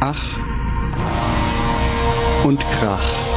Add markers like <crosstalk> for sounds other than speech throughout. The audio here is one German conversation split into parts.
Ach und Krach.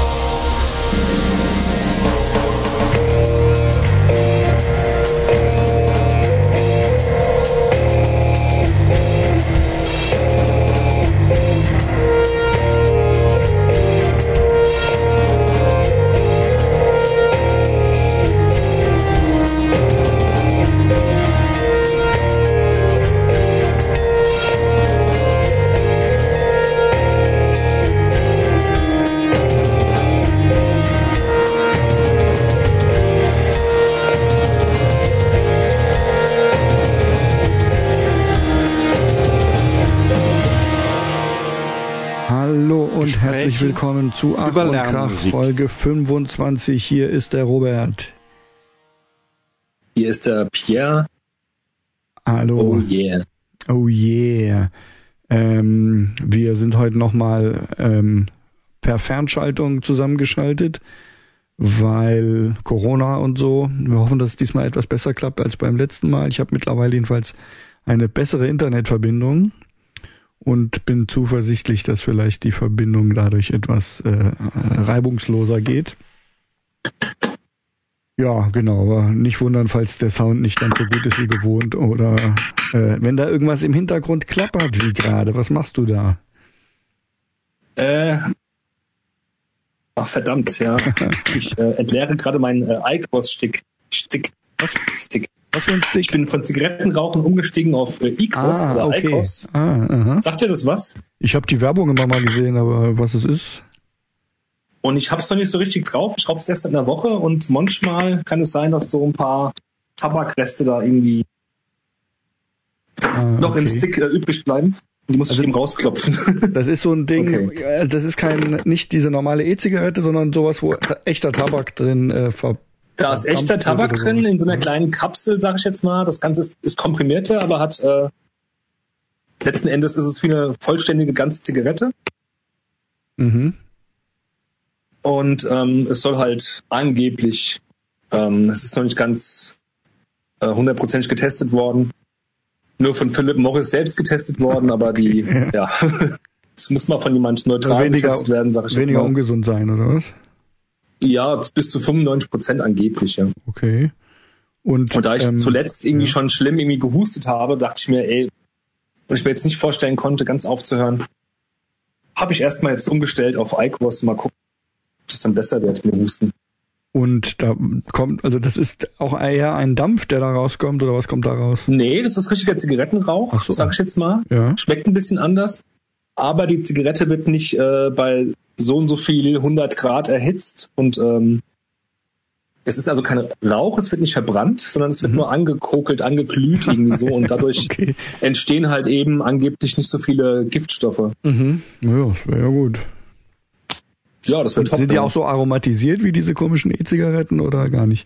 Willkommen zu Ach und Krach. Folge 25. Hier ist der Robert. Hier ist der Pierre. Hallo. Oh yeah. Oh yeah. Ähm, wir sind heute nochmal ähm, per Fernschaltung zusammengeschaltet, weil Corona und so. Wir hoffen, dass es diesmal etwas besser klappt als beim letzten Mal. Ich habe mittlerweile jedenfalls eine bessere Internetverbindung und bin zuversichtlich, dass vielleicht die Verbindung dadurch etwas äh, reibungsloser geht. Ja, genau, aber nicht wundern, falls der Sound nicht ganz so gut ist wie gewohnt oder äh, wenn da irgendwas im Hintergrund klappert wie gerade. Was machst du da? Äh, ach verdammt, ja. <laughs> Ich äh, entleere gerade meinen äh, Eikos-Stick. Stick. Was? Stick. Was für ein Stick? Ich bin von Zigarettenrauchen umgestiegen auf äh, Icos ah, oder okay. Eikos. Ah, aha. Sagt ihr das was? Ich habe die Werbung immer mal gesehen, aber was es ist? Und ich hab's noch nicht so richtig drauf. Ich raub's erst in der Woche und manchmal kann es sein, dass so ein paar Tabakreste da irgendwie Ah, noch im okay. Stick äh, übrig bleiben. Die muss Also- ich eben rausklopfen. <laughs> Das ist so ein Ding, Okay. äh, das ist kein nicht diese normale E-Zigarette, sondern sowas, wo echter Tabak drin äh, ver Da ist echter Tabak drin, in so einer kleinen Kapsel, sag ich jetzt mal. Das Ganze ist, ist komprimierte, aber hat äh, letzten Endes ist es wie eine vollständige ganze Zigarette. mhm. Und ähm, es soll halt angeblich, ähm, es ist noch nicht ganz äh, hundertprozentig getestet worden, nur von Philip Morris selbst getestet worden, aber die, <laughs> ja, es <laughs> muss mal von jemand neutral weniger, getestet werden, sag ich jetzt weniger mal. ungesund sein, oder was? Ja, bis zu 95 Prozent angeblich, ja. Okay. Und, Und da ich ähm, zuletzt irgendwie ja. schon schlimm irgendwie gehustet habe, dachte ich mir, ey, und ich mir jetzt nicht vorstellen konnte, ganz aufzuhören, habe ich erstmal jetzt umgestellt auf Eikos, mal gucken, ob das dann besser wird mit Husten. Und da kommt, also das ist auch eher ein Dampf, der da rauskommt, oder was kommt da raus? Nee, das ist richtiger Zigarettenrauch, so. sag ich jetzt mal. Ja. Schmeckt ein bisschen anders, aber die Zigarette wird nicht äh, bei so und so viel 100 Grad erhitzt und ähm, es ist also kein Rauch, es wird nicht verbrannt, sondern es wird nur angekokelt, angeglüht irgendwie so und dadurch Mhm. <laughs> Okay. entstehen halt eben angeblich nicht so viele Giftstoffe. Mhm. Ja, das wäre ja gut. Ja, das wird top. Sind die ja. auch so aromatisiert wie diese komischen E-Zigaretten oder gar nicht?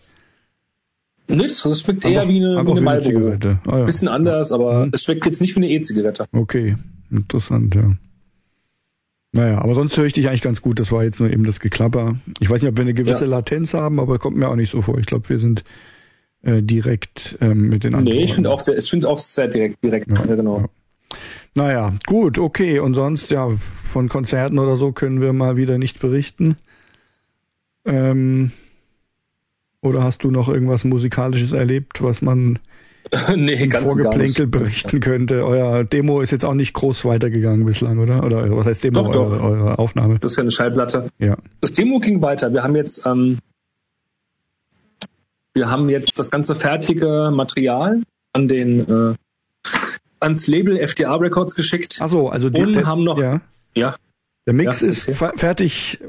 Nee, das, schmeckt eher wie eine, wie eine wie eine Marlboro. Zigarette. Ah, ja. Bisschen anders, aber es schmeckt jetzt nicht wie eine E-Zigarette. Okay, interessant, ja. Naja, aber sonst höre ich dich eigentlich ganz gut. Das war jetzt nur eben das Geklapper. Ich weiß nicht, ob wir eine gewisse Ja. Latenz haben, aber kommt mir auch nicht so vor. Ich glaube, wir sind äh, direkt ähm, mit den Antworten. Nee, ich finde auch sehr, ich finde auch sehr direkt, direkt, ja, genau. ja. Naja, gut, okay. Und sonst, ja, von Konzerten oder so können wir mal wieder nicht berichten. Ähm, oder hast du noch irgendwas Musikalisches erlebt, was man <laughs> nee, ganz Vorgeplänkel berichten könnte? Euer Demo ist jetzt auch nicht groß weitergegangen bislang, oder? Oder was heißt Demo? Doch, doch. Eure, eure Aufnahme. Das ist ja eine Schallplatte. Ja. Das Demo ging weiter. Wir haben jetzt, ähm, wir haben jetzt das ganze fertige Material an den, äh, ans Label FDA Records geschickt. Ach so, also die, Und haben noch- ja, Ja, der Mix Ja, ist fertig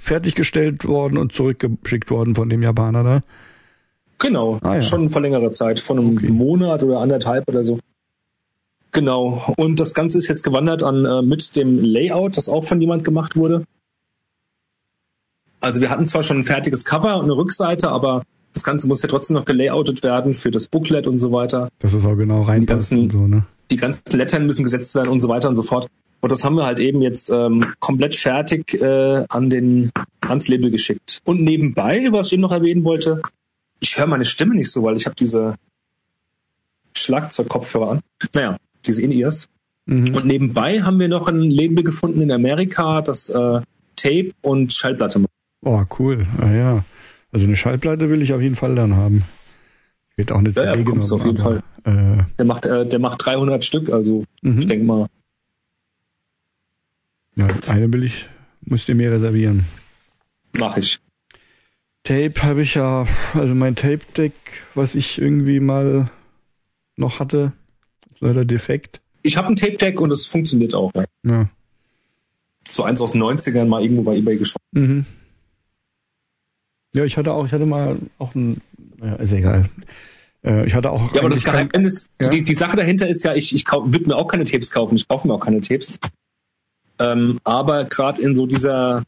fertiggestellt worden und zurückgeschickt worden von dem Japaner da. Genau, Ah, ja. schon vor längerer Zeit, vor einem Okay. Monat oder anderthalb oder so. Genau. Und das Ganze ist jetzt gewandert an äh, mit dem Layout, das auch von jemand gemacht wurde. Also wir hatten zwar schon ein fertiges Cover und eine Rückseite, aber das Ganze muss ja trotzdem noch gelayoutet werden für das Booklet und so weiter. Das ist auch genau reinpasst ganzen- und so, ne? Die ganzen Lettern müssen gesetzt werden und so weiter und so fort. Und das haben wir halt eben jetzt ähm, komplett fertig äh, an den ans Label geschickt. Und nebenbei, was ich eben noch erwähnen wollte, ich höre meine Stimme nicht so, weil ich habe diese Schlagzeugkopfhörer an. Naja, diese In-Ears. Mhm. Und nebenbei haben wir noch ein Label gefunden in Amerika, das äh, Tape und Schallplatte macht. Oh, cool. Ah ja. Also eine Schallplatte will ich auf jeden Fall dann haben. Wird auch eine CD ja, ja, genommen, auf jeden aber, Fall. Äh, der macht, äh, der macht 300 Stück, also mhm. ich denke mal. Ja, eine will ich, müsst ihr mir reservieren. Mach ich. Tape habe ich ja, also mein Tape-Deck, was ich irgendwie mal noch hatte, ist leider defekt. Ich habe ein Tape-Deck und es funktioniert auch. Ja. ja. So eins aus den 90ern mal irgendwo bei eBay geschaut. Mhm. Ja, ich hatte auch, ich hatte mal auch ein, ja, ist egal. Äh, ich hatte auch. Ja, aber das Geheimnis, ja? die, die Sache dahinter ist ja, ich, ich würde mir auch keine Tapes kaufen, ich kaufe mir auch keine Tapes. Ähm, aber gerade in so dieser,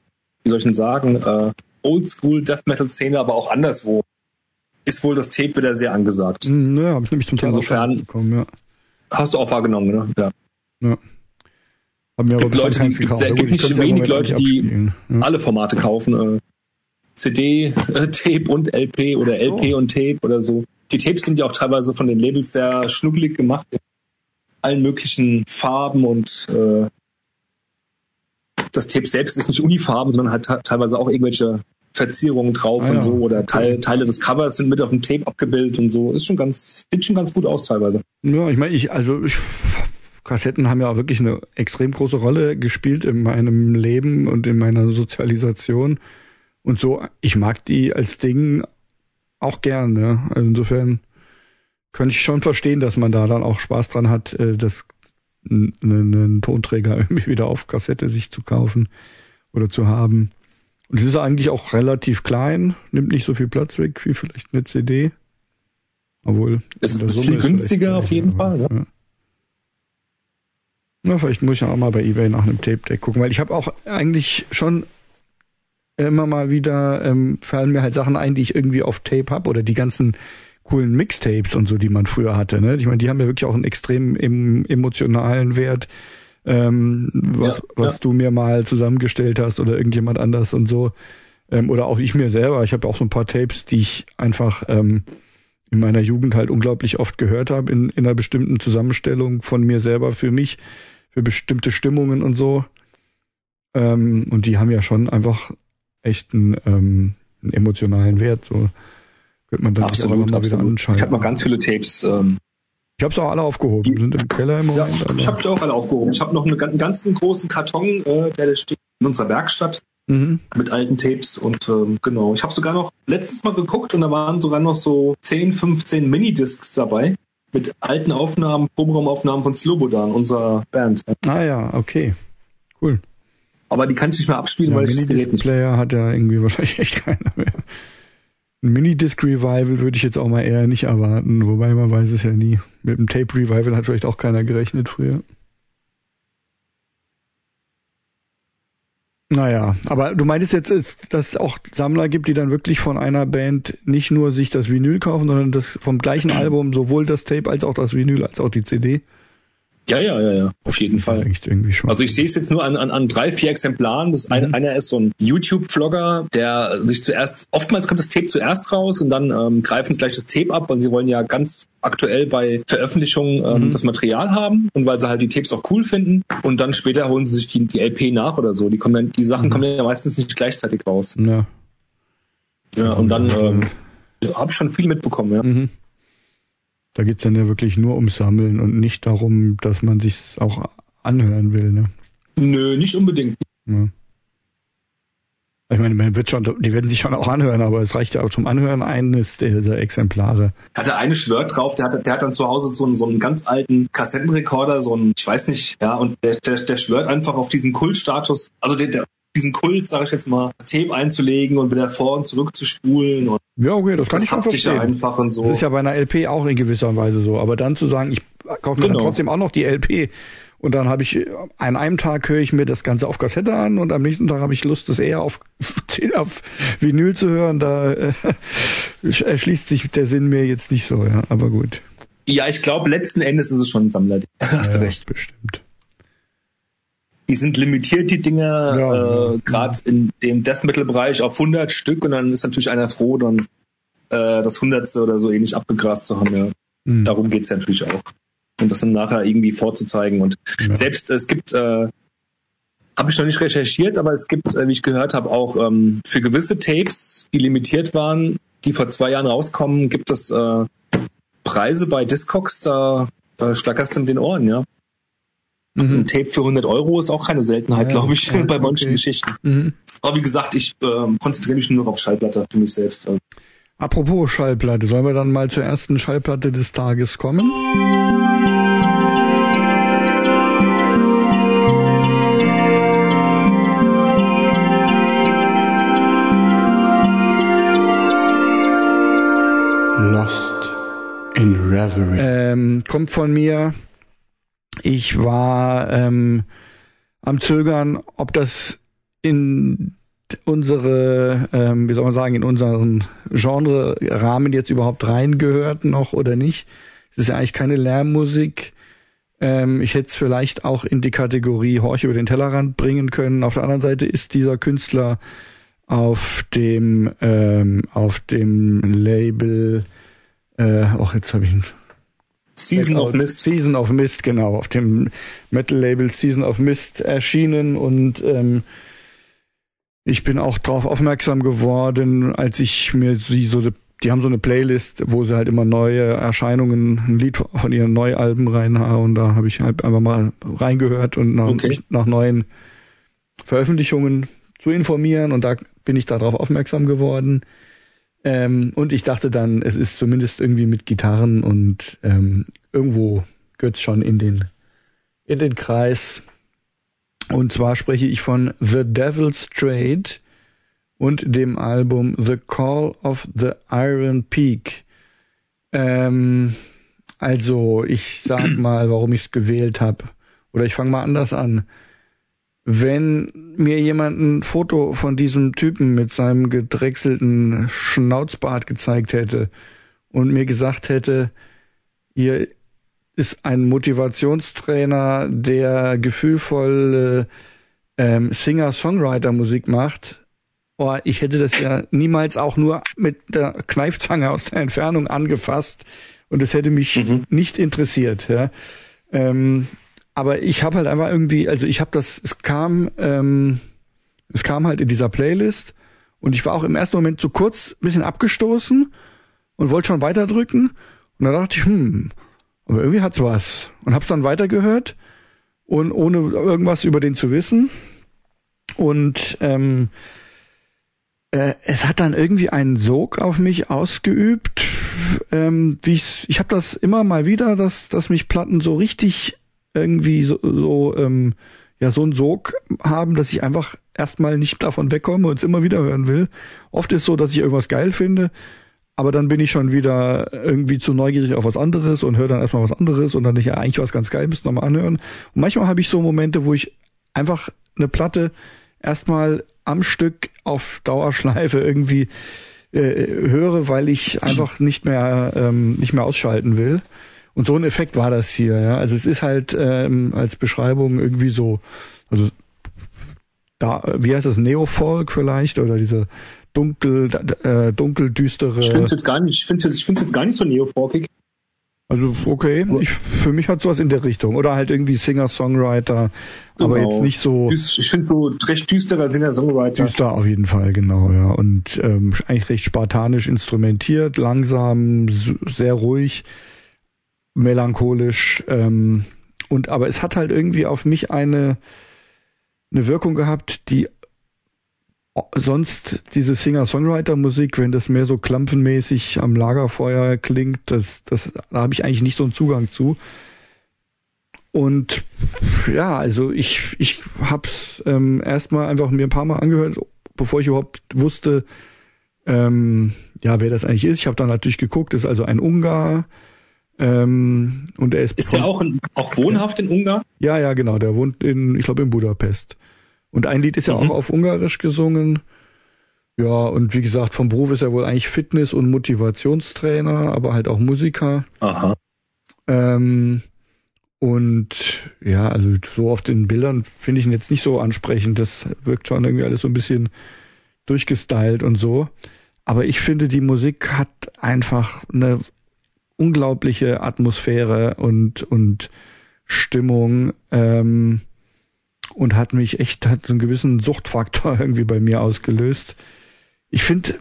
wie soll ich denn sagen, äh, Oldschool Death Metal Szene, aber auch anderswo, ist wohl das Tape wieder sehr angesagt. Hm, ja, habe ich nämlich zum Teil Insofern bekommen, ja. Hast du auch wahrgenommen, ne? Ja. ja. Haben mir gibt Leute, die, gibt, sehr, gibt nicht wenig Leute, die ja. alle Formate kaufen. Äh, CD, <laughs> äh, Tape und LP oder so. LP und Tape oder so. Die Tapes sind ja auch teilweise von den Labels sehr schnuckelig gemacht. In allen möglichen Farben und äh, das Tape selbst ist nicht unifarben, sondern hat teilweise auch irgendwelche Verzierungen drauf ah, und so oder Teil, Teile des Covers sind mit auf dem Tape abgebildet und so. Ist schon ganz, sieht schon ganz gut aus teilweise. Ja, ich meine, ich, also ich, Kassetten haben ja auch wirklich eine extrem große Rolle gespielt in meinem Leben und in meiner Sozialisation. Und so, ich mag die als Ding auch gerne. Also insofern könnte ich schon verstehen, dass man da dann auch Spaß dran hat, äh, das einen, Tonträger <laughs> irgendwie wieder auf Kassette sich zu kaufen oder zu haben. Und es ist eigentlich auch relativ klein, nimmt nicht so viel Platz weg wie vielleicht eine CD. Obwohl. Es ist viel günstiger auf jeden Fall, ja. ja. Na, vielleicht muss ich auch mal bei eBay nach einem Tape Deck gucken, weil ich habe auch eigentlich schon immer mal wieder ähm, fallen mir halt Sachen ein, die ich irgendwie auf Tape habe oder die ganzen coolen Mixtapes und so, die man früher hatte. Ne? Ich meine, die haben ja wirklich auch einen extrem em emotionalen Wert, ähm, was, ja, was ja. du mir mal zusammengestellt hast oder irgendjemand anders und so. Ähm, oder auch ich mir selber. Ich habe auch so ein paar Tapes, die ich einfach ähm, in meiner Jugend halt unglaublich oft gehört habe, in, in einer bestimmten Zusammenstellung von mir selber für mich, für bestimmte Stimmungen und so. Ähm, und die haben ja schon einfach echt einen, ähm, einen emotionalen Wert. So. Könnte man dann absolut, mal wieder anschauen. Ich habe noch ganz viele Tapes. Ähm, ich habe es auch alle aufgehoben. Die sind im Keller im Moment. Ja, ich habe die auch alle aufgehoben. Ich habe noch einen, einen ganzen großen Karton, äh, der steht in unserer Werkstatt mhm. mit alten Tapes und ähm, genau. Ich habe sogar noch letztes Mal geguckt und da waren sogar noch so 10, 15 Minidiscs dabei mit alten Aufnahmen, Probenraumaufnahmen von Slobodan, unserer Band. Ah ja, okay. Cool. Aber die kann ich nicht mehr abspielen, ja, weil ich das Gerät nicht. Player hat ja irgendwie wahrscheinlich echt keiner mehr. Ein Minidisc-Revival würde ich jetzt auch mal eher nicht erwarten, wobei man weiß es ja nie. Mit dem Tape-Revival hat vielleicht auch keiner gerechnet früher. Naja, aber du meintest jetzt, dass es auch Sammler gibt, die dann wirklich von einer Band nicht nur sich das Vinyl kaufen, sondern das vom gleichen Album sowohl das Tape als auch das Vinyl als auch die CD. Ja, ja, ja, ja, auf jeden Fall. Also ich sehe es jetzt nur an, an, an drei, vier Exemplaren. Das eine, mhm. einer ist so ein YouTube-Vlogger, der sich zuerst, oftmals kommt das Tape zuerst raus und dann ähm, greifen sie gleich das Tape ab, weil sie wollen ja ganz aktuell bei Veröffentlichungen ähm, mhm. das Material haben und weil sie halt die Tapes auch cool finden und dann später holen sie sich die, die LP nach oder so. Die kommen dann, die Sachen mhm. kommen ja meistens nicht gleichzeitig raus. Ja. Ja, und dann ähm, habe ich schon viel mitbekommen, ja. Da geht's dann ja wirklich nur ums Sammeln und nicht darum, dass man sich's auch anhören will, ne? Nö, nicht unbedingt. Ja. Ich meine, man wird schon, die werden sich schon auch anhören, aber es reicht ja auch zum Anhören eines dieser Exemplare. Hatte eine schwört drauf, der hat, der hat dann zu Hause so einen, so einen ganz alten Kassettenrekorder, so einen, ich weiß nicht, ja, und der, der, der schwört einfach auf diesen Kultstatus. Also der, der diesen Kult, sage ich jetzt mal, das Tape einzulegen und wieder vor und zurück zu spulen. Und ja, okay, das kann das ich schon verstehen. einfach und so. Das ist ja bei einer LP auch in gewisser Weise so. Aber dann zu sagen, ich kaufe mir genau. trotzdem auch noch die LP und dann habe ich an einem Tag höre ich mir das Ganze auf Kassette an und am nächsten Tag habe ich Lust, das eher auf, <laughs> auf Vinyl zu hören. Da äh, <laughs> erschließt sich der Sinn mir jetzt nicht so, ja. Aber gut. Ja, ich glaube, letzten Endes ist es schon ein Sammler. <laughs> Hast ja, du recht. Bestimmt die sind limitiert, die Dinger, ja, äh, gerade ja. in dem Death Metal Bereich auf 100 Stück und dann ist natürlich einer froh, dann äh, das Hundertste oder so ähnlich abgegrast zu haben. Ja. Mhm. Darum geht's ja natürlich auch. und das dann nachher irgendwie vorzuzeigen. Und Ja. selbst es gibt, äh, habe ich noch nicht recherchiert, aber es gibt, äh, wie ich gehört habe, auch ähm, für gewisse Tapes, die limitiert waren, die vor zwei Jahren rauskommen, gibt es äh, Preise bei Discogs, da äh, schlackerst du mit den Ohren, ja. Ein Tape für 100 Euro ist auch keine Seltenheit, Mhm. Ja, glaube ich, ja, <laughs> bei manchen okay. Geschichten. Mhm. Aber wie gesagt, ich ähm, konzentriere mich nur noch auf Schallplatte für mich selbst. Also, Apropos Schallplatte, sollen wir dann mal zur ersten Schallplatte des Tages kommen? Lost in Reverie. Ähm, kommt von mir. Ich war ähm, am Zögern, ob das in unsere, ähm, wie soll man sagen, in unseren Genre-Rahmen jetzt überhaupt reingehört noch oder nicht. Es ist ja eigentlich keine Lärmmusik. Ähm, ich hätte es vielleicht auch in die Kategorie Horch über den Tellerrand bringen können. Auf der anderen Seite ist dieser Künstler auf dem ähm, auf dem Label äh, auch jetzt habe ich ihn Season of Mist. Season of Mist, genau, auf dem Metal-Label Season of Mist erschienen und ähm, ich bin auch darauf aufmerksam geworden, als ich mir sie so, die haben so eine Playlist, wo sie halt immer neue Erscheinungen, ein Lied von ihren Neualben reinhauen, da habe ich halt einfach mal reingehört und nach, Okay. mich nach neuen Veröffentlichungen zu informieren und da bin ich darauf aufmerksam geworden. Ähm, und ich dachte dann, es ist zumindest irgendwie mit Gitarren und ähm, irgendwo gehört's schon in den in den Kreis. Und zwar spreche ich von The Devil's Trade und dem Album The Call of the Iron Peak. Ähm, also ich sag mal, warum ich es gewählt habe. Oder ich fange mal anders an. Wenn mir jemand ein Foto von diesem Typen mit seinem gedrechselten Schnauzbart gezeigt hätte und mir gesagt hätte, hier ist ein Motivationstrainer, der gefühlvolle ähm, Singer-Songwriter-Musik macht, oh, ich hätte das ja niemals auch nur mit der Kneifzange aus der Entfernung angefasst und es hätte mich Mhm. nicht interessiert. Ja. Ähm, aber ich habe halt einfach irgendwie, also ich habe das, es kam, ähm, es kam halt in dieser Playlist und ich war auch im ersten Moment so kurz ein bisschen abgestoßen und wollte schon weiterdrücken. Und da dachte ich, hm, aber irgendwie hat's was. Und hab's dann weitergehört und ohne irgendwas über den zu wissen. Und ähm, äh, es hat dann irgendwie einen Sog auf mich ausgeübt, ähm, wie ich's, ich habe das immer mal wieder, dass dass mich Platten so richtig irgendwie so, so ähm, ja so einen Sog haben, dass ich einfach erstmal nicht davon wegkomme und es immer wieder hören will. Oft ist so, dass ich irgendwas geil finde, aber dann bin ich schon wieder irgendwie zu neugierig auf was anderes und höre dann erstmal was anderes und dann nicht ja eigentlich was ganz geil, müssen nochmal anhören. Und manchmal habe ich so Momente, wo ich einfach eine Platte erstmal am Stück auf Dauerschleife irgendwie äh, höre, weil ich einfach nicht mehr ähm, nicht mehr ausschalten will. Und so ein Effekt war das hier. Ja? Also es ist halt ähm, als Beschreibung irgendwie so, also da, wie heißt das, Neofolk vielleicht oder diese dunkel, äh, dunkel düstere. Ich finde es jetzt gar nicht, ich finde ich finde jetzt gar nicht so neofolkig. Also okay, ich, für mich hat sowas in der Richtung oder halt irgendwie Singer-Songwriter, aber Genau. jetzt nicht so Ich finde so recht düsterer Singer-Songwriter. düster auf jeden Fall, genau, ja und ähm, eigentlich recht spartanisch instrumentiert, langsam, sehr ruhig, melancholisch ähm, und aber es hat halt irgendwie auf mich eine eine Wirkung gehabt, die sonst diese Singer-Songwriter-Musik, wenn das mehr so klampfenmäßig am Lagerfeuer klingt, das, das, da habe ich eigentlich nicht so einen Zugang zu. Und ja, also ich, ich hab's ähm, erstmal einfach mir ein paar Mal angehört, bevor ich überhaupt wusste, ähm, ja, wer das eigentlich ist. Ich habe dann natürlich geguckt, ist also ein Ungar. Ähm, und er ist, Ist der auch, in, auch wohnhaft in Ungarn? ja, ja, genau. Der wohnt in, ich glaube, in Budapest. Und ein Lied ist ja Mhm. auch auf Ungarisch gesungen. Ja, und wie gesagt, vom Beruf ist er wohl eigentlich Fitness- und Motivationstrainer, aber halt auch Musiker. Aha. Ähm, und ja, also so auf den Bildern finde ich ihn jetzt nicht so ansprechend. Das wirkt schon irgendwie alles so ein bisschen durchgestylt und so. Aber ich finde, die Musik hat einfach eine unglaubliche Atmosphäre und, und Stimmung ähm, und hat mich echt, hat so einen gewissen Suchtfaktor <laughs> irgendwie bei mir ausgelöst. Ich finde,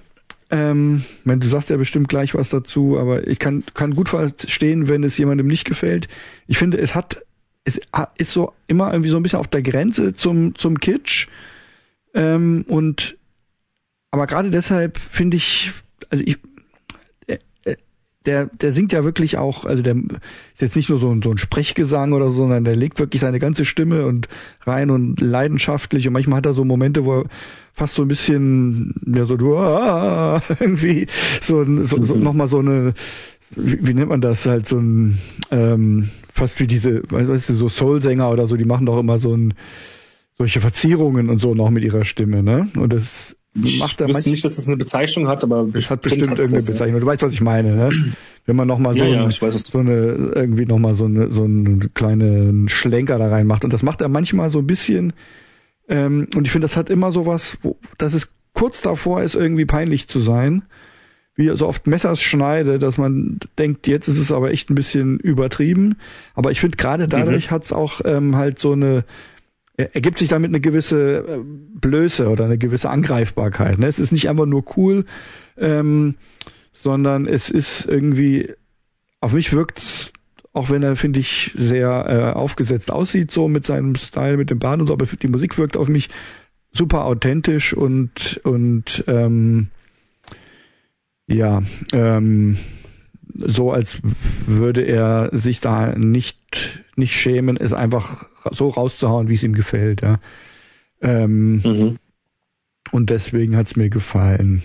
ähm, du sagst ja bestimmt gleich was dazu, aber ich kann, kann gut verstehen, wenn es jemandem nicht gefällt. Ich finde, es hat, es ist so immer irgendwie so ein bisschen auf der Grenze zum, zum Kitsch. Ähm, und aber gerade deshalb finde ich, also ich, der, der singt ja wirklich auch, also der ist jetzt nicht nur so ein, so ein Sprechgesang oder so, sondern der legt wirklich seine ganze Stimme und rein und leidenschaftlich. Und manchmal hat er so Momente, wo er fast so ein bisschen, ja, so du, ah, <laughs> irgendwie so, so, so nochmal so eine, wie, wie nennt man das, halt so ein, ähm, fast wie diese, weißt du, so Soul-Sänger oder so, die machen doch immer so ein, solche Verzierungen und so noch mit ihrer Stimme, ne? Und das macht er Ich wüsste nicht, dass das eine Bezeichnung hat, aber es hat bestimmt irgendeine das, Bezeichnung. Du weißt, was ich meine, ne? Wenn man noch mal so, ja, ein, ja, weiß, so eine irgendwie noch mal so eine so einen kleinen Schlenker da reinmacht und das macht er manchmal so ein bisschen ähm, und ich finde, das hat immer so was, wo, dass es kurz davor ist, irgendwie peinlich zu sein, wie so oft Messers schneide, dass man denkt, jetzt ist es aber echt ein bisschen übertrieben. Aber ich finde, gerade dadurch mhm. hat's auch ähm, halt so eine ergibt sich damit eine gewisse äh, Blöße oder eine gewisse Angreifbarkeit. Ne? Es ist nicht einfach nur cool, ähm, sondern es ist irgendwie, auf mich wirkt's, auch wenn er, finde ich, sehr äh, aufgesetzt aussieht, so mit seinem Style, mit dem Bart und so, aber die Musik wirkt auf mich super authentisch und, und ähm, ja, ähm, so als würde er sich da nicht, nicht schämen, es einfach so rauszuhauen, wie es ihm gefällt. Ja. Ähm, mhm. Und deswegen hat's mir gefallen.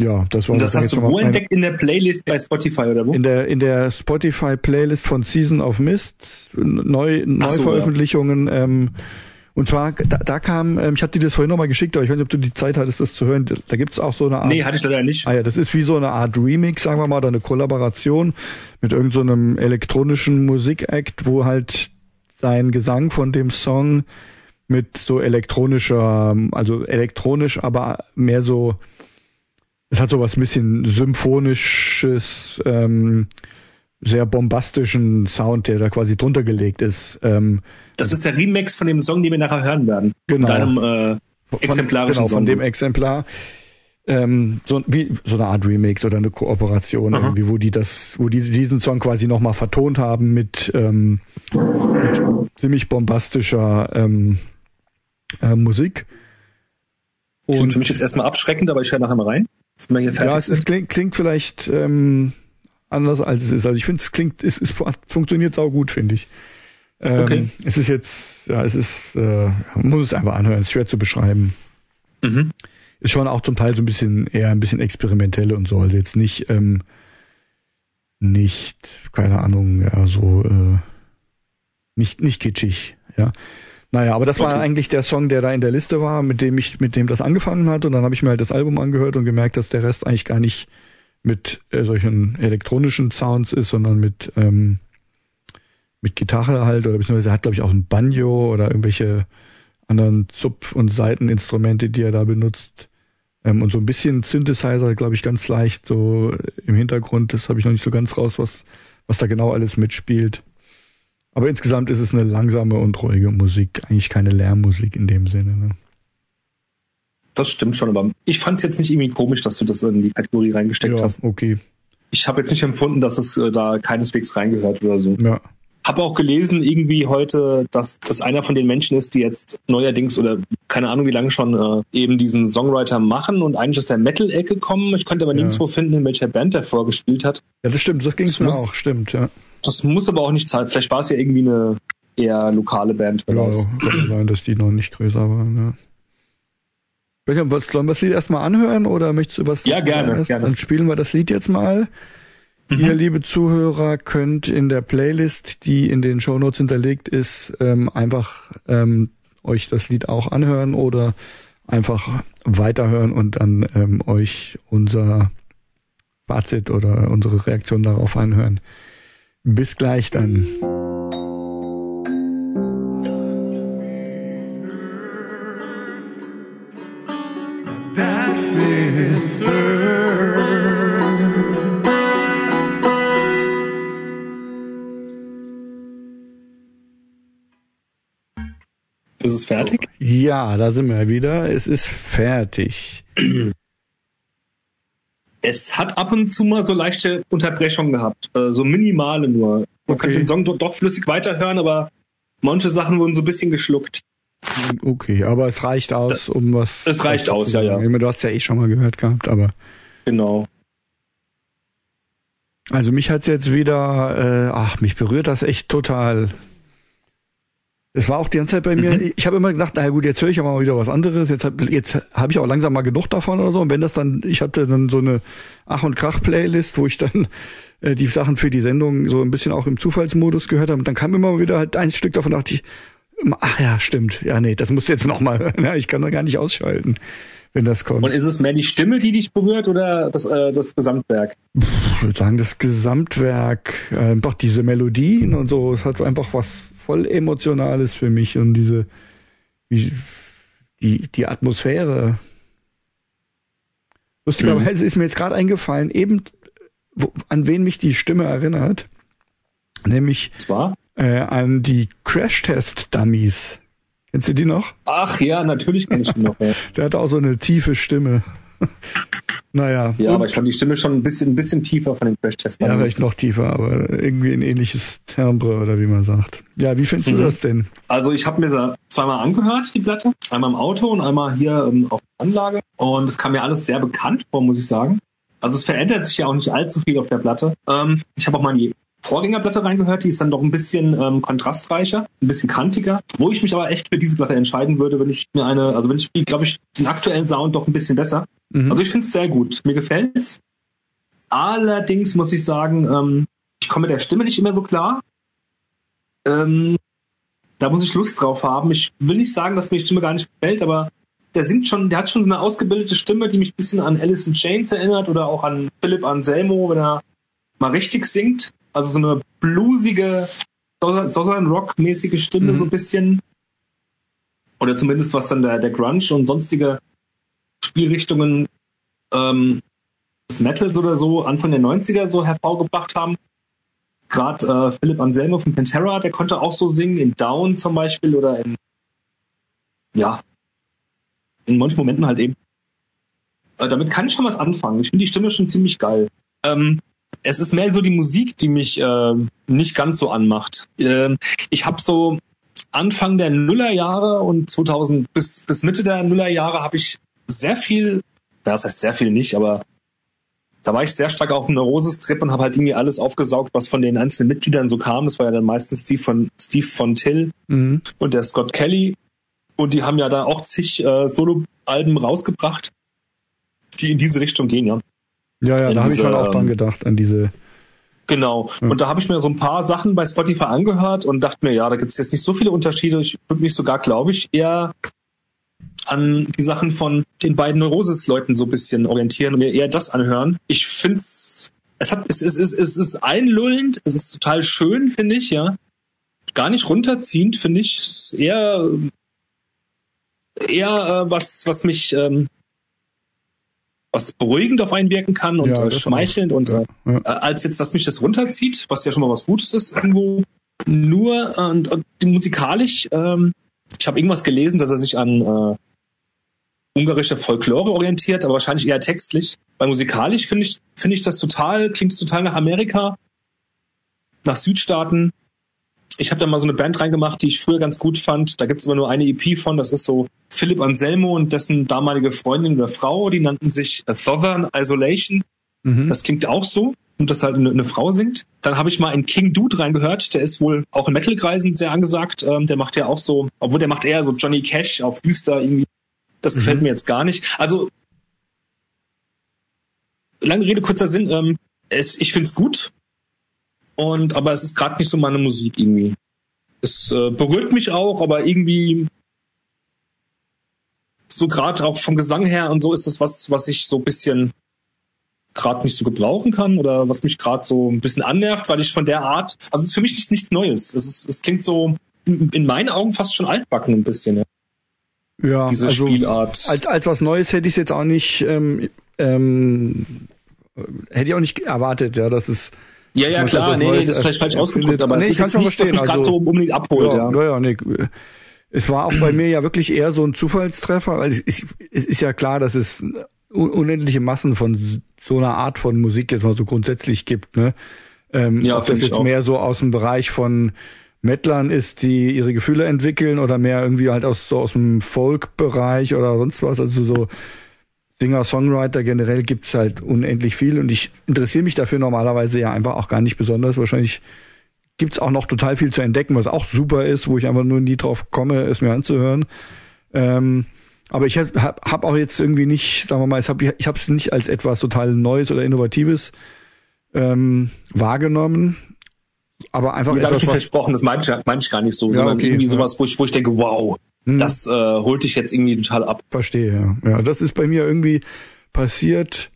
Ja, das war. Und das hast du wo entdeckt in der Playlist bei Spotify oder wo? In der in der Spotify Playlist von Season of Mist, neu Neuveröffentlichungen. So, ja. ähm, und zwar, da, da kam, ähm, ich hatte dir das vorhin nochmal geschickt, aber ich weiß nicht, ob du die Zeit hattest, das zu hören. Da gibt's auch so eine Art. Nee, hatte ich leider nicht. Ah ja, das ist wie so eine Art Remix, sagen wir mal, oder eine Kollaboration mit irgendeinem so elektronischen Musikakt, wo halt sein Gesang von dem Song mit so elektronischer, also elektronisch, aber mehr so, es hat so was ein bisschen symphonisches, ähm, sehr bombastischen Sound, der da quasi drunter gelegt ist. Ähm, das ist der Remix von dem Song, den wir nachher hören werden. Genau. Von deinem äh, exemplarischen genau, Song. Von dem Exemplar. Ähm, so, wie, so eine Art Remix oder eine Kooperation Aha. irgendwie, wo die das, wo die diesen Song quasi nochmal vertont haben mit, ähm, mit ziemlich bombastischer ähm, äh, Musik. Und Klingt für mich jetzt erstmal abschreckend, aber ich höre nachher mal rein. Ja, es, es klingt, klingt vielleicht ähm, anders als es ist. Also ich finde, es klingt, es, es funktioniert sau gut, finde ich. Ähm, okay. Es ist jetzt, ja, es ist, äh, man muss es einfach anhören, es ist schwer zu beschreiben. Mhm. Ist schon auch zum Teil so ein bisschen eher ein bisschen experimentell und so. Also jetzt nicht, ähm, nicht, keine Ahnung, ja, so äh, nicht, nicht kitschig, ja. Naja, aber das okay. war eigentlich der Song, der da in der Liste war, mit dem ich, mit dem das angefangen hat. Und dann habe ich mir halt das Album angehört und gemerkt, dass der Rest eigentlich gar nicht mit äh, solchen elektronischen Sounds ist, sondern mit ähm, mit Gitarre halt oder beziehungsweise hat glaube ich auch ein Banjo oder irgendwelche anderen Zupf- und Seiteninstrumente, die er da benutzt. Ähm, und so ein bisschen Synthesizer, glaube ich, ganz leicht so im Hintergrund. Das habe ich noch nicht so ganz raus, was, was da genau alles mitspielt. Aber insgesamt ist es eine langsame und ruhige Musik, eigentlich keine Lärmmusik in dem Sinne. Ne? Das stimmt schon, aber ich fand es jetzt nicht irgendwie komisch, dass du das in die Kategorie reingesteckt ja, hast. Okay. Ich habe jetzt nicht empfunden, dass es äh, da keineswegs reingehört oder so. Ja. Habe auch gelesen irgendwie heute, dass das einer von den Menschen ist, die jetzt neuerdings oder keine Ahnung wie lange schon äh, eben diesen Songwriter machen und eigentlich aus der Metal-Ecke kommen. Ich konnte aber ja. nirgendwo finden, in welcher Band der vorgespielt hat. Ja, das stimmt, das ging mir auch, stimmt, ja. Das muss aber auch nicht sein. Vielleicht war es ja irgendwie eine eher lokale Band. Ja, kann sein, dass die noch nicht größer waren, ja. Sollen wir das Lied erstmal anhören oder möchtest du was? Ja, gerne, gerne. Dann spielen wir das Lied jetzt mal. Mhm. Ihr, liebe Zuhörer, könnt in der Playlist, die in den Shownotes hinterlegt ist, ähm, einfach ähm, euch das Lied auch anhören oder einfach weiterhören und dann ähm, euch unser Fazit oder unsere Reaktion darauf anhören. Bis gleich dann. Ist es fertig? Ja, da sind wir wieder. Es ist fertig. Es hat ab und zu mal so leichte Unterbrechungen gehabt, äh, so minimale nur. Man Okay. könnte den Song doch, doch flüssig weiterhören, aber manche Sachen wurden so ein bisschen geschluckt. Okay, aber es reicht aus, um was. Es reicht aus, ja, ja. Du hast ja eh schon mal gehört gehabt, aber. Genau. Also mich hat's jetzt wieder, äh, ach, mich berührt das echt total. Es war auch die ganze Zeit bei mir, Mhm. ich habe immer gedacht, na gut, jetzt höre ich aber mal wieder was anderes, jetzt hab, jetzt habe ich auch langsam mal genug davon oder so. Und wenn das dann, ich hatte dann so eine Ach und Krach Playlist, wo ich dann <laughs> äh, die Sachen für die Sendung so ein bisschen auch im Zufallsmodus gehört habe. Und dann kam immer wieder halt ein Stück davon, dachte ich, ach ja, stimmt, ja nee, das musst du jetzt noch mal hören. <laughs> Ja, ich kann da gar nicht ausschalten, wenn das kommt. Und ist es mehr die Stimme, die dich berührt oder das, äh, das Gesamtwerk? ich würde sagen, das Gesamtwerk, äh, einfach diese Melodien und so, es hat einfach was voll Emotionales für mich und diese, die, die Atmosphäre. Lustigerweise ist mir jetzt gerade eingefallen, eben, wo, an wen mich die Stimme erinnert, nämlich Zwar? äh, an die Crash-Test-Dummies. Kennst du die noch? Ach ja, natürlich kann ich ihn noch. Ja, <laughs> Der hat auch so eine tiefe Stimme. Naja. ja und- aber ich fand die Stimme schon ein bisschen, ein bisschen tiefer von den Crash-Tests. Ja, vielleicht noch tiefer, aber irgendwie ein ähnliches Timbre oder wie man sagt. Ja, wie findest du Mhm. das denn? Also ich habe mir sie zweimal angehört, die Platte. Einmal im Auto und einmal hier ähm, auf der Anlage. Und es kam mir alles sehr bekannt vor, muss ich sagen. Also es verändert sich ja auch nicht allzu viel auf der Platte. Ähm, ich habe auch mal die Vorgängerplatte reingehört, die ist dann doch ein bisschen ähm, kontrastreicher, ein bisschen kantiger. Wo ich mich aber echt für diese Platte entscheiden würde, wenn ich mir eine, also wenn ich, glaube ich, den aktuellen Sound doch ein bisschen besser. Mhm. Also ich finde es sehr gut. Mir gefällt's. Allerdings muss ich sagen, ähm, ich komme mit der Stimme nicht immer so klar. Ähm, da muss ich Lust drauf haben. Ich will nicht sagen, dass mir die Stimme gar nicht gefällt, aber der singt schon, der hat schon eine ausgebildete Stimme, die mich ein bisschen an Alice in Chains erinnert oder auch an Philipp Anselmo, wenn er mal richtig singt. Also so eine bluesige, Southern Rock mäßige Stimme Mhm. so ein bisschen. Oder zumindest was dann der, der Grunge und sonstige Spielrichtungen ähm, des Metals oder so Anfang der 90er so hervorgebracht haben. Gerade äh, Philipp Anselmo von Pantera, der konnte auch so singen, in Down zum Beispiel oder in, ja, in manchen Momenten halt eben. Äh, damit kann ich schon was anfangen. Ich finde die Stimme schon ziemlich geil. Ähm, es ist mehr so die Musik, die mich äh, nicht ganz so anmacht. Ähm, ich habe so Anfang der Nullerjahre und 2000 bis, bis Mitte der Nullerjahre habe ich sehr viel, das heißt sehr viel nicht, aber da war ich sehr stark auf dem Neurosis-Trip und habe halt irgendwie alles aufgesaugt, was von den einzelnen Mitgliedern so kam. Das war ja dann meistens Steve von, Steve von Till Mhm. und der Scott Kelly. Und die haben ja da auch zig äh, Solo-Alben rausgebracht, die in diese Richtung gehen, ja. Ja, ja, da habe ich schon auch dran ähm, gedacht, an diese. Genau. Hm. Und da habe ich mir so ein paar Sachen bei Spotify angehört und dachte mir, ja, da gibt es jetzt nicht so viele Unterschiede. Ich würde mich sogar, glaube ich, eher an die Sachen von den beiden Neurosis-Leuten so ein bisschen orientieren und mir eher das anhören. Ich find's, es hat, es, es, es, es ist einlullend, es ist total schön, finde ich, ja. Gar nicht runterziehend, finde ich. Es ist eher, eher äh, was, was mich, ähm, was beruhigend auf einen wirken kann und Ja, äh, schmeichelnd und äh, Ja. äh, als jetzt, dass mich das runterzieht, was ja schon mal was Gutes ist irgendwo. Nur und, und musikalisch, ähm, ich habe irgendwas gelesen, dass er sich an äh, ungarische Folklore orientiert, aber wahrscheinlich eher textlich. Weil musikalisch finde ich finde ich das total klingt total nach Amerika, nach Südstaaten. Ich habe da mal so eine Band reingemacht, die ich früher ganz gut fand. Da gibt's aber nur eine EP von. Das ist so Philipp Anselmo und dessen damalige Freundin oder Frau. Die nannten sich Southern Isolation. Mhm. Das klingt auch so, und dass halt eine, eine Frau singt. Dann habe ich mal in King Dude reingehört, der ist wohl auch in Metal-Kreisen sehr angesagt. Ähm, der macht ja auch so, obwohl der macht eher so Johnny Cash auf düster irgendwie. Das gefällt mir jetzt gar nicht. Also, lange Rede, kurzer Sinn, ähm, es, ich find's gut. Und, aber es ist gerade nicht so meine Musik irgendwie. Es äh, berührt mich auch, aber irgendwie so gerade auch vom Gesang her und so ist es was, was ich so ein bisschen gerade nicht so gebrauchen kann oder was mich gerade so ein bisschen annervt, weil ich von der Art, also es ist für mich nichts, nichts Neues. Es, ist, es klingt so in, in meinen Augen fast schon altbacken ein bisschen, ja, Ja, diese also Spielart. als, als was Neues hätte ich jetzt auch nicht, ähm, ähm, hätte ich auch nicht erwartet, ja, dass es ja, ja, klar, nee, Neues nee, das ist vielleicht falsch ausgedrückt, aber Nee, es ich ist jetzt nicht, was verstehen, mich gerade also- so unbedingt abholt, ja. ja, ja, nee. es war auch bei mir ja wirklich eher so ein Zufallstreffer, weil es ist, es ist ja klar, dass es unendliche Massen von so einer Art von Musik jetzt mal so grundsätzlich gibt, ne? Ähm, ja, ob das jetzt mehr so aus dem Bereich von Mettlern ist, die ihre Gefühle entwickeln oder mehr irgendwie halt aus so aus dem Folk-Bereich oder sonst was, also so Singer, Songwriter generell gibt's halt unendlich viel und ich interessiere mich dafür normalerweise ja einfach auch gar nicht besonders. Wahrscheinlich gibt's auch noch total viel zu entdecken, was auch super ist, wo ich einfach nur nie drauf komme, es mir anzuhören. Ähm, aber ich habe hab auch jetzt irgendwie nicht, sagen wir mal, ich habe ich es nicht als etwas total Neues oder Innovatives ähm, wahrgenommen. Aber einfach. Nee, da habe ich versprochen, das meine ich, meine ich gar nicht so, ja, sondern okay, irgendwie ja. sowas, wo ich, wo ich denke, wow, hm. das äh, holt dich jetzt irgendwie total ab. Verstehe, ja. Ja, das ist bei mir irgendwie passiert,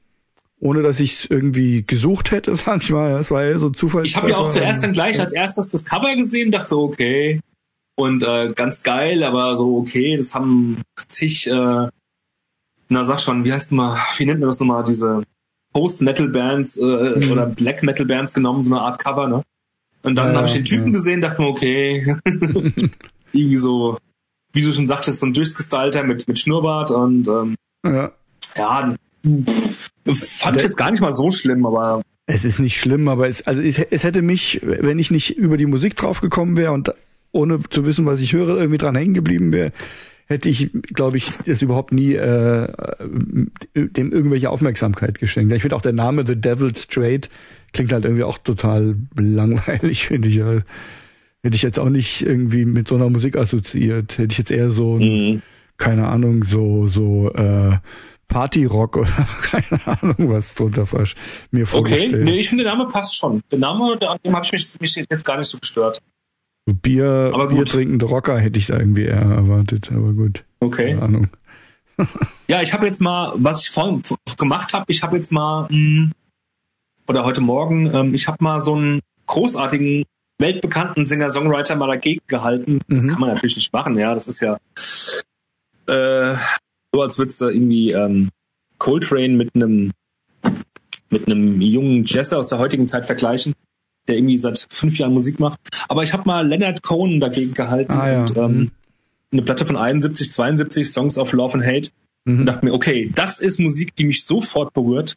ohne dass ich es irgendwie gesucht hätte, <laughs> sag ich mal. Das war ja so Zufall. Ich habe ja auch zuerst dann gleich als erstes das Cover gesehen, dachte so, okay, und äh, ganz geil, aber so okay, das haben zig, äh, na sag schon, wie heißt mal, wie nennt man das nochmal, diese Post-Metal-Bands äh, mhm. oder Black-Metal-Bands genommen, so eine Art Cover, ne? Und dann ja, habe ich den Typen ja. gesehen, dachte mir, okay, <laughs> <laughs> irgendwie so, wie du schon sagtest, so ein durchgestylter mit, mit Schnurrbart und ähm, ja, ja fand ich jetzt gar nicht mal so schlimm, aber es ist nicht schlimm, aber es, also es, es hätte mich, wenn ich nicht über die Musik drauf gekommen wäre und ohne zu wissen, was ich höre, irgendwie dran hängen geblieben wäre, hätte ich, glaube ich, es überhaupt nie äh, dem irgendwelche Aufmerksamkeit geschenkt. Ich finde auch der Name The Devil's Trade klingt halt irgendwie auch total langweilig, <laughs> finde ich. Hätte ich jetzt auch nicht irgendwie mit so einer Musik assoziiert. Hätte ich jetzt eher so, mhm. keine Ahnung, so, so äh, Partyrock <laughs> oder keine Ahnung was drunter mir vorgestellt. Okay, nee, ich finde der Name passt schon. Der Name, an dem habe ich mich, mich jetzt gar nicht so gestört. So Bier, aber Bier trinkende Rocker hätte ich da irgendwie eher erwartet, aber gut. Okay. Keine Ahnung. <laughs> ja, ich habe jetzt mal, was ich vorhin gemacht habe, ich habe jetzt mal, hm, oder heute Morgen, ähm, ich habe mal so einen großartigen, weltbekannten Singer-Songwriter mal dagegen gehalten. Das mhm. kann man natürlich nicht machen, ja. Das ist ja äh, so, als würdest du irgendwie ähm, Coltrane mit einem mit einem jungen Jazzer aus der heutigen Zeit vergleichen der irgendwie seit fünf Jahren Musik macht. Aber ich habe mal Leonard Cohen dagegen gehalten ah, ja. und ähm, eine Platte von 71, 72, Songs of Love and Hate. Mhm. Und dachte mir, okay, das ist Musik, die mich sofort berührt.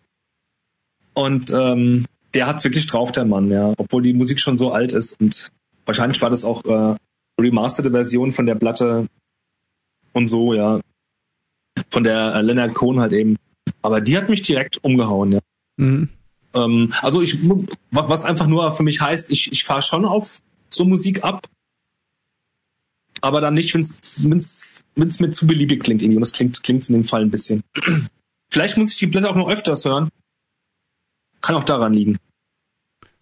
Und ähm, der hat's wirklich drauf, der Mann, ja. Obwohl die Musik schon so alt ist. Und wahrscheinlich war das auch äh, remasterte Version von der Platte und so, ja. Von der äh, Leonard Cohen halt eben. Aber die hat mich direkt umgehauen, ja. Mhm. Ähm, also ich, was einfach nur für mich heißt, ich, ich fahre schon auf so Musik ab, aber dann nicht, wenn es mir zu beliebig klingt irgendwie. Und das klingt, klingt in dem Fall ein bisschen. <clears throat> Vielleicht muss ich die Blätter auch noch öfters hören. Kann auch daran liegen.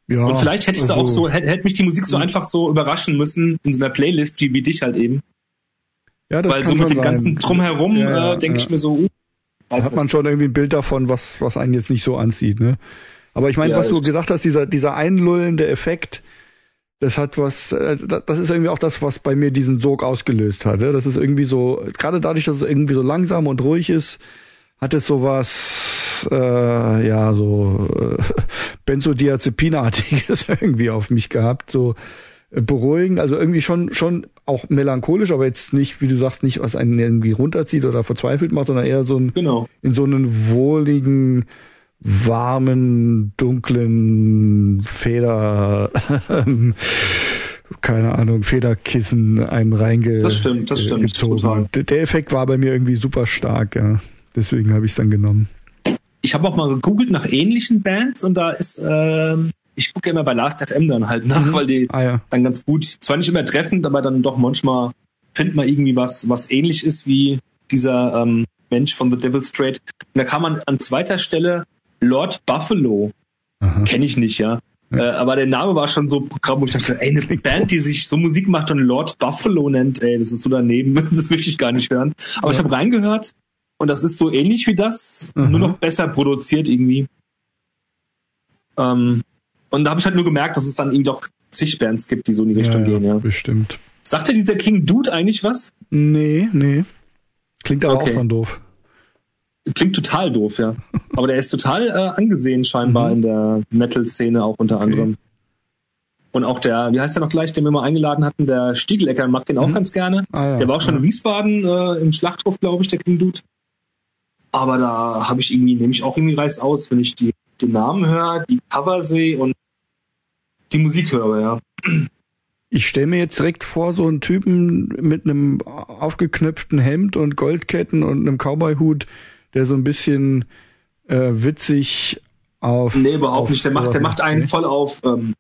Ja, und vielleicht hätte ich also, auch so, hätte, hätte mich die Musik so einfach so überraschen müssen in so einer Playlist wie, wie dich halt eben. Ja, das Weil so mit dem sein. ganzen Drumherum ja, äh, denke ja. ich mir so, uh, da hat man schon irgendwie ein Bild davon, was, was einen jetzt nicht so anzieht, ne? Aber ich meine, ja, was du gesagt hast, dieser, dieser einlullende Effekt, das hat was, äh, das ist irgendwie auch das, was bei mir diesen Sog ausgelöst hat. Das ist irgendwie so, gerade dadurch, dass es irgendwie so langsam und ruhig ist, hat es sowas, äh, ja, so äh, <laughs> Benzodiazepinartiges <laughs> irgendwie auf mich gehabt, so äh, beruhigend, also irgendwie schon schon auch melancholisch, aber jetzt nicht, wie du sagst, nicht was einen irgendwie runterzieht oder verzweifelt macht, sondern eher so ein genau. in so einen wohligen warmen, dunklen Feder, <laughs> keine Ahnung, Federkissen einem reingezogen. Das stimmt, das stimmt. Total. Der Effekt war bei mir irgendwie super stark, ja. Deswegen habe ich es dann genommen. Ich habe auch mal gegoogelt nach ähnlichen Bands und da ist, äh, ich gucke immer bei Last FM dann halt nach, mhm. weil die ah, ja. dann ganz gut, zwar nicht immer treffend, aber dann doch manchmal findet man irgendwie was, was ähnlich ist wie dieser ähm, Mensch von The Devil's Trade. Und da kann man an zweiter Stelle Lord Buffalo. Kenne ich nicht, ja. ja. Äh, aber der Name war schon so Programm, wo ich dachte, ey, eine Band, die sich so Musik macht und Lord Buffalo nennt, ey, das ist so daneben, <laughs> das möchte ich gar nicht hören. Aber ja. ich habe reingehört und das ist so ähnlich wie das, Aha. nur noch besser produziert irgendwie. Ähm, und da habe ich halt nur gemerkt, dass es dann irgendwie doch zig Bands gibt, die so in die Richtung ja, gehen, ja. Bestimmt. Sagt dir dieser King Dude eigentlich was? Nee, nee. Klingt aber okay. auch schon doof. Klingt total doof, ja. <laughs> Aber der ist total äh, angesehen scheinbar mhm. in der Metal-Szene auch unter anderem. Und auch der, wie heißt der noch gleich, den wir mal eingeladen hatten, der Stiegelecker mag den auch Mhm. ganz gerne. Ah, ja. Der war auch schon in Wiesbaden äh, im Schlachthof, glaube ich, der King Dude. Aber da habe ich irgendwie, nehme ich auch irgendwie reiß aus, wenn ich die, den Namen höre, die Cover sehe und die Musik höre, ja. Ich stelle mir jetzt direkt vor, so einen Typen mit einem aufgeknöpften Hemd und Goldketten und einem Cowboy-Hut, der so ein bisschen äh, witzig auf. Nee, überhaupt auf nicht. Der macht, der macht einen Okay. voll auf ähm,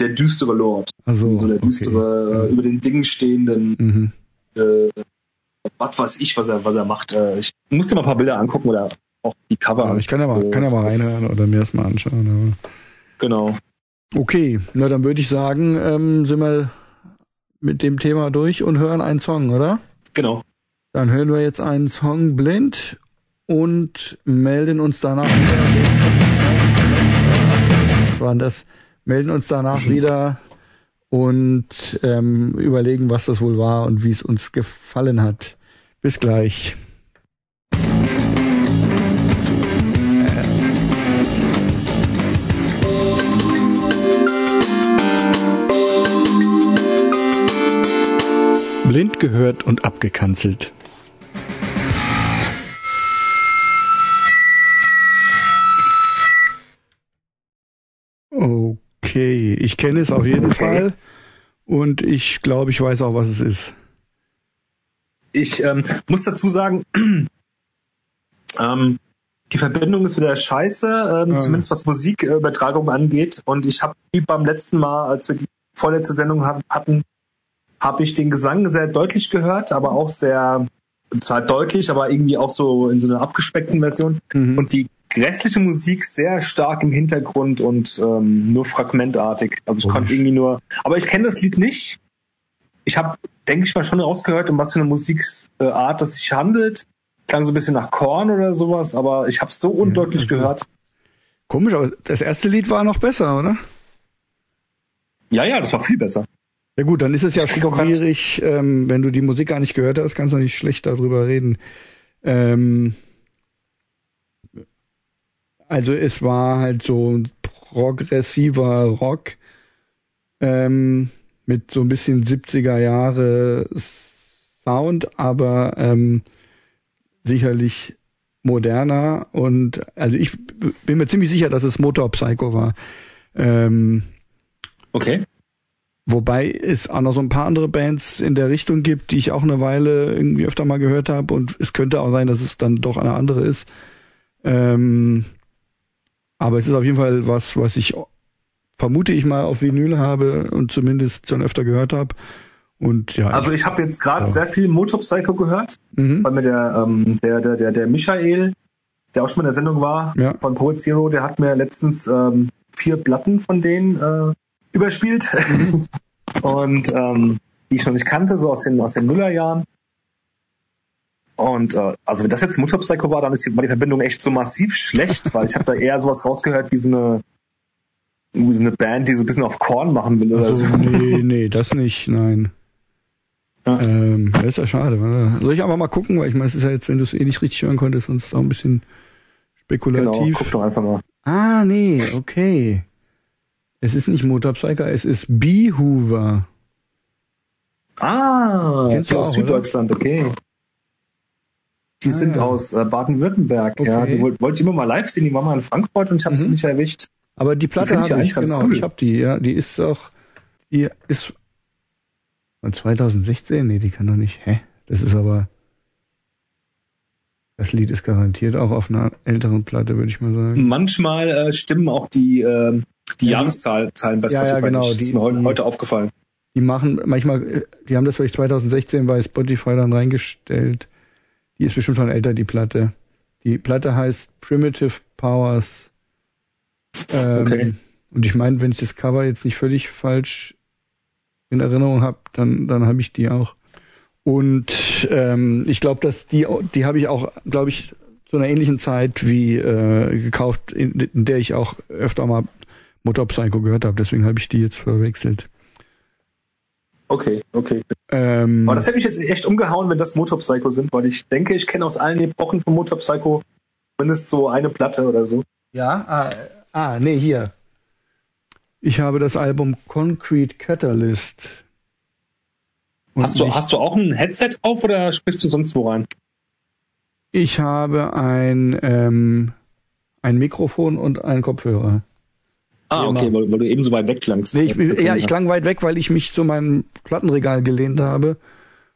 der düstere Lord. Also, so der okay. düstere, äh, über den Dingen stehenden, Mhm. äh, was weiß ich, was er, was er macht. Äh, ich muss dir mal ein paar Bilder angucken oder auch die Cover. Aber ich kann ja mal, So, kann ja mal reinhören oder mir das mal anschauen. Genau. Aber. Okay, na dann würde ich sagen, ähm, sind wir mit dem Thema durch und hören einen Song, oder? Genau. Dann hören wir jetzt einen Song blind und melden uns danach wieder. Was war denn das? Melden uns danach wieder und ähm, überlegen, was das wohl war und wie es uns gefallen hat. Bis gleich. Blind gehört und abgekanzelt. Okay, ich kenne es auf jeden Fall und ich glaube, ich weiß auch, was es ist. Ich ähm, muss dazu sagen, <clears throat> ähm, die Verbindung ist wieder scheiße, ähm, Ah. zumindest was Musikübertragung angeht. Und ich habe wie beim letzten Mal, als wir die vorletzte Sendung hat, hatten, habe ich den Gesang sehr deutlich gehört, aber auch sehr, zwar deutlich, aber irgendwie auch so in so einer abgespeckten Version. Mhm. Und die restliche Musik sehr stark im Hintergrund und ähm, nur fragmentartig. Also ich Komisch. konnte irgendwie nur, aber ich kenne das Lied nicht. Ich habe, denke ich mal, schon rausgehört, um was für eine Musikart es sich handelt. Klang so ein bisschen nach Korn oder sowas, aber ich habe es so undeutlich also- gehört. Komisch, aber das erste Lied war noch besser, oder? Ja, ja, das war viel besser. Ja gut, dann ist es ja schwierig, ähm, wenn du die Musik gar nicht gehört hast, kannst du nicht schlecht darüber reden. Ähm, also es war halt so ein progressiver Rock ähm, mit so ein bisschen 70er Jahre Sound, aber ähm, sicherlich moderner und also ich bin mir ziemlich sicher, dass es Motor Psycho war. Ähm, Okay. Wobei es auch noch so ein paar andere Bands in der Richtung gibt, die ich auch eine Weile irgendwie öfter mal gehört habe und es könnte auch sein, dass es dann doch eine andere ist. Ähm, aber es ist auf jeden Fall was, was ich vermute ich mal auf Vinyl habe und zumindest schon öfter gehört habe. Und ja, Also ich habe jetzt gerade Ja. sehr viel Motor Psycho gehört, mhm. weil mir der, ähm, der, der, der, der Michael, der auch schon mal in der Sendung war, Ja. von Poet Zero, der hat mir letztens ähm, vier Platten von denen äh, überspielt. <laughs> und ähm, die ich noch nicht kannte, so aus den, aus den Nullerjahren. Und äh, also wenn das jetzt Motor Psycho war, dann ist die, war die Verbindung echt so massiv schlecht, weil ich habe da eher sowas rausgehört wie so eine wie so eine Band, die so ein bisschen auf Korn machen will oder also, so. nee, nee, das nicht, nein. Ja. Ähm, das ist ja schade. warte. Soll ich aber mal gucken, weil ich meine, es ist ja jetzt, wenn du es eh nicht richtig hören konntest, sonst auch ein bisschen Genau, spekulativ. guck doch einfach mal. Ah, nee, okay. Es ist nicht Motor Psycho, es ist Beehoover. Ah, Kennst aus auch, Süddeutschland, okay. Die Ah, sind ja. aus äh, Baden-Württemberg, ja. Okay. Die wollte wollte ich immer mal live sehen, die waren mal in Frankfurt und ich habe sie Mhm. nicht erwischt. Aber die Platte ich habe ja ich, eigentlich ganz genau, cool. ich habe die, ja. Die ist auch, die ist von 2016? Nee, die kann doch nicht. Hä? Das ist aber, das Lied ist garantiert auch auf einer älteren Platte, würde ich mal sagen. Manchmal äh, stimmen auch die, äh, die Ja, Jahreszahlen bei Ja, ja, Spotify genau, nicht. Das die- ist mir heute, die- heute aufgefallen. Die machen manchmal, äh, die haben das vielleicht 2016 bei Spotify dann reingestellt. Die ist bestimmt schon älter, die Platte. Die Platte heißt Primitive Powers. Ähm, Okay. Und ich meine, wenn ich das Cover jetzt nicht völlig falsch in Erinnerung habe, dann, dann habe ich die auch. Und ähm, ich glaube, dass die, die habe ich auch, glaube ich, zu einer ähnlichen Zeit wie äh, gekauft, in, in der ich auch öfter mal Motor Psycho gehört habe. Deswegen habe ich die jetzt verwechselt. Okay, okay. Ähm, Aber das hätte mich jetzt echt umgehauen, wenn das Motor Psycho sind, weil ich denke, ich kenne aus allen Epochen von Motor Psycho mindestens so eine Platte oder so. Ja, ah, ah, nee, hier. Ich habe das Album Concrete Catalyst. Und Hast du, hast du auch ein Headset auf oder sprichst du sonst wo rein? Ich habe ein, ähm, ein Mikrofon und einen Kopfhörer. Ah, okay, weil, weil du eben so weit weg klangst. Nee, ich, bin- ja, ich klang weit weg, weil ich mich zu meinem Plattenregal gelehnt habe,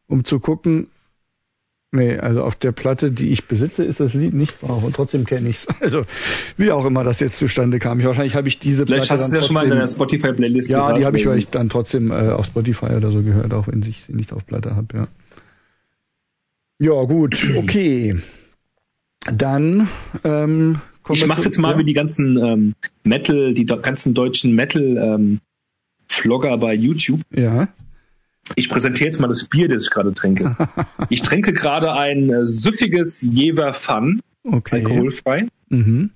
um zu gucken. Nee, also auf der Platte, die ich besitze, ist das Lied nicht drauf und trotzdem kenne ich's. <laughs> Also wie auch immer das jetzt zustande kam. Ich, wahrscheinlich habe ich diese Vielleicht Platte hast du dann es ja schon mal in deiner trotzdem- Spotify-Playlist Ja, gehört, die habe ich weil- vielleicht dann trotzdem äh, auf Spotify oder so gehört, auch wenn ich sie nicht auf Platte habe, ja. Ja, gut, okay. Dann ähm, Ich mach's jetzt mal ja? wie die ganzen ähm, Metal, die ganzen deutschen Metal-Vlogger bei YouTube. Ja. Ich präsentiere jetzt mal das Bier, das ich gerade trinke. <laughs> ich trinke gerade ein äh, süffiges Jever Fun, Okay. alkoholfrei, Mhm.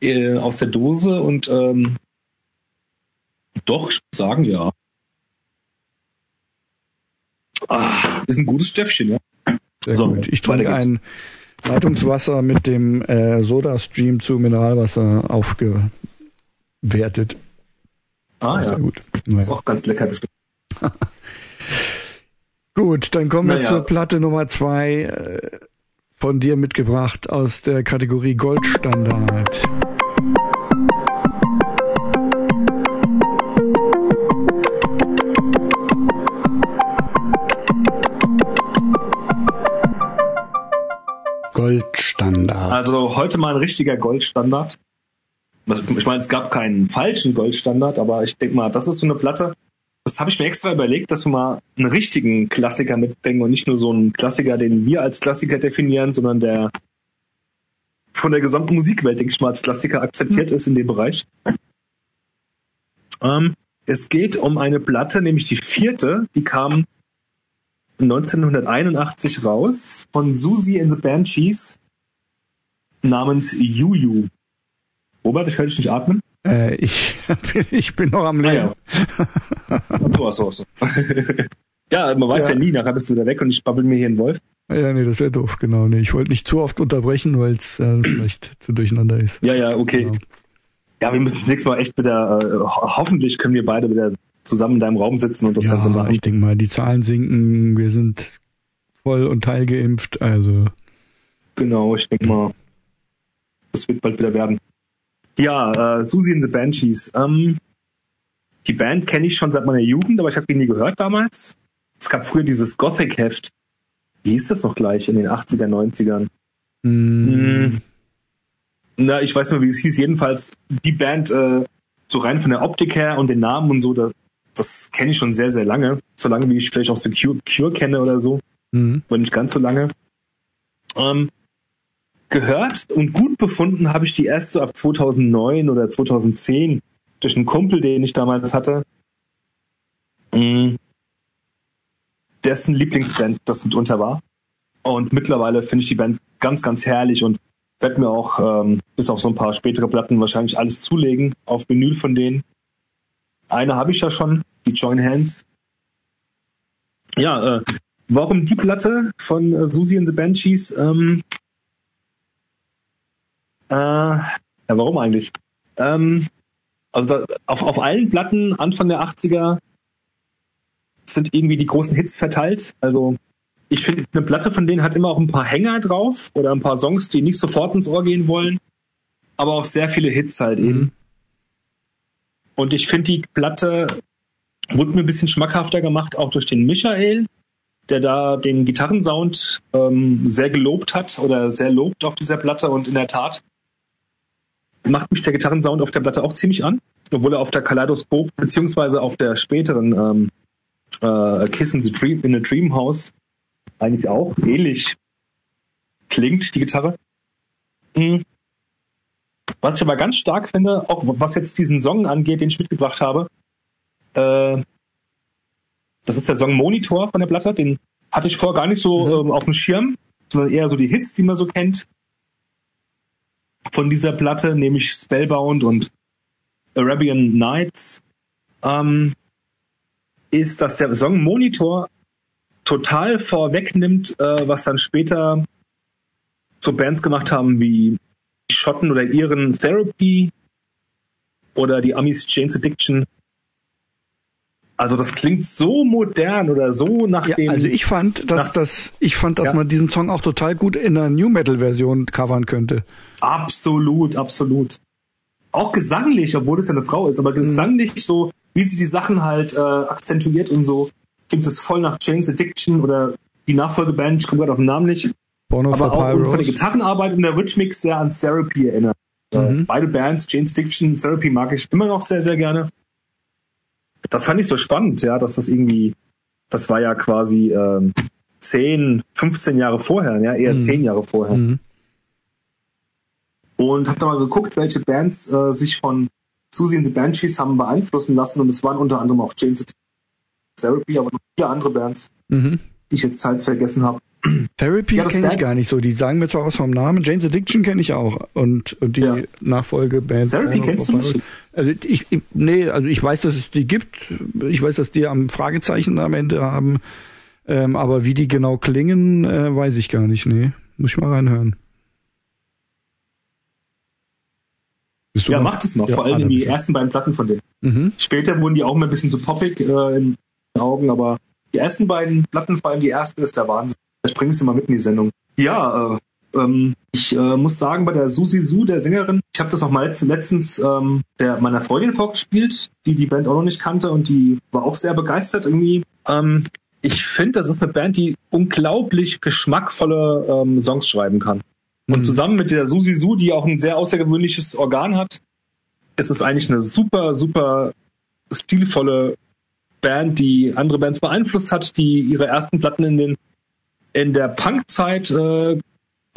äh, aus der Dose und ähm, doch, ich sagen, ja. Ah, ist ein gutes Stöffchen, ja. Sehr So, gut. Ich trinke ein Leitungswasser mit dem äh, Soda-Stream zu Mineralwasser aufgewertet. Ah ja, gut. ist Naja. auch ganz lecker bestimmt. <laughs> Gut, dann kommen wir Naja. zur Platte Nummer zwei äh, von dir mitgebracht aus der Kategorie Goldstandard. Goldstandard. Also heute mal ein richtiger Goldstandard. Also, Ich meine, es gab keinen falschen Goldstandard, aber ich denke mal, das ist so eine Platte. Das habe ich mir extra überlegt, dass wir mal einen richtigen Klassiker mitbringen und nicht nur so einen Klassiker, den wir als Klassiker definieren, sondern der von der gesamten Musikwelt, denke ich mal, als Klassiker akzeptiert ist in dem Bereich. Ähm, es geht um eine Platte, nämlich die vierte, die kam 1981 raus von Susie and the Banshees namens Juju. Robert, ich höre dich nicht atmen. Äh, ich, <laughs> ich bin noch am Leben. Ah, So, so, so. <laughs> ja, man weiß ja. Ja. nie, nachher bist du wieder weg und ich babbel mir hier einen Wolf. Ja, nee, das wäre doof, genau. Nee, ich wollte nicht zu oft unterbrechen, weil es äh, vielleicht zu durcheinander ist. Ja, ja, okay. Genau. Ja, wir müssen das nächste Mal echt wieder, äh, ho hoffentlich können wir beide wieder zusammen in deinem Raum sitzen und das ja, Ganze machen. ich denke mal, die Zahlen sinken, wir sind voll und teilgeimpft, also Genau, ich denke mal, das wird bald wieder werden. Ja, äh, Susie and the Banshees. Ähm, die Band kenne ich schon seit meiner Jugend, aber ich habe die nie gehört damals. Es gab früher dieses Gothic-Heft. Wie hieß das noch gleich in den 80er, 90ern? mh, Na, ich weiß nicht mehr, wie es hieß. Jedenfalls die Band, äh, so rein von der Optik her und den Namen und so, das, das kenne ich schon sehr, sehr lange. So lange, wie ich vielleicht auch The Cure, kenne oder so. mh. aber nicht ganz so lange. Ähm, gehört und gut befunden habe ich die erst so ab 2009 oder 2010 durch einen Kumpel, den ich damals hatte. Mm, Dessen Lieblingsband das mitunter war. Und mittlerweile finde ich die Band ganz, ganz herrlich und werde mir auch ähm, bis auf so ein paar spätere Platten wahrscheinlich alles zulegen auf Vinyl von denen. Eine habe ich ja schon, die Join Hands. Ja, äh, warum die Platte von äh, Susie and the Banshees? Ähm, äh, ja, warum eigentlich? Ähm, also da, auf, auf allen Platten Anfang der 80er sind irgendwie die großen Hits verteilt. Also ich finde, eine Platte von denen hat immer auch ein paar Hänger drauf oder ein paar Songs, die nicht sofort ins Ohr gehen wollen, aber auch sehr viele Hits halt eben. Und ich finde, die Platte wurde mir ein bisschen schmackhafter gemacht, auch durch den Michael, der da den Gitarrensound ähm, sehr gelobt hat oder sehr lobt auf dieser Platte und in der Tat macht mich der Gitarrensound auf der Platte auch ziemlich an, obwohl er auf der Kaleidoskop beziehungsweise auf der späteren ähm, äh, Kiss in the Dream in the Dream House eigentlich auch ähnlich klingt, die Gitarre. Mhm. Was ich aber ganz stark finde, auch was jetzt diesen Song angeht, den ich mitgebracht habe, äh, das ist der Song Monitor von der Platte, den hatte ich vorher gar nicht so ähm, auf dem Schirm, sondern eher so die Hits, die man so kennt von dieser Platte, nämlich Spellbound und Arabian Nights, ähm, ist, dass der Song Monitor total vorwegnimmt, äh, was dann später so Bands gemacht haben wie Schotten oder Ihren Therapy oder die Amis Jane's Addiction. Also das klingt so modern oder so nach ja, dem. Also ich fand, dass das, ich fand, dass ja. man diesen Song auch total gut in einer New Metal Version covern könnte. Absolut, absolut. Auch gesanglich, obwohl es ja eine Frau ist, aber gesanglich so, wie sie die Sachen halt äh, akzentuiert und so, klingt es voll nach Jane's Addiction oder die Nachfolgeband, ich komme gerade auf den Namen nicht. Born of aber auch und von der. Gitarrenarbeit und der Rhythmix sehr an Therapy erinnert. Äh, Mhm. Beide Bands, Jane's Addiction, Therapy mag ich immer noch sehr, sehr gerne. Das fand ich so spannend, ja, dass das irgendwie, das war ja quasi ähm, 10, 15 Jahre vorher, ja, eher Mhm. 10 Jahre vorher. Mhm. Und habe da mal geguckt, welche Bands äh, sich von Susie and the Banshees haben beeinflussen lassen. Und es waren unter anderem auch Jane's Therapy, aber noch viele andere Bands, Mhm. die ich jetzt teils vergessen habe. Therapy Ja, kenne ich gar nicht so. Die sagen mir zwar was vom Namen. Jane's Addiction kenne ich auch. Und, und die Ja. Nachfolgeband. Therapy kennst du nicht? Also ich, ich, nee, also ich weiß, dass es die gibt. Ich weiß, dass die am Fragezeichen am Ende haben. Ähm, aber wie die genau klingen, äh, weiß ich gar nicht. Nee, muss ich mal reinhören. Ja, mal- macht es noch, Ja, vor allem ah, die ersten beiden Platten von denen. Mhm. Später wurden die auch immer ein bisschen zu poppig äh, in den Augen, aber die ersten beiden Platten, vor allem die erste, ist der Wahnsinn. Da springen sie mal mit in die Sendung. Ja, äh, ähm, ich äh, muss sagen, bei der Susi Su, der Sängerin, ich habe das auch mal letzt- letztens ähm, der, meiner Freundin vorgespielt, die die Band auch noch nicht kannte und die war auch sehr begeistert irgendwie. Ähm, ich finde, das ist eine Band, die unglaublich geschmackvolle ähm, Songs schreiben kann. Und Mhm. zusammen mit der Susi Su, die auch ein sehr außergewöhnliches Organ hat, ist es eigentlich eine super, super stilvolle Band, die andere Bands beeinflusst hat, die ihre ersten Platten in den in der Punk-Zeit äh,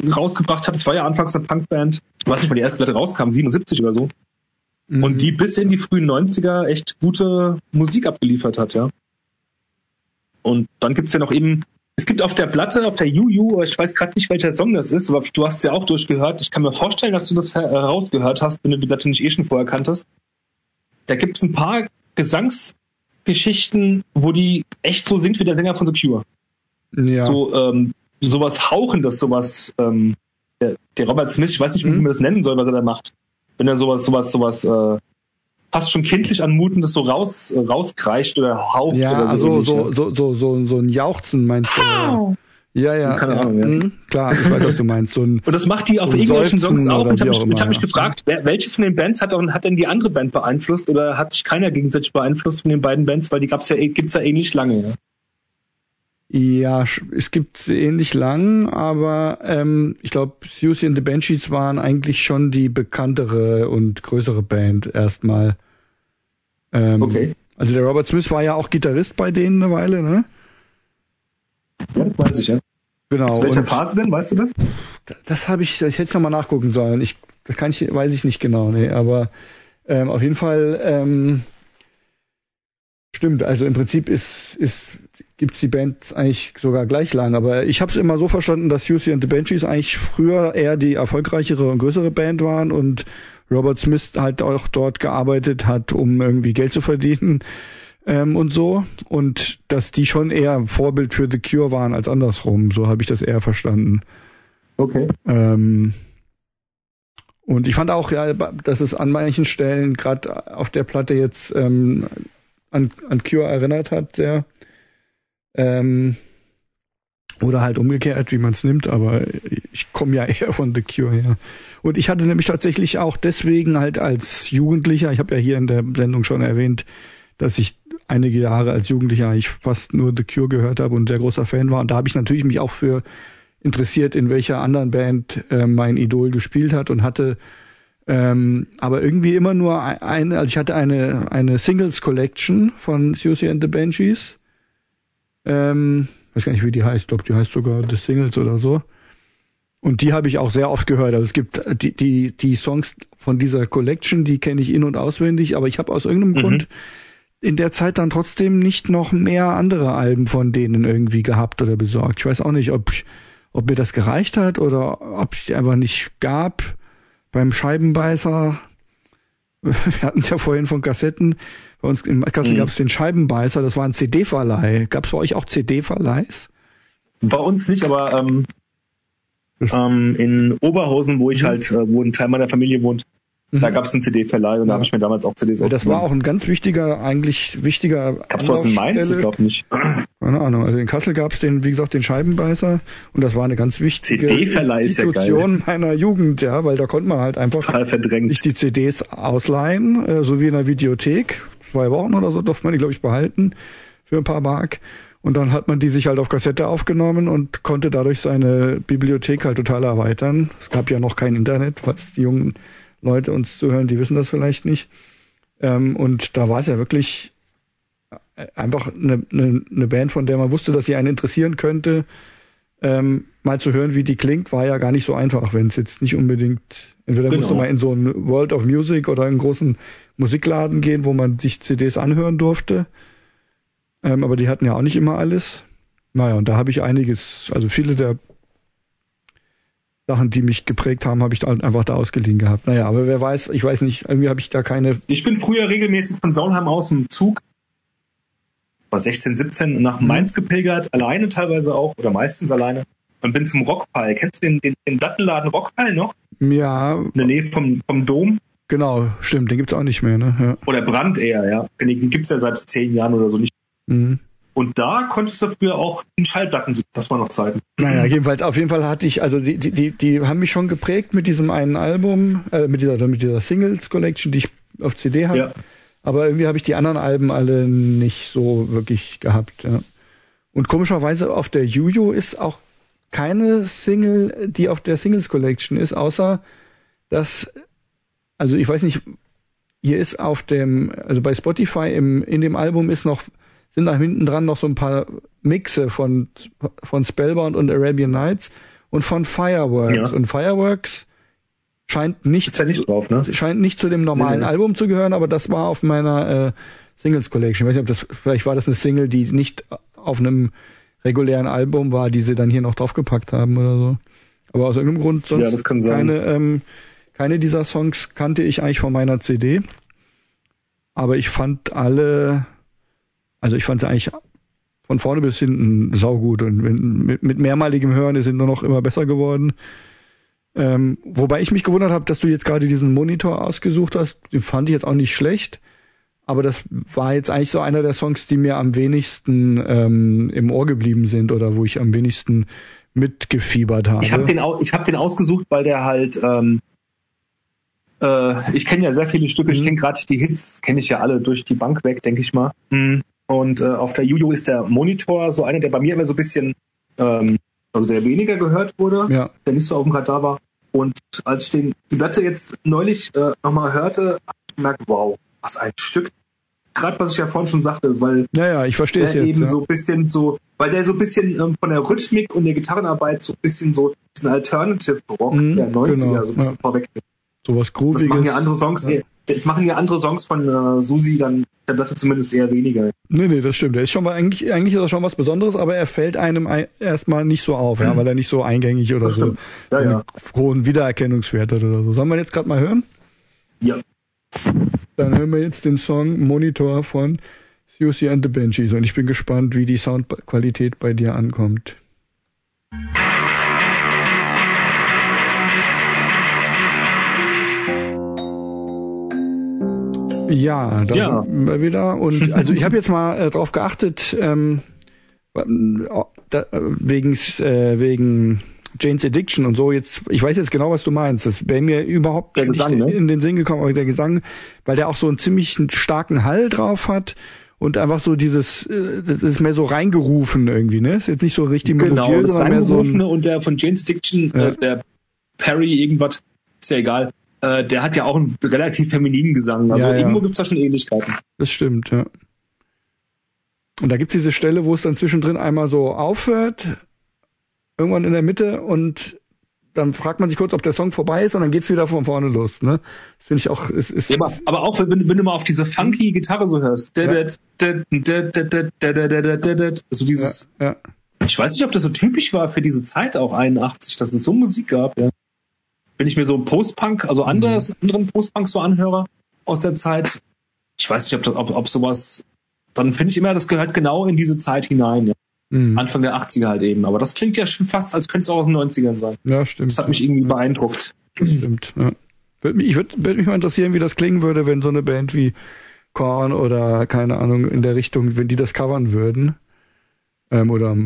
rausgebracht hat. Es war ja anfangs eine Punkband. Ich weiß nicht, wann die erste Platte rauskam, 77 oder so. Mhm. Und die bis in die frühen 90er echt gute Musik abgeliefert hat, ja. Und dann gibt's ja noch eben, es gibt auf der Platte, auf der Juju, ich weiß gerade nicht, welcher Song das ist, aber du hast ja auch durchgehört. Ich kann mir vorstellen, dass du das herausgehört hast, wenn du die Platte nicht eh schon vorher kanntest. Da gibt's ein paar Gesangsgeschichten, wo die echt so singt wie der Sänger von The Cure. Ja. So ähm, sowas Hauchendes, sowas, ähm, der, der Robert Smith, ich weiß nicht, wie Mhm. man das nennen soll, was er da macht. Wenn er sowas, sowas, sowas, äh, fast schon kindlich anmutendes so raus, äh, rauskreischt oder haucht Ja, oder so. also so, ne? so, so, so, so ein Jauchzen meinst du? oder? Ja, ja. Keine ja. Ahnung, ja. Mhm, klar, ich weiß, was du meinst. So ein, Und das macht die auf irgendwelchen Songs auch. Und ich habe mich, ich hab mich immer, gefragt, wer, welche von den Bands hat, auch, hat denn die andere Band beeinflusst oder hat sich keiner gegenseitig beeinflusst von den beiden Bands, weil die gab's ja, gibt's ja ähnlich lange. Ja? Ja, es gibt ähnlich lang, aber ähm, ich glaube, Susie and the Banshees waren eigentlich schon die bekanntere und größere Band erstmal. Ähm, Okay. Also der Robert Smith war ja auch Gitarrist bei denen eine Weile, ne? Ja, das weiß ich, ja. Genau. Welcher Phase denn, weißt du das? Das habe ich, ich hätte es nochmal nachgucken sollen. Ich, das kann ich, weiß ich nicht genau, nee, aber ähm, auf jeden Fall ähm, stimmt. Also im Prinzip ist, ist gibt's die Band eigentlich sogar gleich lang. Aber ich habe es immer so verstanden, dass Susie and the Banshees eigentlich früher eher die erfolgreichere und größere Band waren und Robert Smith halt auch dort gearbeitet hat, um irgendwie Geld zu verdienen ähm, und so. Und dass die schon eher ein Vorbild für The Cure waren als andersrum. So habe ich das eher verstanden. Okay. Ähm, und ich fand auch, ja, dass es an manchen Stellen gerade auf der Platte jetzt ähm, an, an Cure erinnert hat, sehr. Ähm, oder halt umgekehrt, wie man es nimmt, aber ich komme ja <laughs> eher von The Cure her. Und ich hatte nämlich tatsächlich auch deswegen halt als Jugendlicher, ich habe ja hier in der Sendung schon erwähnt, dass ich einige Jahre als Jugendlicher eigentlich fast nur The Cure gehört habe und sehr großer Fan war. Und da habe ich natürlich mich auch für interessiert, in welcher anderen Band äh, mein Idol gespielt hat und hatte ähm, aber irgendwie immer nur eine, also ich hatte eine, eine Singles Collection von Susie and the Banshees. Ähm, weiß gar nicht, wie die heißt, glaube die heißt sogar The Singles oder so. Und die habe ich auch sehr oft gehört. Also es gibt die, die, die Songs von dieser Collection, die kenne ich in- und auswendig, aber ich habe aus irgendeinem Mhm. Grund in der Zeit dann trotzdem nicht noch mehr andere Alben von denen irgendwie gehabt oder besorgt. Ich weiß auch nicht, ob, ich, ob mir das gereicht hat oder ob es die einfach nicht gab. Beim Scheibenbeißer, wir hatten es ja vorhin von Kassetten, bei uns in Kassel Mhm. gab es den Scheibenbeißer, das war ein CD-Verleih. Gab es bei euch auch CD-Verleihs? Bei uns nicht, aber ähm, ähm, in Oberhausen, wo ich Mhm. halt, äh, wo ein Teil meiner Familie wohnt, Da gab es einen CD-Verleih und da habe ich mir damals auch CDs Ja, Das war auch ein ganz wichtiger, eigentlich wichtiger. Gab es was in Mainz? Ich glaube nicht. Keine Ahnung. Also in Kassel gab es den, wie gesagt, den Scheibenbeißer und das war eine ganz wichtige ist ja Institution meiner Jugend, ja, weil da konnte man halt einfach sich die CDs ausleihen, äh, so wie in der Videothek. Zwei Wochen oder so durfte man die, glaube ich, behalten für ein paar Mark. Und dann hat man die sich halt auf Kassette aufgenommen und konnte dadurch seine Bibliothek halt total erweitern. Es gab ja noch kein Internet, was die jungen Leute uns zuhören, die wissen das vielleicht nicht. Ähm, und da war es ja wirklich äh, einfach eine, eine, eine Band, von der man wusste, dass sie einen interessieren könnte. Ähm, mal zu hören, wie die klingt, war ja gar nicht so einfach, wenn es jetzt nicht unbedingt, entweder Genau. musste man in so einen World of Music oder einen großen Musikladen gehen, wo man sich CDs anhören durfte. Ähm, aber die hatten ja auch nicht immer alles. Naja, und da habe ich einiges, also viele der Sachen, die mich geprägt haben, habe ich da einfach da ausgeliehen gehabt. Naja, aber wer weiß, ich weiß nicht, irgendwie habe ich da keine. Ich bin früher regelmäßig von Saunheim aus im Zug, war 16, 17, nach Mhm. Mainz gepilgert, alleine teilweise auch, oder meistens alleine, und bin zum Rockpal. Kennst du den, den, den Dattenladen Rockpal noch? Ja, In der Nähe vom, vom Dom? genau, stimmt, den gibt's auch nicht mehr, ne? Ja. Oder Brand eher, ja. Den gibt's ja seit zehn Jahren oder so nicht. Mhm. Und da konntest du früher auch in Schallplatten. Das war noch Zeiten. Naja, jedenfalls, auf jeden Fall hatte ich, also die, die, die, die haben mich schon geprägt mit diesem einen Album, äh, mit dieser, mit dieser Singles Collection, die ich auf CD habe. Ja. Aber irgendwie habe ich die anderen Alben alle nicht so wirklich gehabt. Ja. Und komischerweise auf der Juju ist auch keine Single, die auf der Singles Collection ist, außer dass, also ich weiß nicht, hier ist auf dem, also bei Spotify im, in dem Album ist noch, sind da hinten dran noch so ein paar Mixe von, von Spellbound und Arabian Nights und von Fireworks. Ja. Und Fireworks scheint nicht Ist ja nicht drauf, ne? scheint nicht zu dem normalen Nee, nee. Album zu gehören, aber das war auf meiner äh, Singles Collection. Ich weiß nicht, ob das vielleicht war das eine Single, die nicht auf einem regulären Album war, die sie dann hier noch draufgepackt haben oder so. Aber aus irgendeinem Grund sonst Ja, das kann sein. keine ähm, keine dieser Songs kannte ich eigentlich von meiner CD. Aber ich fand alle, also ich fand sie eigentlich von vorne bis hinten saugut und mit, mit mehrmaligem Hören ist sie nur noch immer besser geworden. Ähm, wobei ich mich gewundert habe, dass du jetzt gerade diesen Monitor ausgesucht hast. Den fand ich jetzt auch nicht schlecht. Aber das war jetzt eigentlich so einer der Songs, die mir am wenigsten ähm, im Ohr geblieben sind oder wo ich am wenigsten mitgefiebert habe. Ich habe den, au- ich hab den ausgesucht, weil der halt, ähm, äh, ich kenne ja sehr viele Stücke, ich Mhm. kenne gerade die Hits, kenne ich ja alle durch die Bank weg, denke ich mal. Und äh, auf der Juju ist der Monitor so einer, der bei mir immer so ein bisschen, ähm, also der weniger gehört wurde, ja, der nicht so auf dem Radar war. Und als ich den, die Platte jetzt neulich äh, nochmal hörte, habe ich gemerkt, wow, was ein Stück. Gerade was ich ja vorhin schon sagte, weil ja, ja, ich verstehe es der jetzt. eben ja. so ein bisschen so, weil der so ein bisschen ähm, von der Rhythmik und der Gitarrenarbeit so ein bisschen so diesen Alternative Rock Mhm, der 90er genau, so ein bisschen ja. vorweg. Sowas Das Grooviges. machen ja andere Songs, Ja. jetzt machen ja andere Songs von äh, Susi dann Platte zumindest eher weniger. Nee, nee, das stimmt. Der ist schon mal, eigentlich, eigentlich ist er schon was Besonderes, aber er fällt einem ei- erstmal nicht so auf, ja, weil er nicht so eingängig oder Mhm. Das so. Ja, ja. hohen Wiedererkennungswert hat oder so. Sollen wir jetzt gerade mal hören? Ja. Dann hören wir jetzt den Song Monitor von Susie and the Banshees und ich bin gespannt, wie die Soundqualität bei dir ankommt. Ja, da Ja. sind wir wieder. Und <laughs> also ich habe jetzt mal äh, drauf geachtet, ähm, da, äh, wegen, äh, wegen Jane's Addiction und so. Jetzt, ich weiß jetzt genau, was du meinst. Das wäre mir überhaupt Der Gesang, nicht ne? in den Sinn gekommen, aber der Gesang, weil der auch so einen ziemlich starken Hall drauf hat und einfach so dieses, äh, das ist mehr so reingerufen irgendwie, ne? Ist jetzt nicht so richtig Genau, melodiös, das sondern mehr so ein, und der von Jane's Addiction, Ja. äh, der Perry irgendwas, ist ja egal, äh, der hat ja auch einen relativ femininen Gesang. Also Ja, ja. irgendwo gibt's da schon Ähnlichkeiten. Das stimmt, ja. Und da gibt's diese Stelle, wo es dann zwischendrin einmal so aufhört, irgendwann in der Mitte und dann fragt man sich kurz, ob der Song vorbei ist und dann geht's wieder von vorne los. Ne? Das finde ich auch, ist, ist, Ja, aber, aber auch wenn, wenn du mal auf diese funky Gitarre so hörst, Ja. also dieses, ja, ja. ich weiß nicht, ob das so typisch war für diese Zeit auch 81, dass es so Musik gab. Ja. Wenn ich mir so Post-Punk, also anders, anderen Post-Punk so anhöre aus der Zeit, ich weiß nicht, ob, das, ob, ob sowas, dann finde ich immer, das gehört genau in diese Zeit hinein. Ja. Mhm. Anfang der 80er halt eben. Aber das klingt ja schon fast, als könnte es auch aus den 90ern sein. ja, stimmt. Das hat mich irgendwie beeindruckt. Das stimmt, ja. Würde mich, ich würde würd mich mal interessieren, wie das klingen würde, wenn so eine Band wie Korn oder keine Ahnung in der Richtung, wenn die das covern würden. Ähm, oder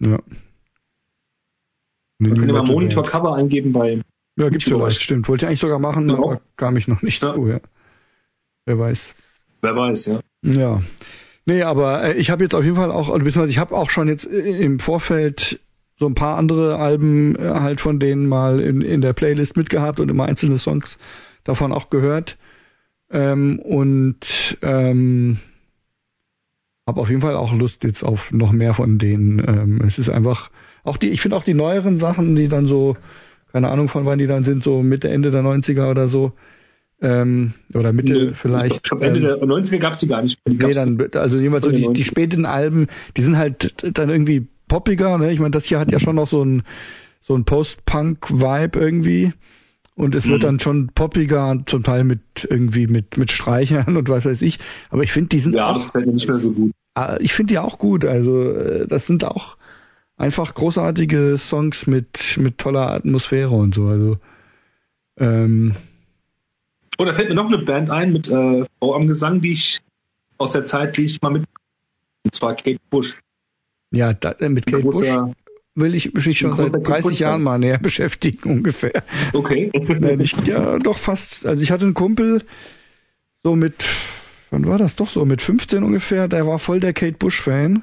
ja. Man kann ja mal Monitor-Cover eingeben bei. Ja, gibt's vielleicht, stimmt. Wollte ich eigentlich sogar machen, ja. aber kam ich noch nicht ja. zu, ja. Wer weiß. Wer weiß, ja. Ja. Nee, aber äh, ich habe jetzt auf jeden Fall auch, also beziehungsweise ich habe auch schon jetzt im Vorfeld so ein paar andere Alben äh, halt von denen mal in, in der Playlist mitgehabt und immer einzelne Songs davon auch gehört. Ähm, und ähm, habe auf jeden Fall auch Lust jetzt auf noch mehr von denen. Ähm, es ist einfach auch die, ich finde auch die neueren Sachen, die dann so, keine Ahnung von wann die dann sind, so Mitte, Ende der 90er oder so, ähm, oder Mitte nee, vielleicht. Ich glaube, Ende ähm, der 90er gab's die gar nicht. Die nee, dann, also jedenfalls so die, die späten Alben, die sind halt dann irgendwie poppiger, ne? Ich meine, das hier hat ja schon noch so ein so ein Post-Punk-Vibe irgendwie. Und es mhm. wird dann schon poppiger, zum Teil mit irgendwie mit mit Streichern <laughs> und was weiß ich. Aber ich finde, die sind ja, auch, das fällt mir nicht mehr so gut. Ah, ich finde die auch gut. Also äh, das sind auch einfach großartige Songs mit mit toller Atmosphäre und so. Also ähm, Oh, da fällt mir noch eine Band ein mit äh, Frau am Gesang, die ich aus der Zeit, die ich mal mit, und zwar Kate Bush. Ja, da, äh, mit Kate Bush will ich mich schon seit 30 Jahren mal näher <laughs> beschäftigen ungefähr. Okay. <laughs> Nein, ich, ja, doch fast. Also ich hatte einen Kumpel, so mit, wann war das? Doch so mit 15 ungefähr, der war voll der Kate Bush Fan.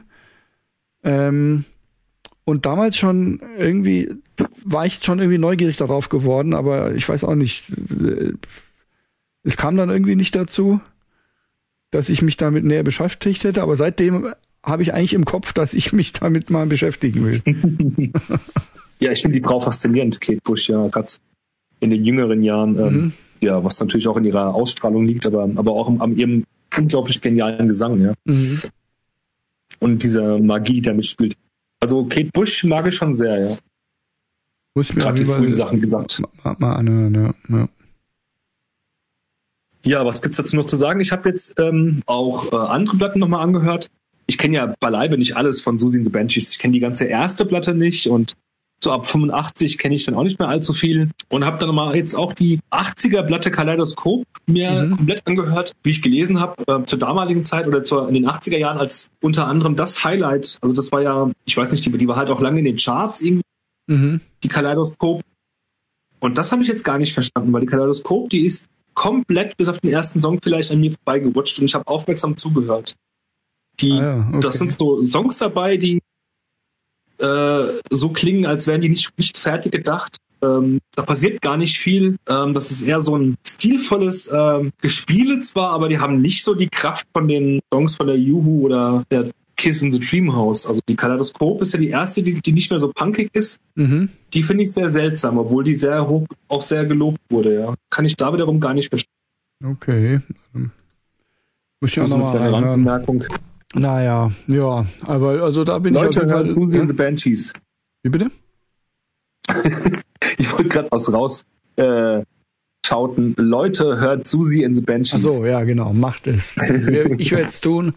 Ähm, und damals schon irgendwie war ich schon irgendwie neugierig darauf geworden, aber ich weiß auch nicht. Äh, es kam dann irgendwie nicht dazu, dass ich mich damit näher beschäftigt hätte, aber seitdem habe ich eigentlich im Kopf, dass ich mich damit mal beschäftigen will. <laughs> ja, ich finde die Frau faszinierend, Kate Bush, ja, gerade in den jüngeren Jahren, ähm, mhm. ja, was natürlich auch in ihrer Ausstrahlung liegt, aber, aber auch an ihrem unglaublich genialen Gesang, ja. Mhm. Und diese Magie, die da mitspielt. Also Kate Bush mag ich schon sehr, ja. Muss ich mir Gerade die frühen Sachen gesagt. Mal, mal anhören, ja. ja. Ja, was gibt's dazu noch zu sagen? Ich habe jetzt ähm, auch äh, andere Platten nochmal angehört. Ich kenne ja beileibe nicht alles von Susie and the Banshees. Ich kenne die ganze erste Platte nicht und so ab 85 kenne ich dann auch nicht mehr allzu viel und habe dann mal jetzt auch die 80er Platte Kaleidoskop mir mhm. komplett angehört, wie ich gelesen habe, äh, zur damaligen Zeit oder zur, in den 80er Jahren als unter anderem das Highlight. Also das war ja, ich weiß nicht, die, die war halt auch lange in den Charts irgendwie, mhm. die Kaleidoskop. Und das habe ich jetzt gar nicht verstanden, weil die Kaleidoskop, die ist komplett bis auf den ersten Song vielleicht an mir vorbeigewutscht und ich habe aufmerksam zugehört. Die, ah ja, okay. Das sind so Songs dabei, die äh, so klingen, als wären die nicht, nicht fertig gedacht. Ähm, da passiert gar nicht viel. Ähm, das ist eher so ein stilvolles ähm, Gespiele zwar, aber die haben nicht so die Kraft von den Songs von der Juhu oder der Kiss in the Dream House. Also die Kaleidoskop ist ja die erste, die, die nicht mehr so punkig ist. Mhm. Die finde ich sehr seltsam, obwohl die sehr hoch, auch sehr gelobt wurde. Ja. Kann ich da wiederum gar nicht verstehen. Okay. Muss ich auch also nochmal reinhören. Naja, ja, aber also da bin Leute, ich auf jeden Fall. Susi ja? and the Banshees. Wie bitte? <laughs> ich wollte gerade was raus äh, schauten. Leute, hört Susi and the Banshees. Ach so, ja, genau, macht es. <laughs> ich werde es tun.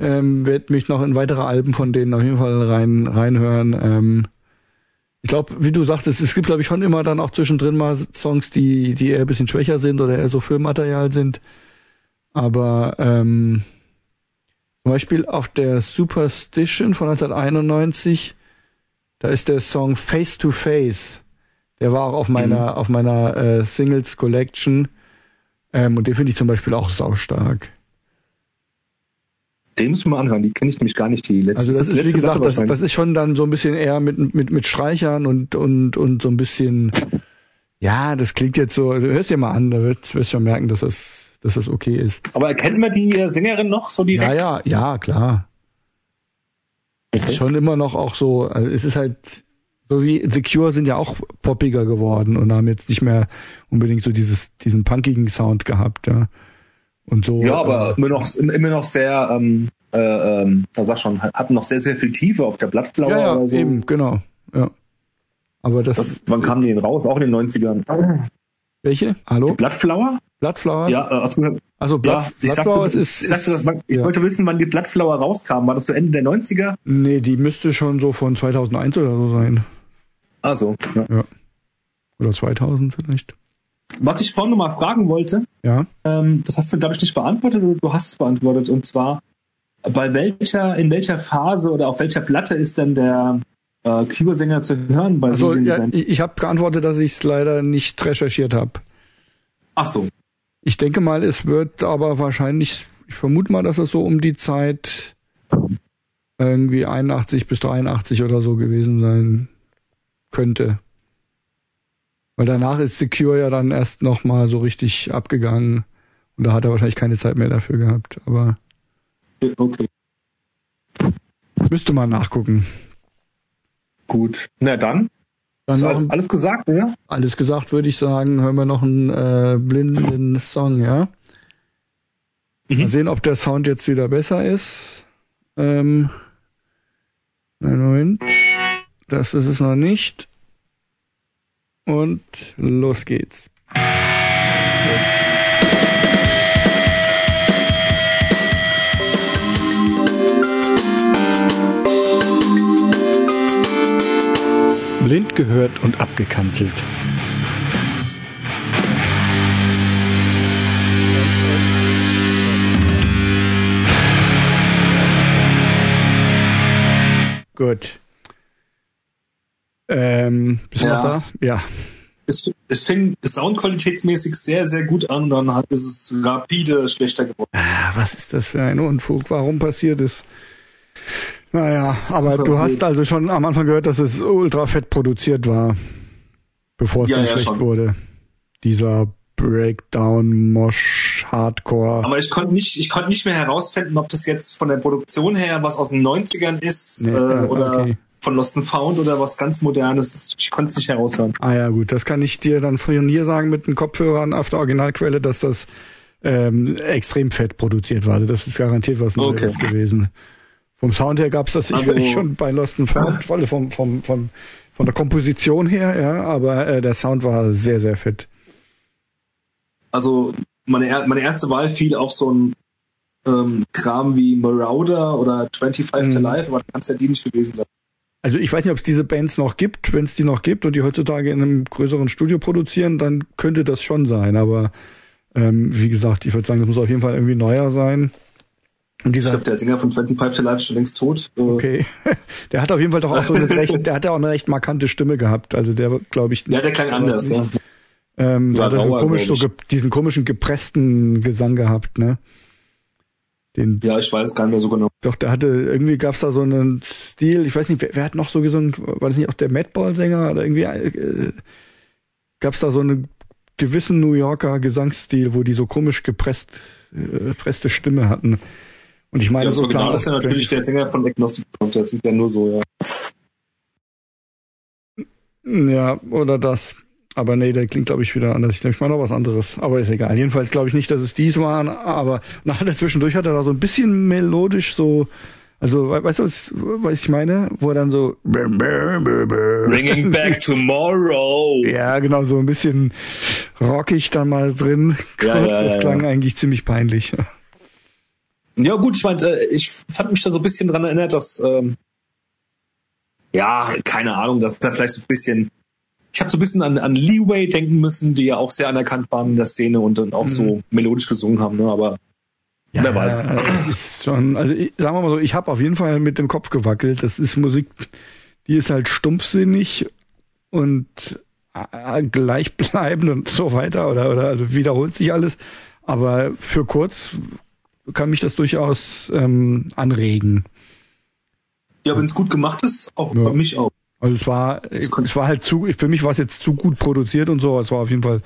Ähm, werde mich noch in weitere Alben von denen auf jeden Fall rein reinhören. Ähm, ich glaube, wie du sagtest, es gibt, glaube ich, schon immer dann auch zwischendrin mal Songs, die, die eher ein bisschen schwächer sind oder eher so Filmmaterial sind. Aber ähm, zum Beispiel auf der Superstition von 1991, da ist der Song Face to Face. Der war auch auf meiner, mhm. auf meiner äh, Singles Collection. Ähm, und den finde ich zum Beispiel auch saustark. Den muss man mal anhören, die kenne ich nämlich gar nicht, die letzte. Also das, das ist, wie gesagt, das, das, ist schon dann so ein bisschen eher mit, mit, mit Streichern und, und, und so ein bisschen, ja, das klingt jetzt so, du hörst dir mal an, da wirst du schon merken, dass das, dass das okay ist. Aber erkennt man die Sängerin noch so direkt? Ja, ja, ja, klar. Okay. Es ist schon immer noch auch so, also es ist halt, so wie The Cure sind ja auch poppiger geworden und haben jetzt nicht mehr unbedingt so dieses, diesen punkigen Sound gehabt, ja. Und so. Ja, aber äh, immer noch, immer noch sehr, ähm, äh, ähm, da sag schon, hatten noch sehr, sehr viel Tiefe auf der Blattflower ja, ja, oder so. Eben, genau. Ja. Aber das. das wann kamen die denn raus? Auch in den 90ern. Welche? Hallo? Blattflower? Blattflowers? Ja, also, also Blatt, ja, ich Blattflowers sagte, ist. Ich, sagte, ich ja. wollte wissen, wann die Blattflower rauskam. War das so Ende der 90er? Nee, die müsste schon so von 2001 oder so sein. Ah, so. Ja. ja. Oder 2000 vielleicht. was ich vorhin noch mal fragen wollte, Ja. ähm, das hast du, glaube ich, nicht beantwortet oder du hast es beantwortet. Und zwar, bei welcher, in welcher Phase oder auf welcher Platte ist denn der äh, Cure-Sänger zu hören bei Also ja, ich habe geantwortet, dass ich es leider nicht recherchiert habe. Ach so. Ich denke mal, es wird aber wahrscheinlich, ich vermute mal, dass es so um die Zeit irgendwie 81 bis 83 oder so gewesen sein könnte. Weil danach ist Secure ja dann erst nochmal so richtig abgegangen. Und da hat er wahrscheinlich keine Zeit mehr dafür gehabt. Aber Okay, müsste man nachgucken. Gut. Na dann, Dann noch ein, alles gesagt, oder? alles gesagt, würde ich sagen, hören wir noch einen äh, blinden Song, ja? Mhm. Mal sehen, ob der Sound jetzt wieder besser ist. Ähm, einen Moment. Das ist es noch nicht. Und los geht's. Blind gehört und abgekanzelt. Gut. Ähm, bist du Ja. noch da? Ja. Es, es fing soundqualitätsmäßig sehr, sehr gut an und dann hat es rapide schlechter geworden. Ah, was ist das für ein Unfug? Warum passiert es? Naja, <laughs> aber du hast blöd. also schon am Anfang gehört, dass es ultra fett produziert war, bevor es Ja, dann ja, schlecht schon. wurde. Dieser Breakdown, Mosh, Hardcore. Aber ich konnte nicht, ich konnte nicht mehr herausfinden, ob das jetzt von der Produktion her was aus den 90ern ist Nee, äh, äh, oder okay. von Lost and Found oder was ganz Modernes. Ich konnte es nicht heraushören. Ah ja, gut, das kann ich dir dann von hier sagen mit den Kopfhörern auf der Originalquelle, dass das ähm, extrem fett produziert war. Also das ist garantiert was Neues Okay. gewesen. Vom Sound her gab's das Also- sicherlich schon bei Lost and Found, <laughs> also vom, vom, vom, von der Komposition her, ja, aber äh, der Sound war sehr, sehr fett. Also meine, meine erste Wahl fiel auf so ein ähm, Kram wie Marauder oder 25 to Mhm. Life, aber kann es ja die nicht gewesen sein. Also ich weiß nicht, ob es diese Bands noch gibt. Wenn es die noch gibt und die heutzutage in einem größeren Studio produzieren, dann könnte das schon sein. Aber ähm, wie gesagt, ich würde sagen, das muss auf jeden Fall irgendwie neuer sein. Und Ich dieser glaube, der Sänger von 25 to Life ist schon längst tot. Äh, Okay. <laughs> Der hat auf jeden Fall doch auch so eine recht, der hat ja auch eine recht markante Stimme gehabt. Also der, glaube ich. Ja, der klang anders. nicht. Ja. Ähm, Ja, hat er so rauer, komisch, so diesen komischen gepressten Gesang gehabt, ne? Den, ja, ich weiß gar nicht mehr so genau. doch, der hatte, irgendwie gab's da so einen Stil, ich weiß nicht, wer, wer hat noch so gesungen, war das nicht auch der Madball-Sänger oder irgendwie, äh, gab's da so einen gewissen New Yorker Gesangsstil, wo die so komisch gepresst, äh, gepresste Stimme hatten. Und ich meine, Ja, so so genau klar das ist ja natürlich der Sänger von Agnostic Front. Der singt ja nur so, ja. Ja, oder das. Aber nee, der klingt, glaube ich, wieder anders. Ich, ich meine noch was anderes. Aber ist egal. Jedenfalls glaube ich nicht, dass es dies waren. Aber nachher zwischendurch hat er da so ein bisschen melodisch so, also we- weißt du, was, was ich meine? Wo er dann so Bringing back tomorrow. ja, genau, so ein bisschen rockig dann mal drin. Kurz, Ja, ja, das klang ja. eigentlich ziemlich peinlich. Ja, gut, ich meinte, äh, ich fand mich da so ein bisschen dran erinnert, dass, ähm, ja, keine Ahnung, dass da vielleicht so ein bisschen, ich habe so ein bisschen an, an Leeway denken müssen, die ja auch sehr anerkannt waren in der Szene und dann auch Mhm. so melodisch gesungen haben, ne, aber Ja, Wer weiß. äh, Ist schon, also ich, sagen wir mal so, ich habe auf jeden Fall mit dem Kopf gewackelt. Das ist Musik, die ist halt stumpfsinnig und äh, gleichbleibend und so weiter oder oder also wiederholt sich alles. Aber für kurz kann mich das durchaus ähm, anregen. ja, wenn es gut gemacht ist, auch Ja. bei mich auch. Also es war, es war halt zu, für mich war es jetzt zu gut produziert und so. Es war auf jeden Fall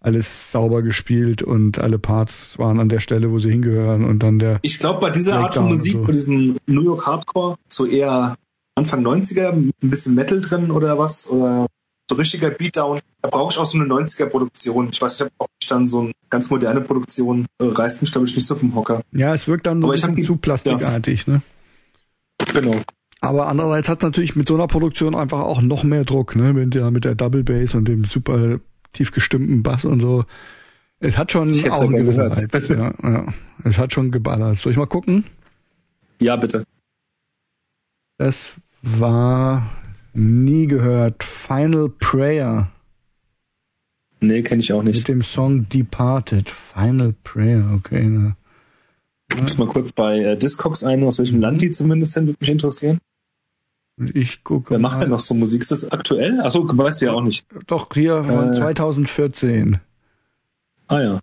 alles sauber gespielt und alle Parts waren an der Stelle, wo sie hingehören und dann der Ich glaube, bei dieser Art von Musik, so. bei diesem New York Hardcore, so eher Anfang 90er, mit ein bisschen Metal drin oder was, oder so richtiger Beatdown, da brauche ich auch so eine 90er Produktion. Ich weiß nicht, ob ich dann so eine ganz moderne Produktion äh, reißt mich, glaube ich, nicht so vom Hocker. Ja, es wirkt dann so Aber ein bisschen zu plastikartig, ne? Genau. Aber andererseits hat natürlich mit so einer Produktion einfach auch noch mehr Druck, ne? Mit der, mit der Double Bass und dem super tief gestimmten Bass und so. Es hat schon auch einen gewissen. Reiz, ja, ja. Es hat schon geballert. Soll ich mal gucken? Ja, bitte. Das war nie gehört. Final Prayer. Nee, kenne ich auch nicht. Mit dem Song Departed, Final Prayer, okay. Ne. Ich muss mal kurz bei äh, Discogs ein, aus welchem Land die zumindest sind, würde mich interessieren. Ich gucke. Wer macht denn noch so Musik? Ist das aktuell? Achso, weißt du ja auch nicht. Doch, hier von Äh. 2014. Ah ja.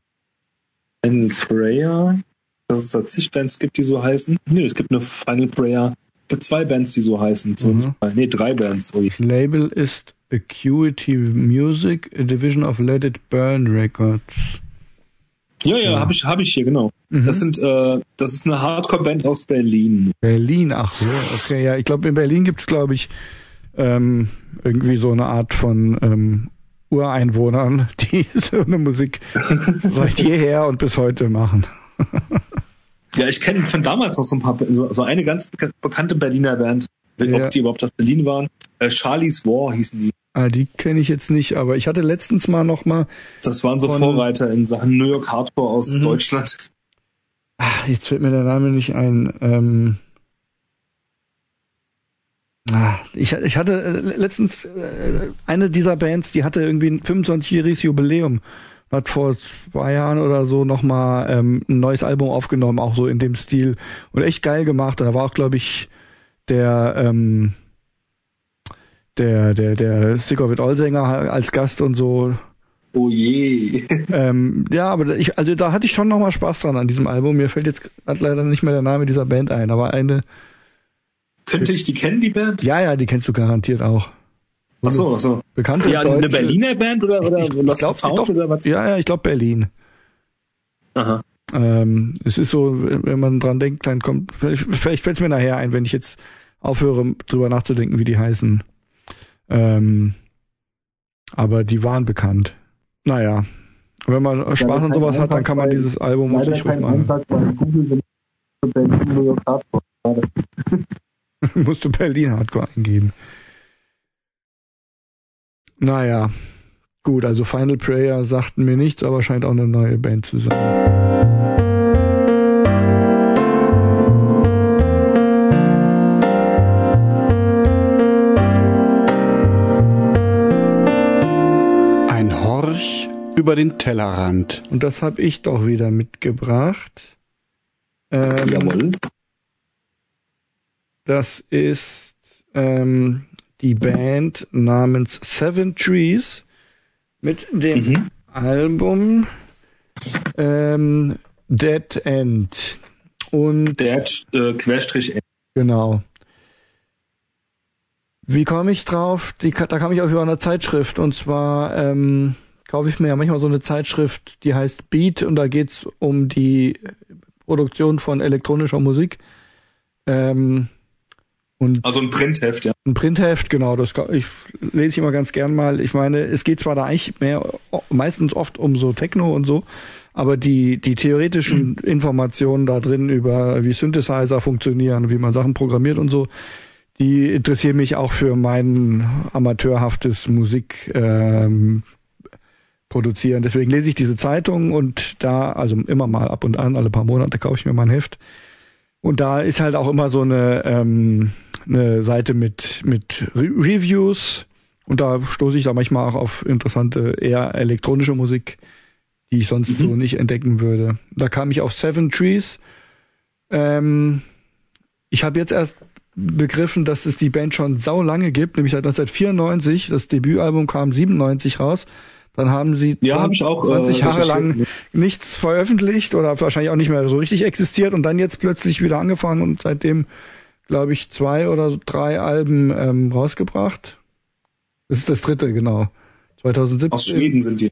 Final Prayer. Dass es da zig Bands gibt, die so heißen. Nee, es gibt eine Final Prayer. Es gibt zwei Bands, die so heißen. So Mhm. Nee, drei Bands. Ui. Das Label ist Acuity Music, a Division of Let It Burn Records. Ja, ja, habe ich, hab ich hier, genau. Mhm. Das sind, äh, das ist eine Hardcore-Band aus Berlin. Berlin, ach so, <laughs> okay, ja. Ich glaube, in Berlin gibt's glaub glaube ich, ähm, irgendwie so eine Art von ähm, Ureinwohnern, <laughs> die so eine Musik <laughs> seit jeher und bis heute machen. Ja, ich kenne von damals noch so ein paar, so eine ganz beka- bekannte Berliner Band. Ja. Ob die überhaupt aus Berlin waren. Äh, Charlie's War hießen die. Ah, die kenne ich jetzt nicht, aber ich hatte letztens mal noch mal, Das waren so Von- Vorreiter in Sachen New York Hardcore aus Mhm. Deutschland. ah, jetzt fällt mir der Name nicht ein. Ähm, ah, ich, ich hatte äh, letztens äh, eine dieser Bands, die hatte irgendwie ein 25-jähriges Jubiläum. Hat vor zwei Jahren oder so nochmal ähm, ein neues Album aufgenommen, auch so in dem Stil. Und echt geil gemacht. Und da war auch, glaube ich, der, ähm, der, der, der Sick of It All Sänger als Gast und so. Oh je. <laughs> Ähm, ja, aber ich, also da hatte ich schon nochmal Spaß dran an diesem Album. Mir fällt jetzt leider nicht mehr der Name dieser Band ein, aber eine, Könnte ich die kennen, die Band? ja, ja, die kennst du garantiert auch. Ach so, ach so. Bekannte Ja, eine deutsche- Berliner Band oder, oder Ich- ich Lost glaub, Sound doch. oder was? Ja, ja, ich glaube Berlin. Aha. Ähm, es ist so, wenn man dran denkt, dann kommt, vielleicht, fällt es mir nachher ein, wenn ich jetzt aufhöre, drüber nachzudenken, wie die heißen. Ähm, aber die waren bekannt. Naja, wenn man Spaß an kein sowas hat, dann kann man bei- dieses Album York Hardcore. <laughs> Schade. musst du Berlin Hardcore eingeben. Naja, gut, also Final Prayer sagten mir nichts, aber scheint auch eine neue Band zu sein. Ein Horch über den Tellerrand. Und das habe ich doch wieder mitgebracht. Ähm, Jawohl. Das ist ähm, die Band namens Seven Trees mit dem Mhm. Album ähm, Dead End. Und Der hat äh, Querstrich genau. Wie komme ich drauf? Die, da kam ich auf über eine Zeitschrift und zwar ähm, kaufe ich mir ja manchmal so eine Zeitschrift, die heißt Beat und da geht's um die Produktion von elektronischer Musik. Ähm, und Also ein Printheft, ja. ein Printheft, genau, das ich lese ich immer ganz gern mal. Ich meine, es geht zwar da eigentlich mehr meistens oft um so Techno und so, aber die die theoretischen Informationen da drin über wie Synthesizer funktionieren, wie man Sachen programmiert und so, die interessieren mich auch für mein amateurhaftes Musik ähm, produzieren. Deswegen lese ich diese Zeitung und da, also immer mal ab und an, alle paar Monate kaufe ich mir mal ein Heft. Und da ist halt auch immer so eine, ähm, eine Seite mit, mit Re Reviews. Und da stoße ich da manchmal auch auf interessante, eher elektronische Musik, die ich sonst so nicht entdecken würde. Da kam ich auf Seven Trees. Ähm, ich habe jetzt erst begriffen, dass es die Band schon sau lange gibt, nämlich seit 1994. Das Debütalbum kam 97 raus. Dann haben sie Ja, hab ich auch, äh, 20 Jahre recherchiert. lang nichts veröffentlicht oder wahrscheinlich auch nicht mehr so richtig existiert und dann jetzt plötzlich wieder angefangen und seitdem, glaube ich, zwei oder drei Alben ähm, rausgebracht. Das ist das dritte, genau. 2017. Aus Schweden sind die.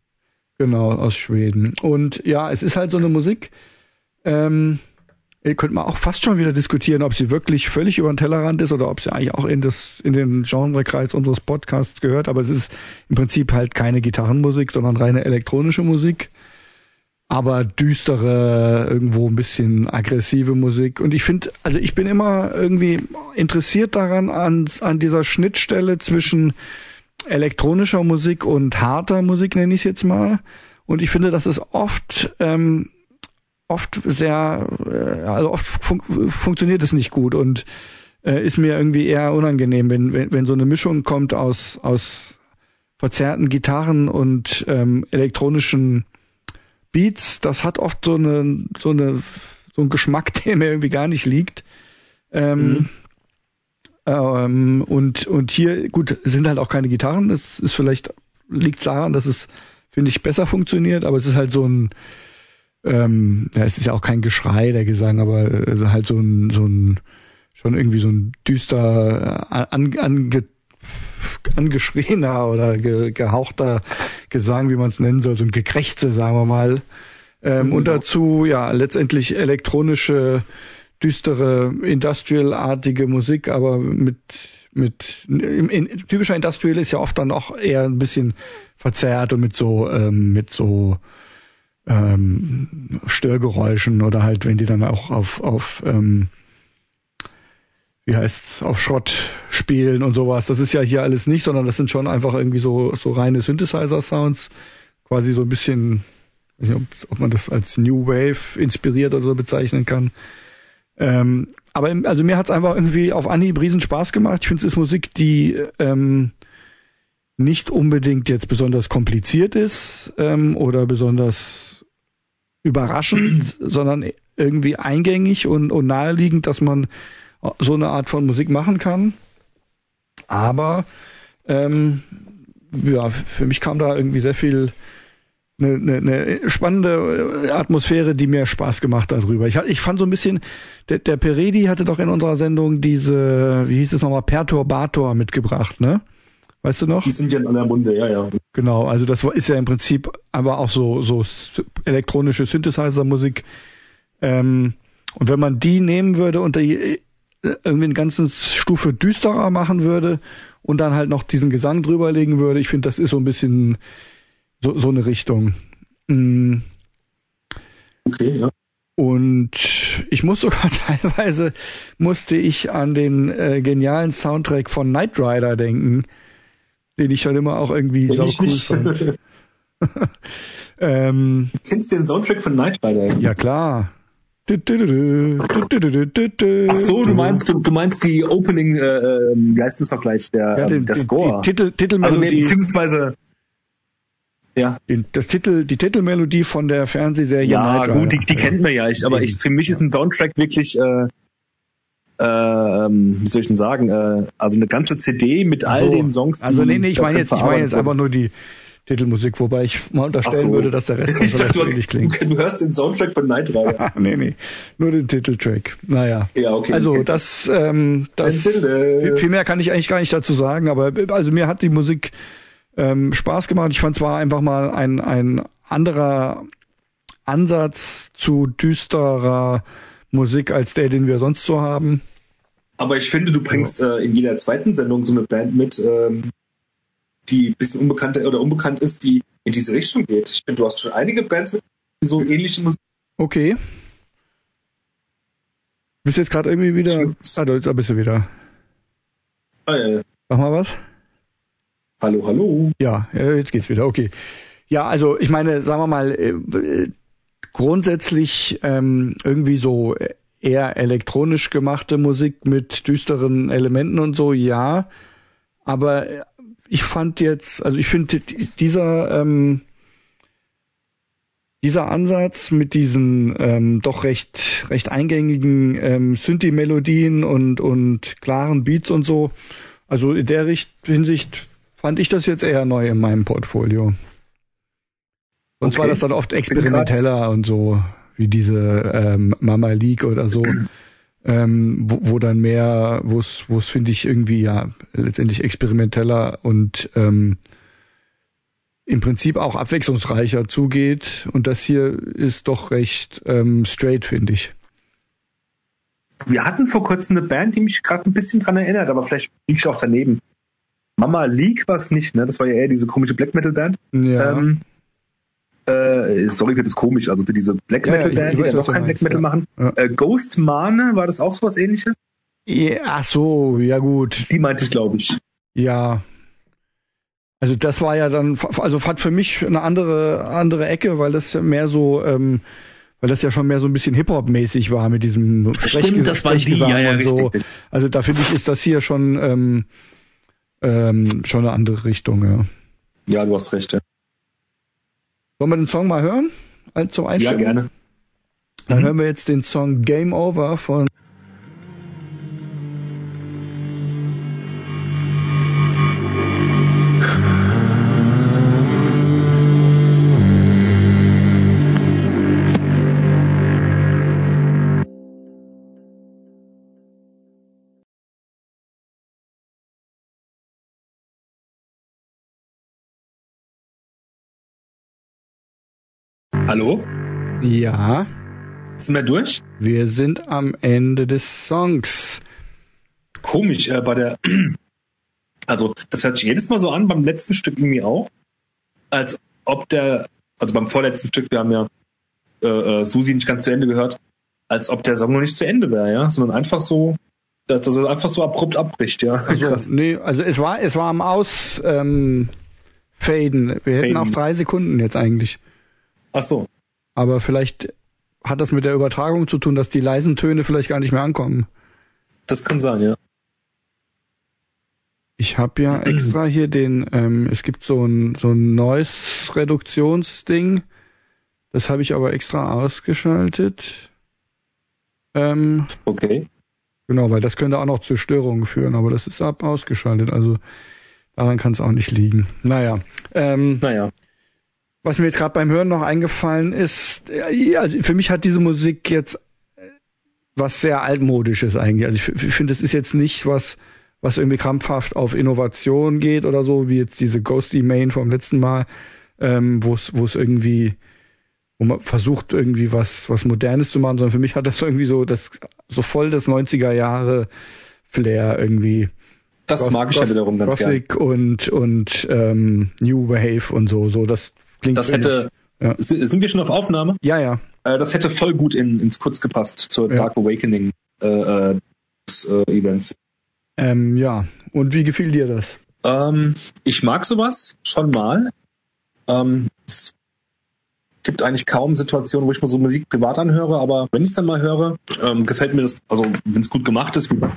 Genau, aus Schweden. Und ja, es ist halt so eine Musik, ähm, ihr könnt mal auch fast schon wieder diskutieren, ob sie wirklich völlig über den Tellerrand ist oder ob sie eigentlich auch in das in den Genrekreis unseres Podcasts gehört. Aber es ist im Prinzip halt keine Gitarrenmusik, sondern reine elektronische Musik. Aber düstere, irgendwo ein bisschen aggressive Musik. Und ich finde, also ich bin immer irgendwie interessiert daran, an, an dieser Schnittstelle zwischen elektronischer Musik und harter Musik, nenne ich es jetzt mal. Und ich finde, dass es oft ähm, oft sehr, äh, also oft fun funktioniert es nicht gut und äh, ist mir irgendwie eher unangenehm, wenn, wenn, wenn so eine Mischung kommt aus, aus verzerrten Gitarren und ähm, elektronischen Beats, das hat oft so eine, so eine, so ein Geschmack, <laughs> der mir irgendwie gar nicht liegt. Ähm, mhm. ähm, und, und hier, gut, sind halt auch keine Gitarren. Das ist vielleicht, liegt daran, dass es, finde ich, besser funktioniert, aber es ist halt so ein, ähm, ja, es ist ja auch kein Geschrei, der Gesang, aber äh, halt so ein, so ein, schon irgendwie so ein düster, äh, an, ange, angeschriener oder ge, gehauchter Gesang, wie man es nennen soll, so ein Gekrächze, sagen wir mal. Ähm, mhm. Und dazu, ja, letztendlich elektronische, düstere, industrial-artige Musik, aber mit, mit, in, in, typischer Industrial ist ja oft dann auch eher ein bisschen verzerrt und mit so, ähm, mit so, ähm, Störgeräuschen oder halt, wenn die dann auch auf, auf ähm, wie heißt's, auf Schrott spielen und sowas. Das ist ja hier alles nicht, sondern das sind schon einfach irgendwie so, so reine Synthesizer-Sounds. Quasi so ein bisschen, weiß nicht, ob, ob man das als New Wave inspiriert oder so bezeichnen kann. Ähm, aber also mir hat's einfach irgendwie auf Anhieb riesen Spaß gemacht. Ich finde, es ist Musik, die ähm, nicht unbedingt jetzt besonders kompliziert ist ähm, oder besonders überraschend, <clears throat> sondern irgendwie eingängig und, und naheliegend, dass man so eine Art von Musik machen kann. Aber ähm, ja, für mich kam da irgendwie sehr viel eine, eine, eine spannende Atmosphäre, die mir Spaß gemacht hat darüber. Ich, ich fand so ein bisschen, der, der Peredi hatte doch in unserer Sendung diese, wie hieß es nochmal, Perturbator mitgebracht, ne? Weißt du noch? Die sind ja in der Munde, ja, ja. Genau, also das ist ja im Prinzip aber auch so, so elektronische Synthesizer-Musik. Ähm, und wenn man die nehmen würde und die irgendwie eine ganze Stufe düsterer machen würde und dann halt noch diesen Gesang drüberlegen würde, ich finde, das ist so ein bisschen so, so eine Richtung. Mhm. Okay, ja. Und ich muss sogar <laughs> teilweise musste ich an den äh, genialen Soundtrack von Knight Rider denken, den ich schon immer auch irgendwie sau cool fand. <laughs> ähm, du kennst den Soundtrack von Knight Rider? Ja klar. Ach so, du meinst du, du meinst die Opening, äh, ähm, wie heißt das doch gleich, der, ja, den, der Score. Die, die Titel, Titelmelodie. Also nee, beziehungsweise ja. Das Titel, die Titelmelodie von der Fernsehserie. Ja, gut, die, die kennt man ja. Ich, aber ich, für mich ist ein Soundtrack wirklich, äh, äh, wie soll ich denn sagen, äh, also eine ganze CD mit all so. den Songs. Die also nee, nee, ich meine jetzt, ich meine jetzt einfach nur die Titelmusik, wobei ich mal unterstellen so. würde, dass der Rest <laughs> ich dachte, ähnlich klingt. Du, hörst den Soundtrack von Night Rider. <laughs> nee, nee, nur den Titeltrack. Naja. Ja, okay. Also das, ähm, das viel, viel mehr kann ich eigentlich gar nicht dazu sagen, aber also mir hat die Musik ähm, Spaß gemacht. Ich fand zwar einfach mal ein, ein anderer Ansatz zu düsterer Musik als der, den wir sonst so haben. Aber ich finde, du bringst äh, in jeder zweiten Sendung so eine Band mit, ähm, die ein bisschen unbekannt oder unbekannt ist, die in diese Richtung geht. Ich finde, du hast schon einige Bands mit die so ähnliche Musik. Okay. Bist jetzt gerade irgendwie wieder. Ah, da bist du wieder. Ja. Mach mal was. Hallo, hallo. Ja, jetzt geht's wieder. Okay. Ja, also ich meine, sagen wir mal, äh, grundsätzlich ähm, irgendwie so eher elektronisch gemachte Musik mit düsteren Elementen und so, ja. Aber ich fand jetzt, also ich finde dieser ähm, dieser Ansatz mit diesen ähm, doch recht recht eingängigen ähm, Synthi-Melodien und und klaren Beats und so, also in der Richt Hinsicht fand ich das jetzt eher neu in meinem Portfolio. Und okay. zwar das dann oft experimenteller und so, wie diese ähm, Mama League oder so, ähm, wo, wo dann mehr, wo es, wo es finde ich irgendwie ja letztendlich experimenteller und ähm, im Prinzip auch abwechslungsreicher zugeht. Und das hier ist doch recht ähm, straight, finde ich. Wir hatten vor kurzem eine Band, die mich gerade ein bisschen dran erinnert, aber vielleicht liege ich auch daneben. Mama League war es nicht, ne? Das war ja eher diese komische Black Metal Band. Ja. Ähm, äh, sorry für das komisch, also für diese Black Metal Band, ja, die noch kein Black Metal machen. Äh, Ghost Mane, war das auch so was ähnliches? Ja, ach so, ja gut. Die meinte ich, glaube ich. Ja. Also das war ja dann, also hat für mich eine andere andere Ecke, weil das mehr so, ähm, weil das ja schon mehr so ein bisschen Hip-Hop-mäßig war mit diesem Stimmt, das war die, ja, ja, so. richtig. Also da finde ich, ist das hier schon ähm, ähm, schon eine andere Richtung, ja. Ja, du hast recht. Ja, Wollen wir den Song mal hören? Ein- Zum ja Einstimmen? gerne. Dann hören wir jetzt den Song Game Over von Hallo? Ja, Sind wir durch? wir sind am Ende des Songs. Komisch, äh, bei der, <clears throat> also das hört sich jedes Mal so an, beim letzten Stück irgendwie auch, als ob der, also beim vorletzten Stück, wir haben ja äh, äh, Susi nicht ganz zu Ende gehört, als ob der Song noch nicht zu Ende wäre, ja, sondern einfach so, dass dass er einfach so abrupt abbricht, ja. Krass. So, nee, also es war es war am Aus ähm. Wir hätten Faden. auch drei Sekunden jetzt eigentlich. Ach so. Aber vielleicht hat das mit der Übertragung zu tun, dass die leisen Töne vielleicht gar nicht mehr ankommen. Das kann sein, ja. Ich habe ja <clears throat> extra hier den, ähm, es gibt so ein so ein Noise-Reduktionsding. Das habe ich aber extra ausgeschaltet. Ähm, Okay. genau, weil das könnte auch noch zu Störungen führen, aber das ist ab ausgeschaltet. Also daran kann es auch nicht liegen. Naja. Ähm, Naja. Was mir jetzt gerade beim Hören noch eingefallen ist, ja, also für mich hat diese Musik jetzt äh, was sehr altmodisches eigentlich. Also ich, ich finde, es ist jetzt nicht was, was irgendwie krampfhaft auf Innovation geht oder so, wie jetzt diese Ghosty Main vom letzten Mal, ähm, wo es wo es irgendwie, wo man versucht irgendwie was was Modernes zu machen, sondern für mich hat das irgendwie so das so voll das 90er Jahre Flair irgendwie. Das Goth- mag ich ja wiederum ganz gerne. Und und ähm, New Wave und so, so das klingt Das hätte, Ja. Sind wir schon auf Aufnahme? ja, ja. Äh, das hätte voll gut in, ins Kurz gepasst zur Ja. Dark Awakening äh, äh, des, äh, Events. Ähm, ja. Und wie gefiel dir das? Ähm, ich mag sowas schon mal. Ähm, es gibt eigentlich kaum Situationen, wo ich mal so Musik privat anhöre, aber wenn ich es dann mal höre, ähm, gefällt mir das, also wenn es gut gemacht ist, gefällt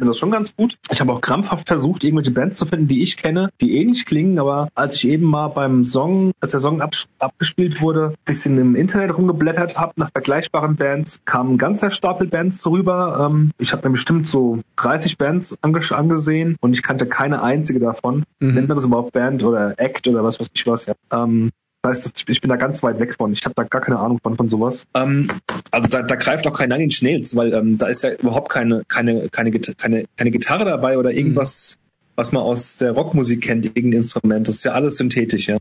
mir das schon ganz gut. Ich habe auch krampfhaft versucht, irgendwelche Bands zu finden, die ich kenne, die ähnlich klingen, aber als ich eben mal beim Song, als der Song ab, abgespielt wurde, bisschen im Internet rumgeblättert habe nach vergleichbaren Bands, kam ein ganzer Stapel Bands rüber. Ähm, ich habe mir bestimmt so 30 Bands ange angesehen und ich kannte keine einzige davon. Mhm. Nennt man das überhaupt Band oder Act oder was weiß ich was? Ja. Ähm, heißt, das- ich bin da ganz weit weg von. Ich habe da gar keine Ahnung von, von sowas. Ähm, also da, da greift auch kein Nine Inch Nails, weil ähm, da ist ja überhaupt keine, keine, keine, keine, keine Gitarre dabei oder irgendwas, was man aus der Rockmusik kennt, irgendein Instrument. Das ist ja alles synthetisch, ja.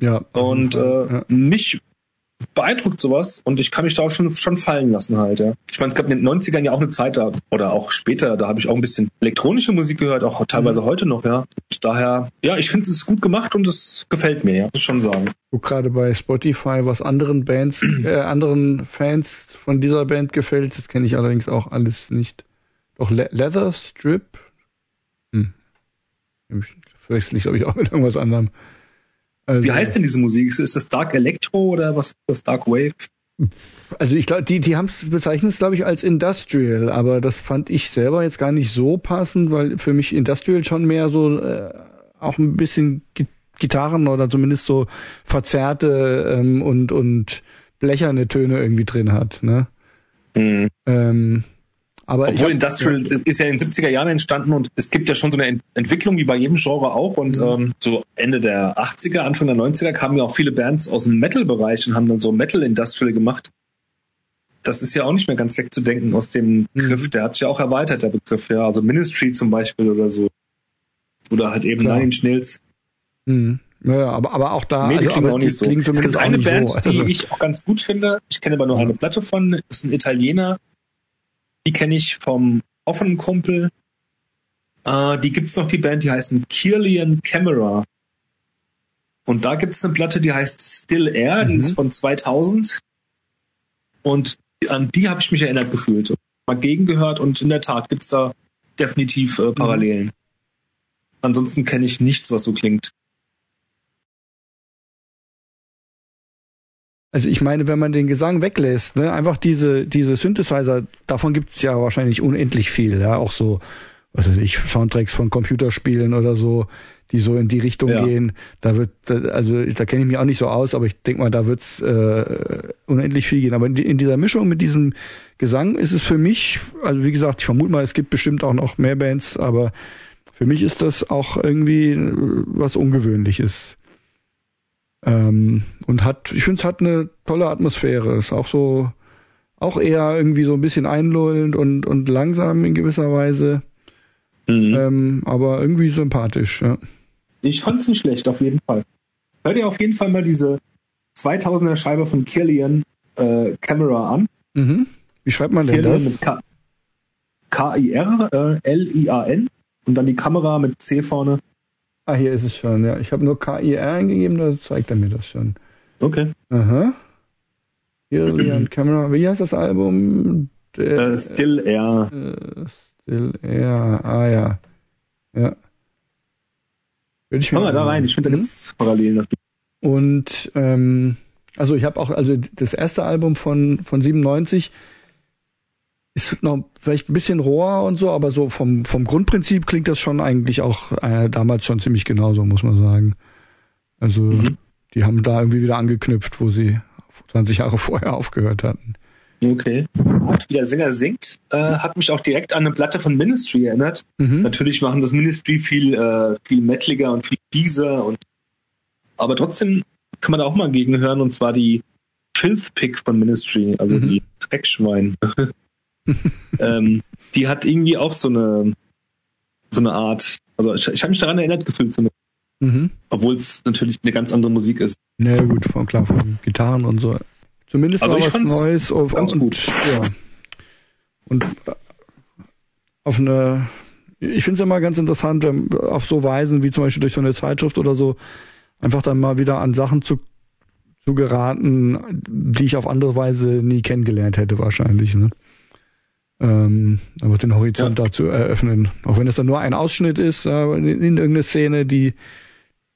Ja. Und äh, ja. mich beeindruckt sowas und ich kann mich da auch schon, schon fallen lassen halt, ja. Ich meine, es gab in den 90ern ja auch eine Zeit da, oder auch später, da habe ich auch ein bisschen elektronische Musik gehört, auch teilweise Mhm. heute noch, ja. Und daher, ja, ich finde es ist gut gemacht und es gefällt mir, ja, muss ich schon sagen. Wo gerade bei Spotify, was anderen Bands, <clears throat> äh, anderen Fans von dieser Band gefällt, das kenne ich allerdings auch alles nicht. Doch Le Leather Strip? Hm. Verwechsel ich, glaube ich, auch mit irgendwas anderem. Also, Wie heißt denn diese Musik? Ist- das Dark Electro oder was ist das Dark Wave? Also ich glaube, die, die haben es bezeichnet es, glaube ich, als Industrial, aber das fand ich selber jetzt gar nicht so passend, weil für mich Industrial schon mehr so äh, auch ein bisschen Gi- Gitarren oder zumindest so verzerrte ähm, und und blecherne Töne irgendwie drin hat. Ne? Ähm, aber Obwohl hab- Industrial ist, ist ja in den 70er Jahren entstanden und es gibt ja schon so eine Ent Entwicklung wie bei jedem Genre auch und Mhm. ähm, so Ende der 80er, Anfang der 90er kamen ja auch viele Bands aus dem Metal-Bereich und haben dann so Metal Industrial gemacht. Das ist ja auch nicht mehr ganz wegzudenken aus dem Mhm. Begriff. Der hat sich ja auch erweitert, der Begriff, ja. Also Ministry zum Beispiel oder so. Oder halt eben Klar. Nine Inch Nails. Hm. Ja, aber, aber auch da. Nee, also, aber auch nicht so. Es gibt eine Band, so. die <laughs> ich auch ganz gut finde. Ich kenne aber nur eine Platte von. Das ist ein Italiener. Die kenne ich vom offenen Kumpel. Äh, die gibt's noch, die Band, die heißen Kirlian Camera. Und da gibt's eine Platte, die heißt Still Air, die Mhm. ist von 2000. Und an die habe ich mich erinnert gefühlt. Mal gegengehört und in der Tat gibt's da definitiv Mhm. äh, Parallelen. Ansonsten kenne ich nichts, was so klingt. Also ich meine, wenn man den Gesang weglässt, ne, einfach diese, diese Synthesizer, davon gibt's ja wahrscheinlich unendlich viel, ja, auch so was weiß ich, Soundtracks von Computerspielen oder so, die so in die Richtung Ja. gehen. Da wird, also da kenne ich mich auch nicht so aus, aber ich denke mal, da wird's äh, unendlich viel gehen. Aber in, in dieser Mischung mit diesem Gesang ist es für mich, also wie gesagt, ich vermute mal, es gibt bestimmt auch noch mehr Bands, aber für mich ist das auch irgendwie äh, was Ungewöhnliches. Ähm, und hat, ich finde, es hat eine tolle Atmosphäre. Ist auch so, auch eher irgendwie so ein bisschen einlullend und, und langsam in gewisser Weise, Mhm. ähm, aber irgendwie sympathisch. Ja. Ich fand's nicht schlecht, auf jeden Fall. Hört ihr auf jeden Fall mal diese 2000er Scheibe von Killian äh, Camera an. Mhm. Wie schreibt man denn Killian das? mit K- K-I-R, äh, und dann die Kamera mit C vorne. Ah, hier ist es schon, ja. Ich habe nur KIR eingegeben, da zeigt er mir das schon. Okay. Aha. Brilliant Camera. Wie heißt das Album? Der, Äh, Still Air. äh, Still Air. Ah ja. Ja. Würde ich mir Komm mal da mal- rein, ich finde da gibt's Parallelen dazu. Und ähm, also ich habe auch, also das erste Album von, von 97 ist noch vielleicht ein bisschen roher und so, aber so vom, vom Grundprinzip klingt das schon eigentlich auch äh, damals schon ziemlich genauso, muss man sagen. Also Mhm. die haben da irgendwie wieder angeknüpft, wo sie 20 Jahre <laughs> vorher aufgehört hatten. Okay. Und wie der Sänger singt, äh, hat mich auch direkt an eine Platte von Ministry erinnert. Mhm. Natürlich machen das Ministry viel, äh, viel metaliger und viel fieser und aber trotzdem kann man da auch mal gegenhören und zwar die Filth Pick von Ministry, also Mhm. die Dreckschwein. <laughs> <laughs> ähm, die hat irgendwie auch so eine so eine Art, also ich, ich habe mich daran erinnert gefühlt, eine, Mhm. obwohl es natürlich eine ganz andere Musik ist. Na ja, gut, von, klar, von Gitarren und so. Zumindest Also mal was Neues. Auf, ganz und, gut. Ja. Und auf eine, ich finde es immer ganz interessant, wenn, auf so Weisen, wie zum Beispiel durch so eine Zeitschrift oder so, einfach dann mal wieder an Sachen zu, zu geraten, die ich auf andere Weise nie kennengelernt hätte, wahrscheinlich. Ne? Ähm, einfach den Horizont Ja. dazu eröffnen. Auch wenn es dann nur ein Ausschnitt ist, äh, in, in irgendeine Szene, die, äh,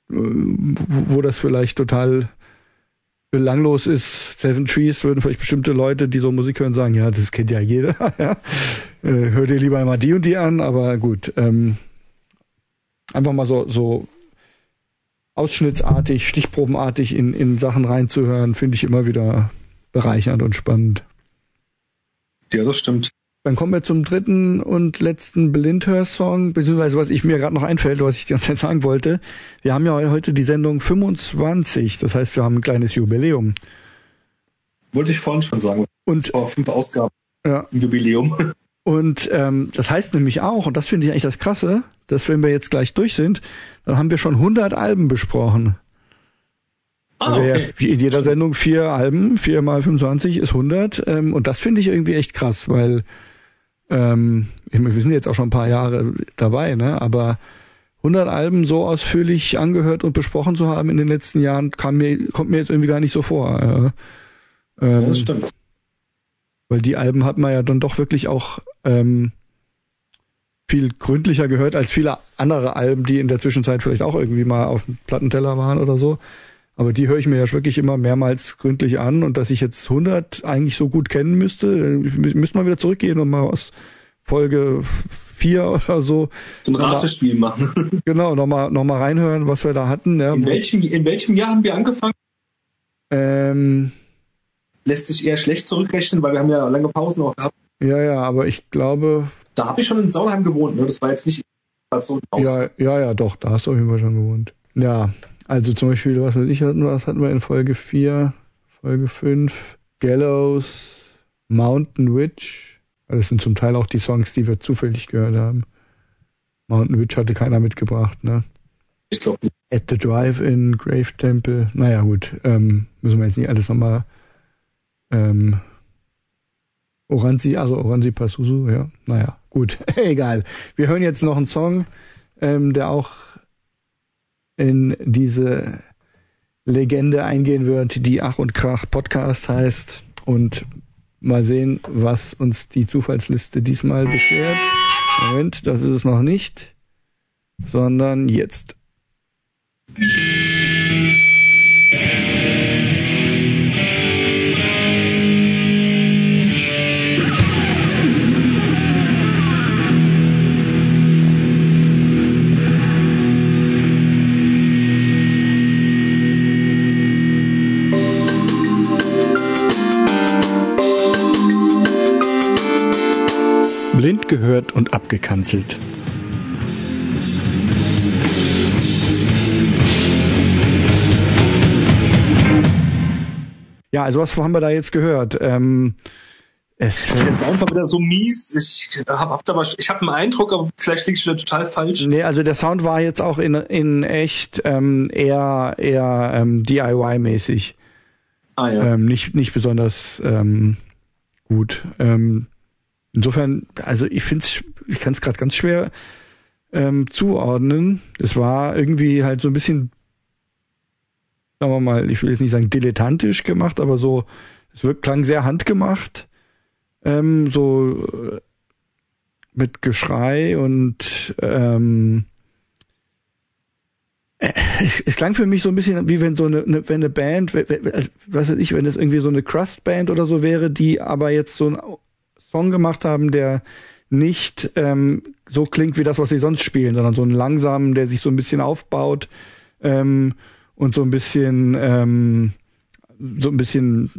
wo, das vielleicht total belanglos ist. Seven Trees würden vielleicht bestimmte Leute, die so Musik hören, sagen, ja, das kennt ja jeder. <laughs> ja. Äh, hör dir lieber mal die und die an, aber gut. Ähm, einfach mal so, so ausschnittsartig, stichprobenartig in, in Sachen reinzuhören, finde ich immer wieder bereichernd und spannend. Ja, das stimmt. Dann kommen wir zum dritten und letzten Blindhör-Song, beziehungsweise was ich mir gerade noch einfällt, was ich die ganze Zeit sagen wollte. Wir haben ja heute die Sendung 25, das heißt, wir haben ein kleines Jubiläum. Wollte ich vorhin schon sagen. Und, Vor fünf Ausgaben ja, Jubiläum. <laughs> und ähm, das heißt nämlich auch, und das finde ich eigentlich das Krasse, dass wenn wir jetzt gleich durch sind, dann haben wir schon 100 Alben besprochen. Ah, Also okay. in jeder Sendung vier Alben, vier mal 25 ist 100. Ähm, und das finde ich irgendwie echt krass, weil ähm, wir sind jetzt auch schon ein paar Jahre dabei, ne? aber 100 Alben so ausführlich angehört und besprochen zu haben in den letzten Jahren, kam mir, kommt mir jetzt irgendwie gar nicht so vor. Äh, ähm, das stimmt. weil die Alben hat man ja dann doch wirklich auch ähm, viel gründlicher gehört als viele andere Alben, die in der Zwischenzeit vielleicht auch irgendwie mal auf dem Plattenteller waren oder so. Aber die höre ich mir ja wirklich immer mehrmals gründlich an und dass ich jetzt 100 eigentlich so gut kennen müsste, äh, mü- müsste man wieder zurückgehen und mal aus Folge 4 oder so, So ein Ratespiel machen. <laughs> genau, nochmal noch mal reinhören, was wir da hatten. Ja. In welchem, in welchem Jahr haben wir angefangen? Ähm, Lässt sich eher schlecht zurückrechnen, weil wir haben ja lange Pausen auch gehabt. ja, ja, aber ich glaube, Da habe ich schon in Saulheim gewohnt. Ne? Das war jetzt nicht so. Ja, ja, ja, doch, da hast du auf jeden Fall schon gewohnt. Ja, also zum Beispiel, was weiß ich, hatten wir, was hatten wir in Folge 4, Folge 5, Gallows, Mountain Witch. Das sind zum Teil auch die Songs, die wir zufällig gehört haben. Mountain Witch hatte keiner mitgebracht, ne? Ich glaube nicht. At the Drive-In, Grave Temple. Naja, gut, ähm, müssen wir jetzt nicht alles nochmal, ähm, Oranzi, also Oranzi Pasusu, ja. Naja, gut, <laughs> egal. Wir hören jetzt noch einen Song, ähm, der auch in diese Legende eingehen wird, die Ach und Krach Podcast heißt. Und mal sehen, was uns die Zufallsliste diesmal beschert. Moment, das ist es noch nicht, sondern jetzt. Wird gehört und abgekanzelt. Ja, also was haben wir da jetzt gehört? Ähm, es Der Sound war wieder so mies. Ich habe hab da was, ich habe einen Eindruck, aber vielleicht liege ich wieder total falsch. Nee, also der Sound war jetzt auch in, in echt ähm, eher, eher ähm, DIY-mäßig. Ah ja. Ähm, nicht, nicht besonders ähm, gut. Ähm, insofern, also ich finde es, ich kann es gerade ganz schwer ähm, zuordnen. Es war irgendwie halt so ein bisschen, sagen wir mal, ich will jetzt nicht sagen dilettantisch gemacht, aber so, es wirkt, klang sehr handgemacht. Ähm, so äh, mit Geschrei und ähm, äh, es, es klang für mich so ein bisschen wie wenn so eine, eine wenn eine Band, also, was weiß ich, wenn es irgendwie so eine Crust-Band oder so wäre, die aber jetzt so einen Song gemacht haben, der nicht ähm, so klingt wie das, was sie sonst spielen, sondern so einen langsamen, der sich so ein bisschen aufbaut ähm, und so ein bisschen ähm, so ein bisschen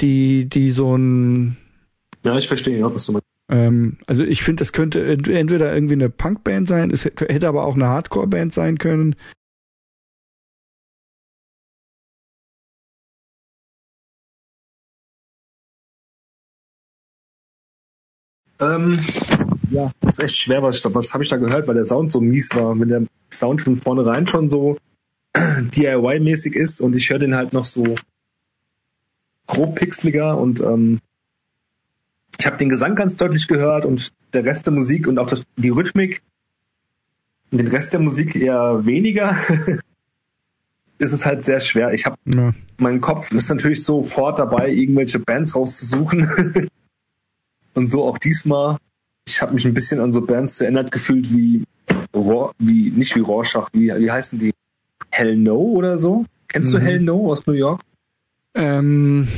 die die so ein Ja, ich verstehe, ja, was du meinst. ähm, also ich finde, das könnte ent- entweder irgendwie eine Punkband sein, es hätte aber auch eine Hardcore-Band sein können. Ähm, ja, das ist echt schwer, was, ich da- was habe ich da gehört, weil der Sound so mies war. Wenn der Sound von vornherein schon so <clears throat> DIY-mäßig ist und ich höre den halt noch so grob pixeliger und ähm, ich habe den Gesang ganz deutlich gehört und der Rest der Musik und auch das, die Rhythmik und den Rest der Musik eher weniger. <laughs> ist es halt sehr schwer. Ich habe Ja. mein Kopf ist natürlich sofort dabei, irgendwelche Bands rauszusuchen. <laughs> Und so auch diesmal. Ich habe mich ein bisschen an so Bands erinnert gefühlt wie, wie nicht wie Rorschach, wie, wie heißen die? Hell No oder so? Kennst Mhm. du Hell No aus New York? Ähm,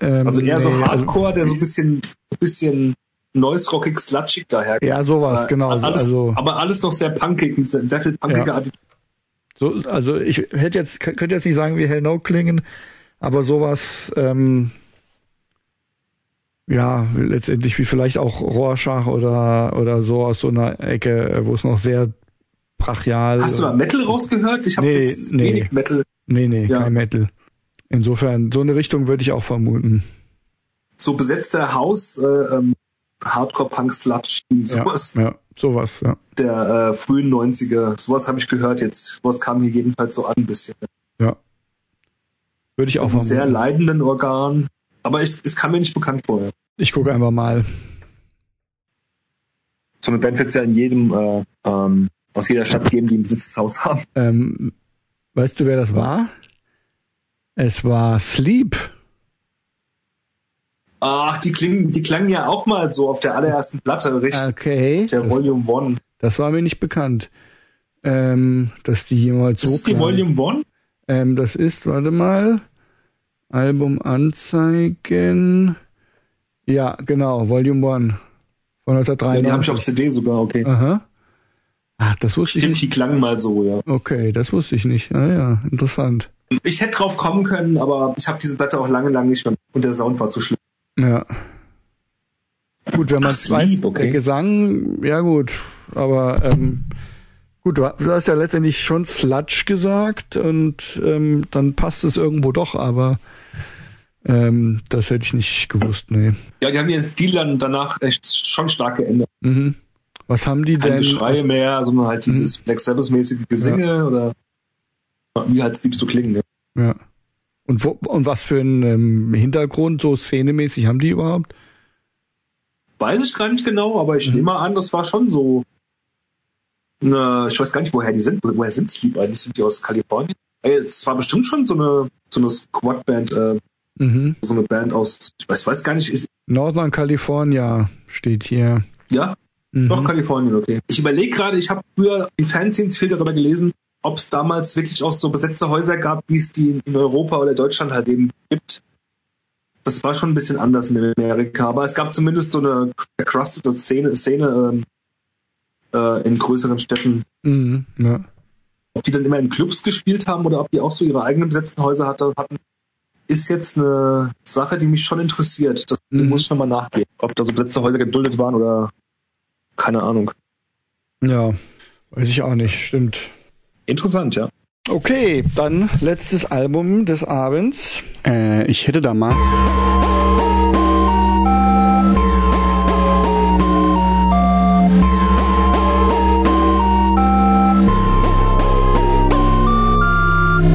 ähm, Also eher so nee, Hardcore, der so ein bisschen, bisschen noise-rockig, slutschig daher. Ja, sowas, Aber genau. Alles, also, aber alles noch sehr punkig, mit sehr, sehr viel punkiger Ja. Attitüde. so, also ich hätte jetzt, könnte jetzt nicht sagen, wie Hell No klingen, aber sowas, ähm, ja, letztendlich wie vielleicht auch Rorschach oder, oder so aus so einer Ecke, äh, wo es noch sehr brachial. Hast du da Metal rausgehört? Ich habe Nee, jetzt nee. wenig Metal. Nee, nee, Ja. kein Metal. Insofern, so eine Richtung würde ich auch vermuten. So besetzter Haus, äh, ähm, Hardcore-Punk-Sludge, sowas. Ja, ja, sowas, ja. der äh, frühen 90er. Sowas habe ich gehört jetzt. Sowas kam hier jedenfalls so an ein bisschen. Ja. Würde ich auch Einen vermuten. sehr leidenden Organ. Aber es, es kam mir nicht bekannt vorher. Ich gucke einfach mal. So eine Band wird es ja in jedem, äh, ähm, aus jeder Stadt geben, die ein Besitzhaus haben. Ähm, weißt du, wer das war? Es war Sleep. Ach, die klingen, die klangen ja auch mal so auf der allerersten Platte, richtig? Okay. der Das, Volume One. das war mir nicht bekannt. Ähm, dass die jemals so Das ist die. Volume One? Ähm, das ist, warte mal, Album anzeigen. Ja, genau, Volume 1 von Ja, die habe ich 1993. auf CD sogar, okay. Aha. Ach, das wusste ich Stimmt, nicht. die klangen mal so, ja. Okay, das wusste ich nicht. Ah ja, interessant. Ich hätte drauf kommen können, aber ich habe diese Platte auch lange, lange nicht mehr. Und der Sound war zu schlimm. Ja. Gut, wenn man Ach, weiß, okay. Gesang, ja gut, aber ähm, gut, du hast ja letztendlich schon Sludge gesagt und ähm, dann passt es irgendwo doch, aber ähm, das hätte ich nicht gewusst, nee. Ja, die haben ihren Stil dann danach echt schon stark geändert. Mhm. Was haben die Kein denn? Geschrei mehr, sondern halt dieses Black Sabbath-mäßige Gesinge oder wie halt Sleep so klingen. Ne? Ja. Und, wo, und was für einen ähm, Hintergrund, so szenemäßig, haben die überhaupt? Weiß ich gar nicht genau, aber Mhm. ich nehme an, das war schon so. Ne, ich weiß gar nicht, woher die sind. Woher sind Sleep eigentlich? Sind die aus Kalifornien? Ey, Es war bestimmt schon so eine so eine Squad-Band, äh, Mhm. so eine Band aus, ich weiß, weiß gar nicht, ist, Northern California steht hier. ja, Mhm. doch Kalifornien, okay. Ich überlege gerade, ich habe früher in Fanzines viel darüber gelesen, ob es damals wirklich auch so besetzte Häuser gab, wie es die in Europa oder Deutschland halt eben gibt. Das war schon ein bisschen anders in Amerika, aber es gab zumindest so eine crustete Szene, Szene ähm, äh, in größeren Städten. Mhm. Ja. Ob die dann immer in Clubs gespielt haben oder ob die auch so ihre eigenen besetzten Häuser hatte, hatten, ist jetzt eine Sache, die mich schon interessiert. Das Mhm. muss ich nochmal nachgehen. Ob da so letzte Häuser geduldet waren oder keine Ahnung. Ja, weiß ich auch nicht, stimmt. Interessant, ja. Okay, dann letztes Album des Abends. Äh, ich hätte da mal.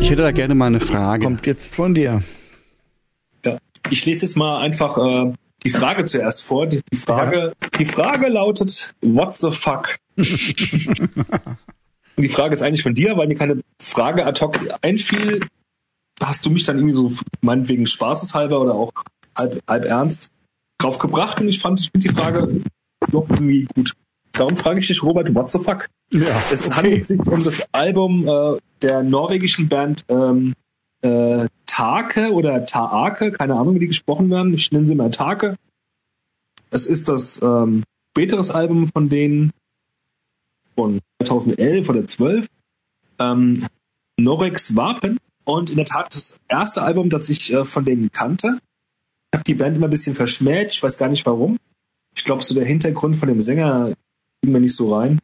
Ich hätte da gerne mal eine Frage. Kommt jetzt von dir. ja. Ich lese jetzt mal einfach äh, die Frage zuerst vor. Die, die Frage, die Frage lautet: What the fuck? <laughs> Und die Frage ist eigentlich von dir, weil mir keine Frage ad hoc einfiel. Hast du mich dann irgendwie so meinetwegen spaßeshalber oder auch halb, halb ernst drauf gebracht und ich fand, ich finde die Frage doch irgendwie gut. Darum frage ich dich, Robert, what the fuck? Ja, Es handelt sich um das Album äh, der norwegischen Band ähm, äh, Take oder Taake, keine Ahnung, wie die gesprochen werden. Ich nenne sie mal Take. Es ist das ähm, späteres Album von denen von 2011 oder 12. Ähm, Norex Wapen. Und in der Tat das erste Album, das ich äh, von denen kannte. Ich habe die Band immer ein bisschen verschmäht. Ich weiß gar nicht warum. Ich glaube, so der Hintergrund von dem Sänger ging mir nicht so rein.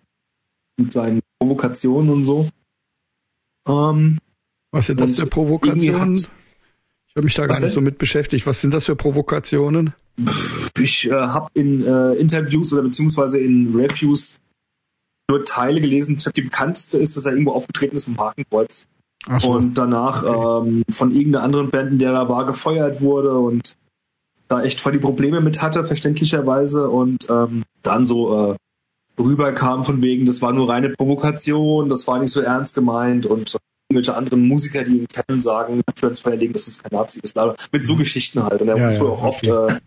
Mit seinen Provokationen und so. Ähm, Was sind das für Provokationen? Ich habe mich da gar nicht so mit beschäftigt. Was sind das für Provokationen? ich äh, habe in äh, Interviews oder beziehungsweise in Reviews nur Teile gelesen. Ich glaube, die bekannteste ist, dass er irgendwo aufgetreten ist vom Hakenkreuz so. und danach Okay. ähm, von irgendeiner anderen Band, in der er war, gefeuert wurde und da echt voll die Probleme mit hatte, verständlicherweise. Und ähm, dann so äh, rüberkam von wegen, das war nur reine Provokation, das war nicht so ernst gemeint und äh, irgendwelche anderen Musiker, die ihn kennen, sagen, für uns verlegen, dass es kein Nazi ist. Mit so Geschichten halt. Und er Ja, muss ja, wohl auch oft, äh,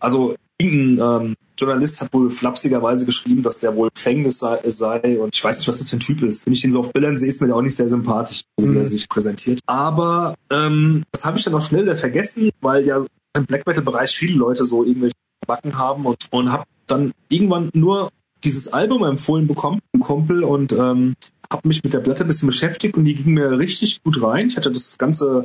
also irgendein ähm, Journalist hat wohl flapsigerweise geschrieben, dass der wohl Gefängnis sei, sei und ich weiß nicht, was das für ein Typ ist. Wenn ich den so auf Bildern sehe, ist mir der auch nicht sehr sympathisch, so wie Mhm. er sich präsentiert. Aber ähm, das habe ich dann auch schnell wieder vergessen, weil ja im Black Metal Bereich viele Leute so irgendwelche Backen haben und, und habe dann irgendwann nur dieses Album empfohlen bekommen, ein Kumpel und ähm, habe mich mit der Platte ein bisschen beschäftigt und die ging mir richtig gut rein. Ich hatte das ganze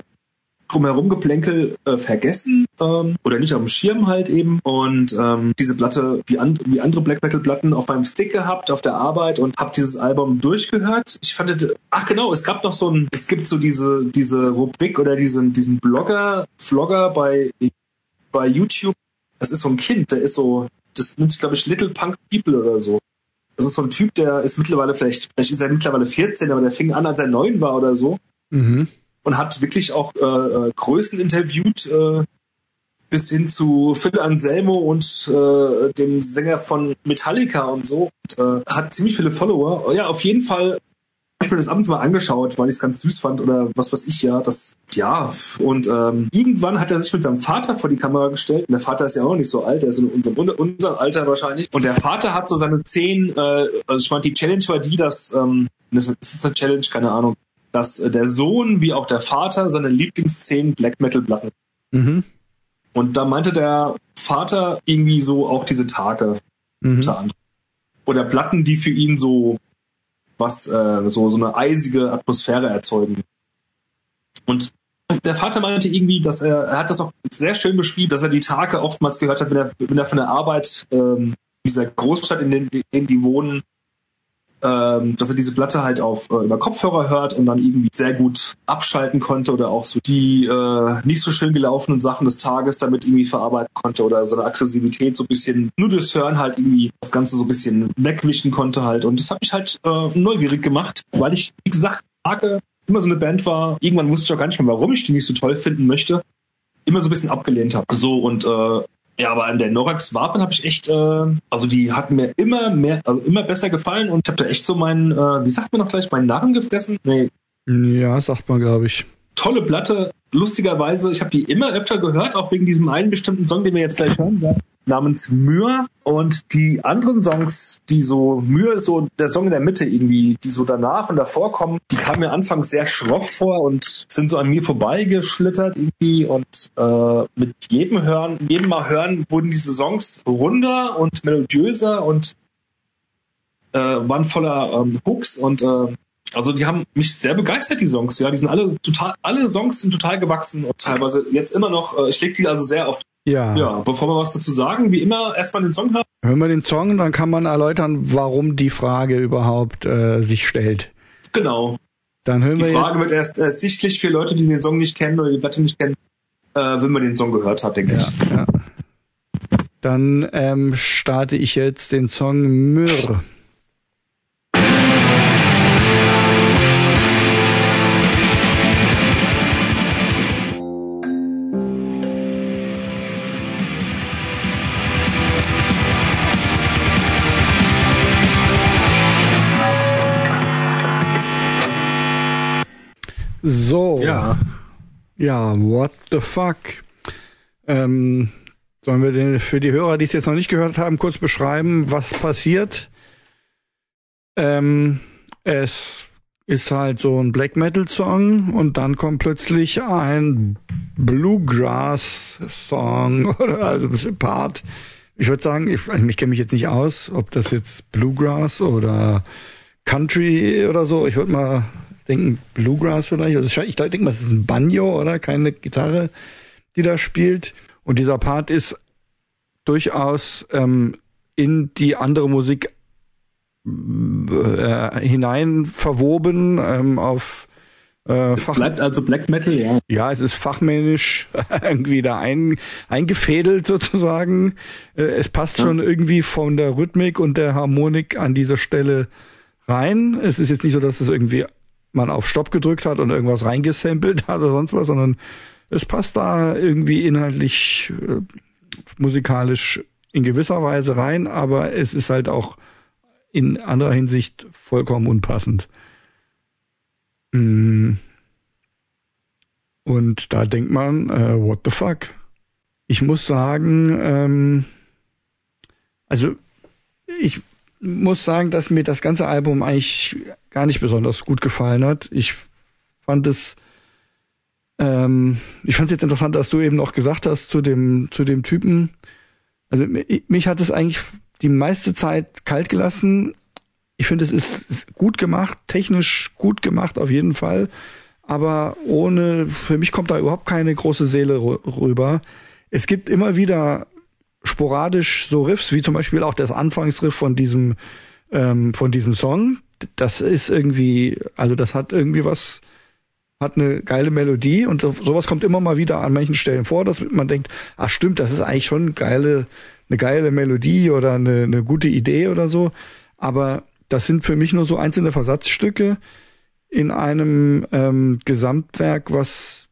drumherum Geplänkel äh, vergessen ähm, oder nicht auf dem Schirm halt eben und ähm, diese Platte wie, an, wie andere Black Metal Platten auf meinem Stick gehabt auf der Arbeit und habe dieses Album durchgehört. Ich fand, ach genau, es gab noch so ein, es gibt so diese diese Rubrik oder diesen diesen Blogger Vlogger bei bei YouTube. Das ist so ein Kind, der ist so, das nennt sich glaube ich Little Punk People oder so. Das ist so ein Typ, der ist mittlerweile vielleicht, vielleicht ist er mittlerweile 14, aber der fing an, als er neun war oder so Mhm. und hat wirklich auch äh, äh, Größen interviewt, äh, bis hin zu Phil Anselmo und äh, dem Sänger von Metallica und so. Und, äh, hat ziemlich viele Follower. Ja, auf jeden Fall ich mir das abends mal angeschaut, weil ich es ganz süß fand oder was weiß ich ja. Das ja und ähm, irgendwann hat er sich mit seinem Vater vor die Kamera gestellt. Und der Vater ist ja auch nicht so alt, er ist in unserem, unserem Alter wahrscheinlich. Und der Vater hat so seine zehn. Äh, also ich meine, die Challenge war die, dass ähm, das ist eine Challenge, keine Ahnung dass äh, der Sohn wie auch der Vater seine Lieblingsszenen Black Metal Platten. Mhm. Und da meinte der Vater irgendwie so auch diese Tage Mhm. unter anderem. Oder Platten, die für ihn so was, äh, so, so eine eisige Atmosphäre erzeugen. Und der Vater meinte irgendwie, dass er, er hat das auch sehr schön beschrieben, dass er die Tage oftmals gehört hat, wenn er, wenn er von der Arbeit ähm, dieser Großstadt, in den, in die wohnen, ähm, dass er diese Platte halt auf äh, über Kopfhörer hört und dann irgendwie sehr gut abschalten konnte oder auch so die äh, nicht so schön gelaufenen Sachen des Tages damit irgendwie verarbeiten konnte oder seine Aggressivität so ein bisschen nur durchs Hören halt irgendwie das Ganze so ein bisschen wegwischen konnte halt und das hat mich halt äh, neugierig gemacht, weil ich wie gesagt Tage immer so eine Band war. Irgendwann wusste ich auch gar nicht mehr, warum ich die nicht so toll finden möchte. Immer so ein bisschen abgelehnt habe. So und äh, ja, aber an der Norax Wapen habe ich echt, äh, also die hat mir immer mehr, also immer besser gefallen und ich habe da echt so meinen, äh, wie sagt man noch gleich, meinen Narren gefressen. Nee, Ja, sagt man, glaube ich. Tolle Platte. Lustigerweise, ich habe die immer öfter gehört, auch wegen diesem einen bestimmten Song, den wir jetzt gleich hören werden, namens Mühe. Und die anderen Songs, die so, Mühe ist so der Song in der Mitte irgendwie, die so danach und davor kommen, die kamen mir anfangs sehr schroff vor und sind so an mir vorbeigeschlittert irgendwie. Und äh, mit jedem Hören, jedem Mal hören, wurden diese Songs runder und melodiöser und äh, waren voller ähm, Hooks und äh, also die haben mich sehr begeistert, die Songs. Ja, die sind alle total, alle Songs sind total gewachsen und teilweise jetzt immer noch. Äh, ich leg die also sehr auf. Ja. Ja, bevor wir was dazu sagen, wie immer erstmal den Song hören. Hören wir den Song, dann kann man erläutern, warum die Frage überhaupt äh, sich stellt. Genau. Dann hören Die wir Frage wird erst ersichtlich für Leute, die den Song nicht kennen oder die Platte nicht kennen, äh, wenn man den Song gehört hat, denke jetzt. ich. Ja, ja. Dann ähm, starte ich jetzt den Song Myrrh. So. Ja. Ja, what the fuck? Ähm, sollen wir den für die Hörer, die es jetzt noch nicht gehört haben, kurz beschreiben, was passiert? Ähm, es ist halt so ein Black Metal Song und dann kommt plötzlich ein Bluegrass Song <laughs> oder also ein bisschen Part. Ich würde sagen, ich, ich kenne mich jetzt nicht aus, ob das jetzt Bluegrass oder Country oder so. Ich würde mal denken Bluegrass vielleicht. Also ich denke mal, es ist ein Banjo oder keine Gitarre, die da spielt. Und dieser Part ist durchaus ähm, in die andere Musik äh, hinein verwoben ähm, auf äh, es Fach bleibt also Black Metal, ja. Ja, es ist fachmännisch <laughs> irgendwie da ein, eingefädelt sozusagen. Äh, es passt ja. schon irgendwie von der Rhythmik und der Harmonik an dieser Stelle rein. Es ist jetzt nicht so, dass es irgendwie man auf Stopp gedrückt hat und irgendwas reingesampelt hat oder sonst was, sondern es passt da irgendwie inhaltlich äh, musikalisch in gewisser Weise rein, aber es ist halt auch in anderer Hinsicht vollkommen unpassend. Mm. Und da denkt man, äh, what the fuck? Ich muss sagen, ähm, also ich muss sagen, dass mir das ganze Album eigentlich gar nicht besonders gut gefallen hat. Ich fand es, ähm, ich fand es jetzt interessant, dass du eben noch gesagt hast zu dem zu dem Typen. Also mich hat es eigentlich die meiste Zeit kalt gelassen. Ich finde, es ist gut gemacht, technisch gut gemacht auf jeden Fall, aber ohne, für mich kommt da überhaupt keine große Seele rüber. Es gibt immer wieder sporadisch so Riffs, wie zum Beispiel auch das Anfangsriff von diesem, ähm, von diesem Song. Das ist irgendwie, also das hat irgendwie was, hat eine geile Melodie und sowas kommt immer mal wieder an manchen Stellen vor, dass man denkt, ach stimmt, das ist eigentlich schon geile, eine geile Melodie oder eine, eine gute Idee oder so. Aber das sind für mich nur so einzelne Versatzstücke in einem ähm, Gesamtwerk, was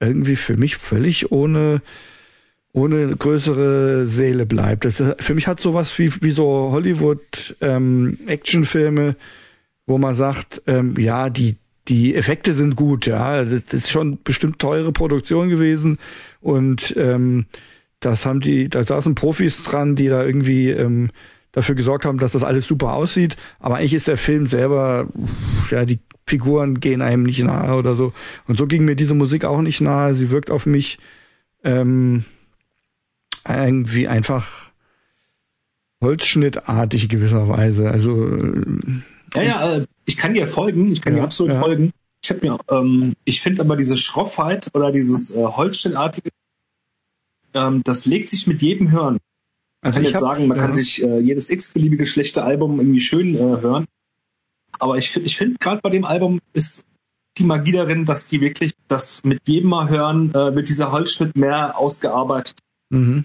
irgendwie für mich völlig ohne ohne größere Seele bleibt. Das ist, für mich hat sowas wie, wie so Hollywood ähm, wo man sagt, ähm, ja, die die Effekte sind gut, ja, das, das ist schon bestimmt teure Produktion gewesen und ähm, das haben die, da saßen Profis dran, die da irgendwie ähm, dafür gesorgt haben, dass das alles super aussieht. Aber eigentlich ist der Film selber, ja, die Figuren gehen einem nicht nahe oder so. Und so ging mir diese Musik auch nicht nahe. Sie wirkt auf mich ähm, irgendwie einfach Holzschnittartig gewisserweise. Also äh, ja, ja, äh, ich kann dir folgen, ich kann ja, dir absolut ja. folgen. Ich habe mir, ähm, ich finde aber diese Schroffheit oder dieses äh, Holzschnittartige, ähm, das legt sich mit jedem Hören. Man also kann jetzt hab, sagen, man ja. kann sich äh, jedes x-beliebige schlechte Album irgendwie schön äh, hören. Aber ich, ich finde gerade bei dem Album ist die Magie darin, dass die wirklich, das mit jedem Mal hören, äh, wird dieser Holzschnitt mehr ausgearbeitet. Mhm.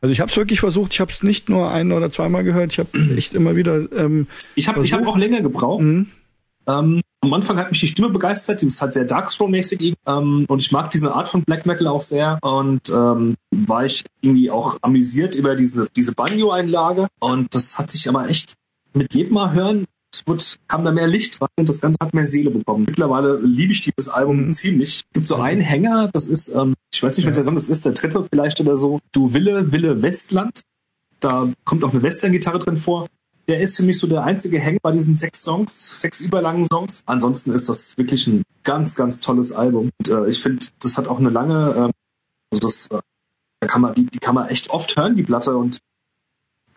Also ich habe es wirklich versucht. Ich habe es nicht nur ein oder zweimal gehört. Ich habe echt immer wieder. Ähm, ich habe ich hab auch länger gebraucht. Mhm. Ähm, am Anfang hat mich die Stimme begeistert. Die ist halt sehr Darkstone-mäßig. Ähm, und ich mag diese Art von Black Metal auch sehr. Und ähm, war ich irgendwie auch amüsiert über diese, diese Banjo-Einlage. Und das hat sich aber echt mit jedem Mal hören wird, kam da mehr Licht rein und das Ganze hat mehr Seele bekommen. Mittlerweile liebe ich dieses Album ziemlich. Es gibt so einen Hänger, das ist, ähm, ich weiß nicht, welcher ja. Song das ist, der dritte vielleicht oder so. Du Wille, Wille Westland. Da kommt auch eine Western-Gitarre drin vor. Der ist für mich so der einzige Hänger bei diesen sechs Songs, sechs überlangen Songs. Ansonsten ist das wirklich ein ganz, ganz tolles Album. Und äh, ich finde, das hat auch eine lange, äh, also das, äh, da kann man, die, die kann man echt oft hören, die Platte, und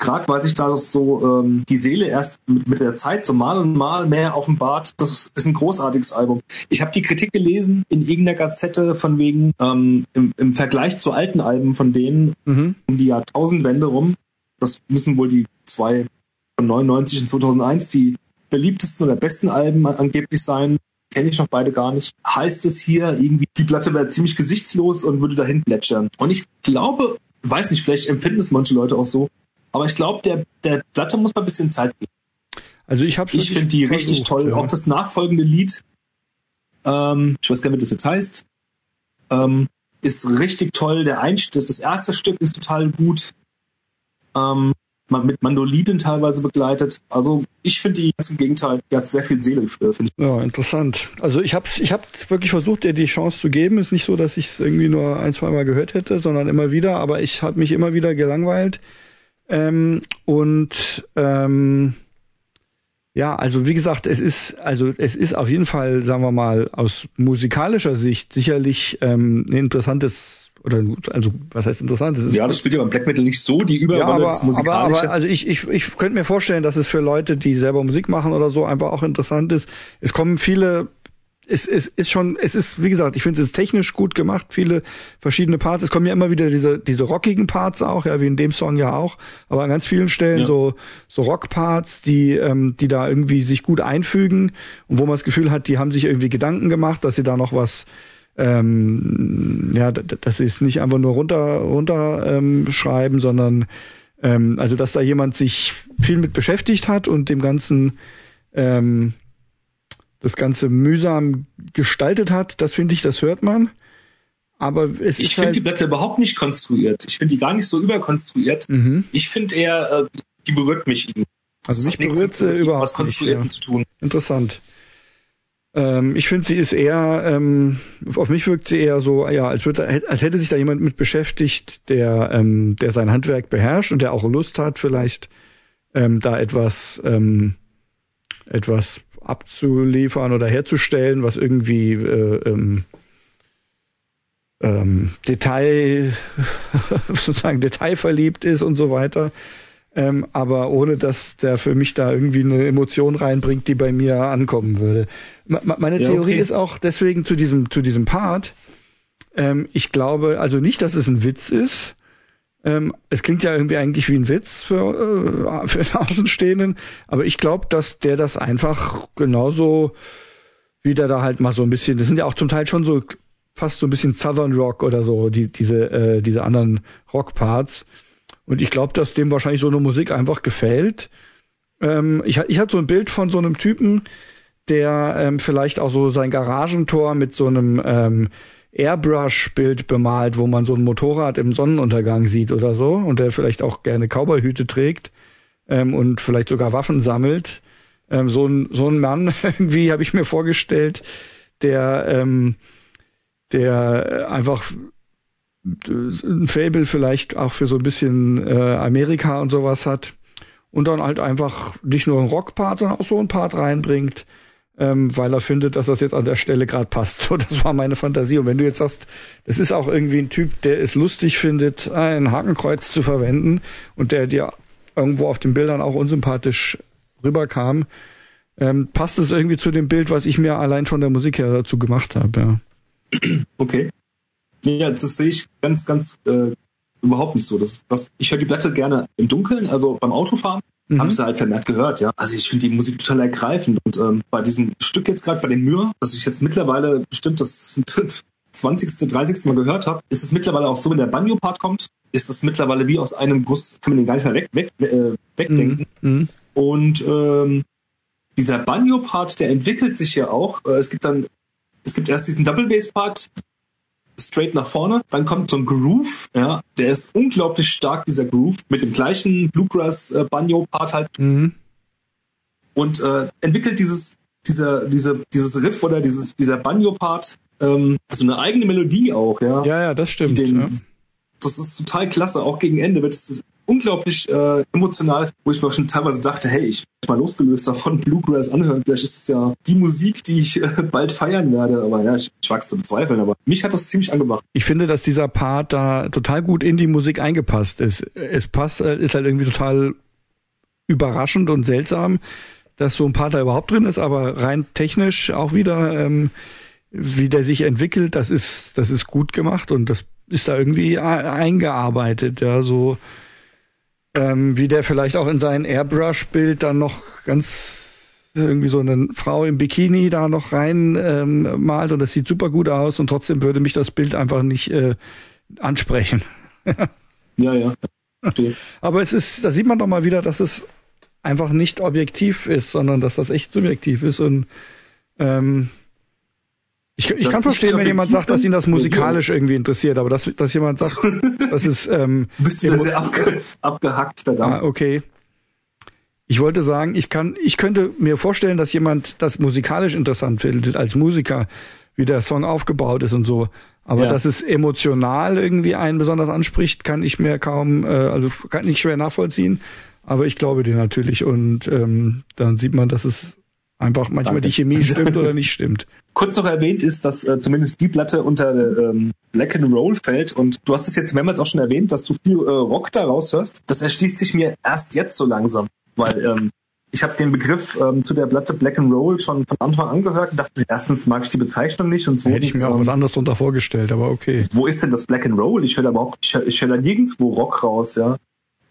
gerade weil sich da so ähm, die Seele erst mit, mit der Zeit so mal und mal mehr offenbart. Das ist, ein großartiges Album. Ich habe die Kritik gelesen in irgendeiner Gazette von wegen ähm, im, im Vergleich zu alten Alben von denen Mhm. um die Jahrtausendwende rum. Das müssen wohl die zwei von 99 und 2001 die beliebtesten oder besten Alben angeblich sein. Kenne ich noch beide gar nicht. Heißt es hier irgendwie, die Platte wäre ziemlich gesichtslos und würde dahin plätschern. Und ich glaube, weiß nicht, vielleicht empfinden es manche Leute auch so, aber ich glaube, der, der Platte muss man ein bisschen Zeit geben. Also ich habe Ich finde die richtig toll. Ja. Auch das nachfolgende Lied, ähm, ich weiß gar nicht, wie das jetzt heißt, ähm, ist richtig toll. Der Einstieg, das, das erste Stück ist total gut. Ähm, man- mit Mandolinen teilweise begleitet. Also ich finde die ganz im Gegenteil, die hat sehr viel Seele, äh, finde ich. Ja, interessant. Also ich habe ich hab wirklich versucht, ihr die Chance zu geben. Ist nicht so, dass ich es irgendwie nur ein, zwei Mal gehört hätte, sondern immer wieder. Aber ich habe mich immer wieder gelangweilt. Ähm, und ähm, ja, also wie gesagt, es ist also es ist auf jeden Fall, sagen wir mal, aus musikalischer Sicht sicherlich ähm, ein interessantes oder also was heißt interessant? Es ist Ja, das spielt ja beim Black Metal nicht so die ja, Überrolle aber, des aber, Musikalische. aber also ich, ich, ich könnte mir vorstellen, dass es für Leute, die selber Musik machen oder so, einfach auch interessant ist. Es kommen viele, es, es ist schon, es ist, wie gesagt, ich finde es ist technisch gut gemacht, viele verschiedene Parts. Es kommen ja immer wieder diese, diese rockigen Parts auch, ja, wie in dem Song ja auch, aber an ganz vielen Stellen Ja. so, so Rockparts, die, ähm, die da irgendwie sich gut einfügen und wo man das Gefühl hat, die haben sich irgendwie Gedanken gemacht, dass sie da noch was ähm, ja, dass sie es nicht einfach nur runter runter ähm, schreiben, sondern ähm, also dass da jemand sich viel mit beschäftigt hat und dem ganzen ähm, das ganze mühsam gestaltet hat, das finde ich, das hört man. Aber es Ich finde halt, die Blätter überhaupt nicht konstruiert. Ich finde die gar nicht so überkonstruiert. mhm. Ich finde eher, äh, die berührt mich irgendwie. also mich nichts berührt sie irgendwas überhaupt nicht. Konstruierten Ja. zu tun. Interessant. Ähm, ich finde, sie ist eher, ähm, auf mich wirkt sie eher so, ja, als, würde, als hätte sich da jemand mit beschäftigt, der, ähm, der sein Handwerk beherrscht und der auch Lust hat, vielleicht ähm, da etwas, ähm, etwas abzuliefern oder herzustellen, was irgendwie äh, ähm, ähm, Detail, <laughs> sozusagen detailverliebt ist und so weiter. Ähm, aber ohne dass der für mich da irgendwie eine Emotion reinbringt, die bei mir ankommen würde. M meine Ja, Theorie okay. ist auch deswegen zu diesem, zu diesem Part. Ähm, ich glaube also nicht, dass es ein Witz ist. Ähm, es klingt ja irgendwie eigentlich wie ein Witz für, äh, für den <laughs> Außenstehenden, aber ich glaube, dass der das einfach genauso wie der da halt mal so ein bisschen, das sind ja auch zum Teil schon so fast so ein bisschen Southern Rock oder so, die, diese, äh, diese anderen Rockparts. Und ich glaube, dass dem wahrscheinlich so eine Musik einfach gefällt. Ähm, ich, ich hatte so ein Bild von so einem Typen, der ähm, vielleicht auch so sein Garagentor mit so einem ähm, Airbrush-Bild bemalt, wo man so ein Motorrad im Sonnenuntergang sieht oder so und der vielleicht auch gerne Cowboyhüte trägt ähm, und vielleicht sogar Waffen sammelt. Ähm, so ein so ein Mann <laughs> irgendwie habe ich mir vorgestellt, der ähm, der einfach ein Fable vielleicht auch für so ein bisschen äh, Amerika und sowas hat und dann halt einfach nicht nur einen Rockpart, sondern auch so einen Part reinbringt, ähm, weil er findet, dass das jetzt an der Stelle gerade passt. So, das war meine Fantasie. Und wenn du jetzt sagst, das ist auch irgendwie ein Typ, der es lustig findet, ein Hakenkreuz zu verwenden und der dir irgendwo auf den Bildern auch unsympathisch rüberkam, ähm, passt es irgendwie zu dem Bild, was ich mir allein von der Musik her dazu gemacht habe. Ja. Okay. Ja, das sehe ich ganz, ganz äh, überhaupt nicht so. Das, das, ich höre die Platte gerne im Dunkeln, also beim Autofahren. Mhm. Habe ich sie halt vermehrt gehört, ja. Also ich finde die Musik total ergreifend. Und ähm, bei diesem Stück jetzt gerade bei den Myr, das ich jetzt mittlerweile bestimmt das <laughs> 20., 30. Mal gehört habe, ist es mittlerweile auch so, wenn der Banjo-Part kommt, ist es mittlerweile wie aus einem Guss, kann man den gar nicht mehr weg, weg, äh, wegdenken. Mhm. Und ähm, dieser Banjo-Part, der entwickelt sich ja auch. Äh, es gibt dann, es gibt erst diesen Double Bass-Part straight nach vorne, dann kommt so ein Groove, ja, der ist unglaublich stark, dieser Groove, mit dem gleichen Bluegrass-Banjo-Part halt Mhm. und äh, entwickelt dieses, dieser, diese, dieses Riff oder dieses, dieser Banjo-Part ähm, so eine eigene Melodie auch, ja. Ja, ja, das stimmt. den, ja. Das ist total klasse, auch gegen Ende wird es unglaublich äh, emotional, wo ich mir schon teilweise dachte, hey, ich bin mal losgelöst davon Bluegrass anhören. Vielleicht ist es ja die Musik, die ich äh, bald feiern werde. Aber ja, ich, ich wag's zu bezweifeln. Aber mich hat das ziemlich angemacht. Ich finde, dass dieser Part da total gut in die Musik eingepasst ist. Es passt, äh, ist halt irgendwie total überraschend und seltsam, dass so ein Part da überhaupt drin ist, aber rein technisch auch wieder, ähm, wie der sich entwickelt, das ist, das ist gut gemacht und das ist da irgendwie eingearbeitet, ja, so ähm, wie der vielleicht auch in sein Airbrush-Bild dann noch ganz irgendwie so eine Frau im Bikini da noch rein ähm, malt und das sieht super gut aus und trotzdem würde mich das Bild einfach nicht äh, ansprechen. <laughs> ja, ja. Aber es ist, da sieht man doch mal wieder, dass es einfach nicht objektiv ist, sondern dass das echt subjektiv ist und ähm, ich, ich kann verstehen, wenn jemand sagt, dass ihn das musikalisch irgendwie interessiert, aber dass, dass jemand sagt, <laughs> das ist ähm, bist du da sehr abge, abgehackt, verdammt. Ah, okay. Ich wollte sagen, ich kann, ich könnte mir vorstellen, dass jemand das musikalisch interessant findet als Musiker, wie der Song aufgebaut ist und so. Aber ja. dass es emotional irgendwie einen besonders anspricht, kann ich mir kaum, äh, also kann ich schwer nachvollziehen. Aber ich glaube dir natürlich und ähm, dann sieht man, dass es einfach manchmal Danke. die Chemie stimmt oder nicht stimmt. <laughs> Kurz noch erwähnt ist, dass äh, zumindest die Platte unter ähm, Black and Roll fällt und du hast es jetzt mehrmals auch schon erwähnt, dass du viel äh, Rock da raushörst. Das erschließt sich mir erst jetzt so langsam, weil ähm, ich habe den Begriff ähm, zu der Platte Black and Roll schon von Anfang an gehört und dachte, erstens mag ich die Bezeichnung nicht und zweitens... Hätte ich mir auch ähm, was anderes darunter vorgestellt, aber okay. Wo ist denn das Black and Roll? Ich höre da überhaupt, ich höre ich hör da nirgendwo Rock raus, ja.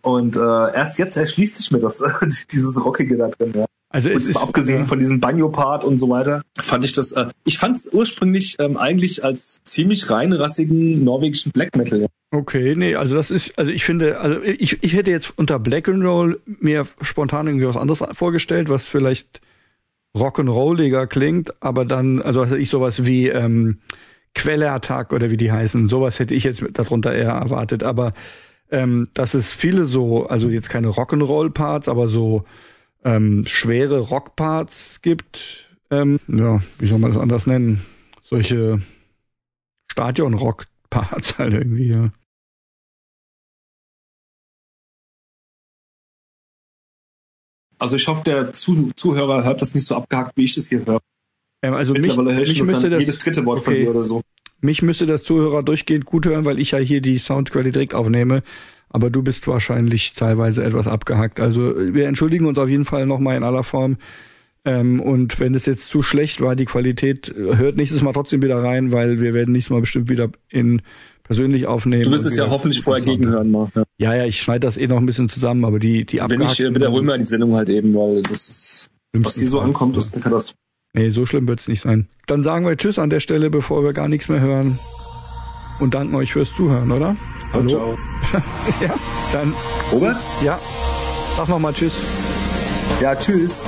Und äh, erst jetzt erschließt sich mir das, <laughs> dieses Rockige da drin, ja. Also es ist, abgesehen ja. von diesem Banjo-Part und so weiter, fand ich das. Äh, ich fand es ursprünglich ähm, eigentlich als ziemlich reinrassigen norwegischen Black Metal. Okay, nee, also das ist, also ich finde, also ich, ich hätte jetzt unter Black and Roll mir spontan irgendwie was anderes vorgestellt, was vielleicht Rock'n'Rolliger klingt, aber dann, also ich sowas wie ähm, Quelleattack oder wie die heißen, sowas hätte ich jetzt darunter eher erwartet. Aber ähm, dass es viele so, also jetzt keine Rock'n'Roll-Parts, aber so ähm, schwere Rockparts gibt. Ähm, ja, wie soll man das anders nennen? Solche Stadion-Rock-Parts <laughs> halt irgendwie, ja. Also ich hoffe, der Zuh Zuhörer hört das nicht so abgehackt, wie ich das hier höre. Ähm, also mich, mich müsste das, jedes dritte Wort okay. von dir oder so. Mich müsste das Zuhörer durchgehend gut hören, weil ich ja hier die Soundqualität direkt aufnehme aber du bist wahrscheinlich teilweise etwas abgehackt. Also wir entschuldigen uns auf jeden Fall nochmal in aller Form. Ähm, und wenn es jetzt zu schlecht war, die Qualität, hört nächstes Mal trotzdem wieder rein, weil wir werden nächstes Mal bestimmt wieder in persönlich aufnehmen. Du wirst es ja hoffentlich vorher gegenhören, Marc. Ja. ja, ja, ich schneide das eh noch ein bisschen zusammen, aber die, die Wenn ich äh, wiederhole mal die Sendung halt eben, weil das ist, was hier so ankommt, ist eine Katastrophe. Nee, so schlimm wird's nicht sein. Dann sagen wir Tschüss an der Stelle, bevor wir gar nichts mehr hören. Und danken euch fürs Zuhören, oder? Hallo. Ciao. <laughs> ja, dann. Robert? Ja. Sag nochmal Tschüss. Ja, tschüss.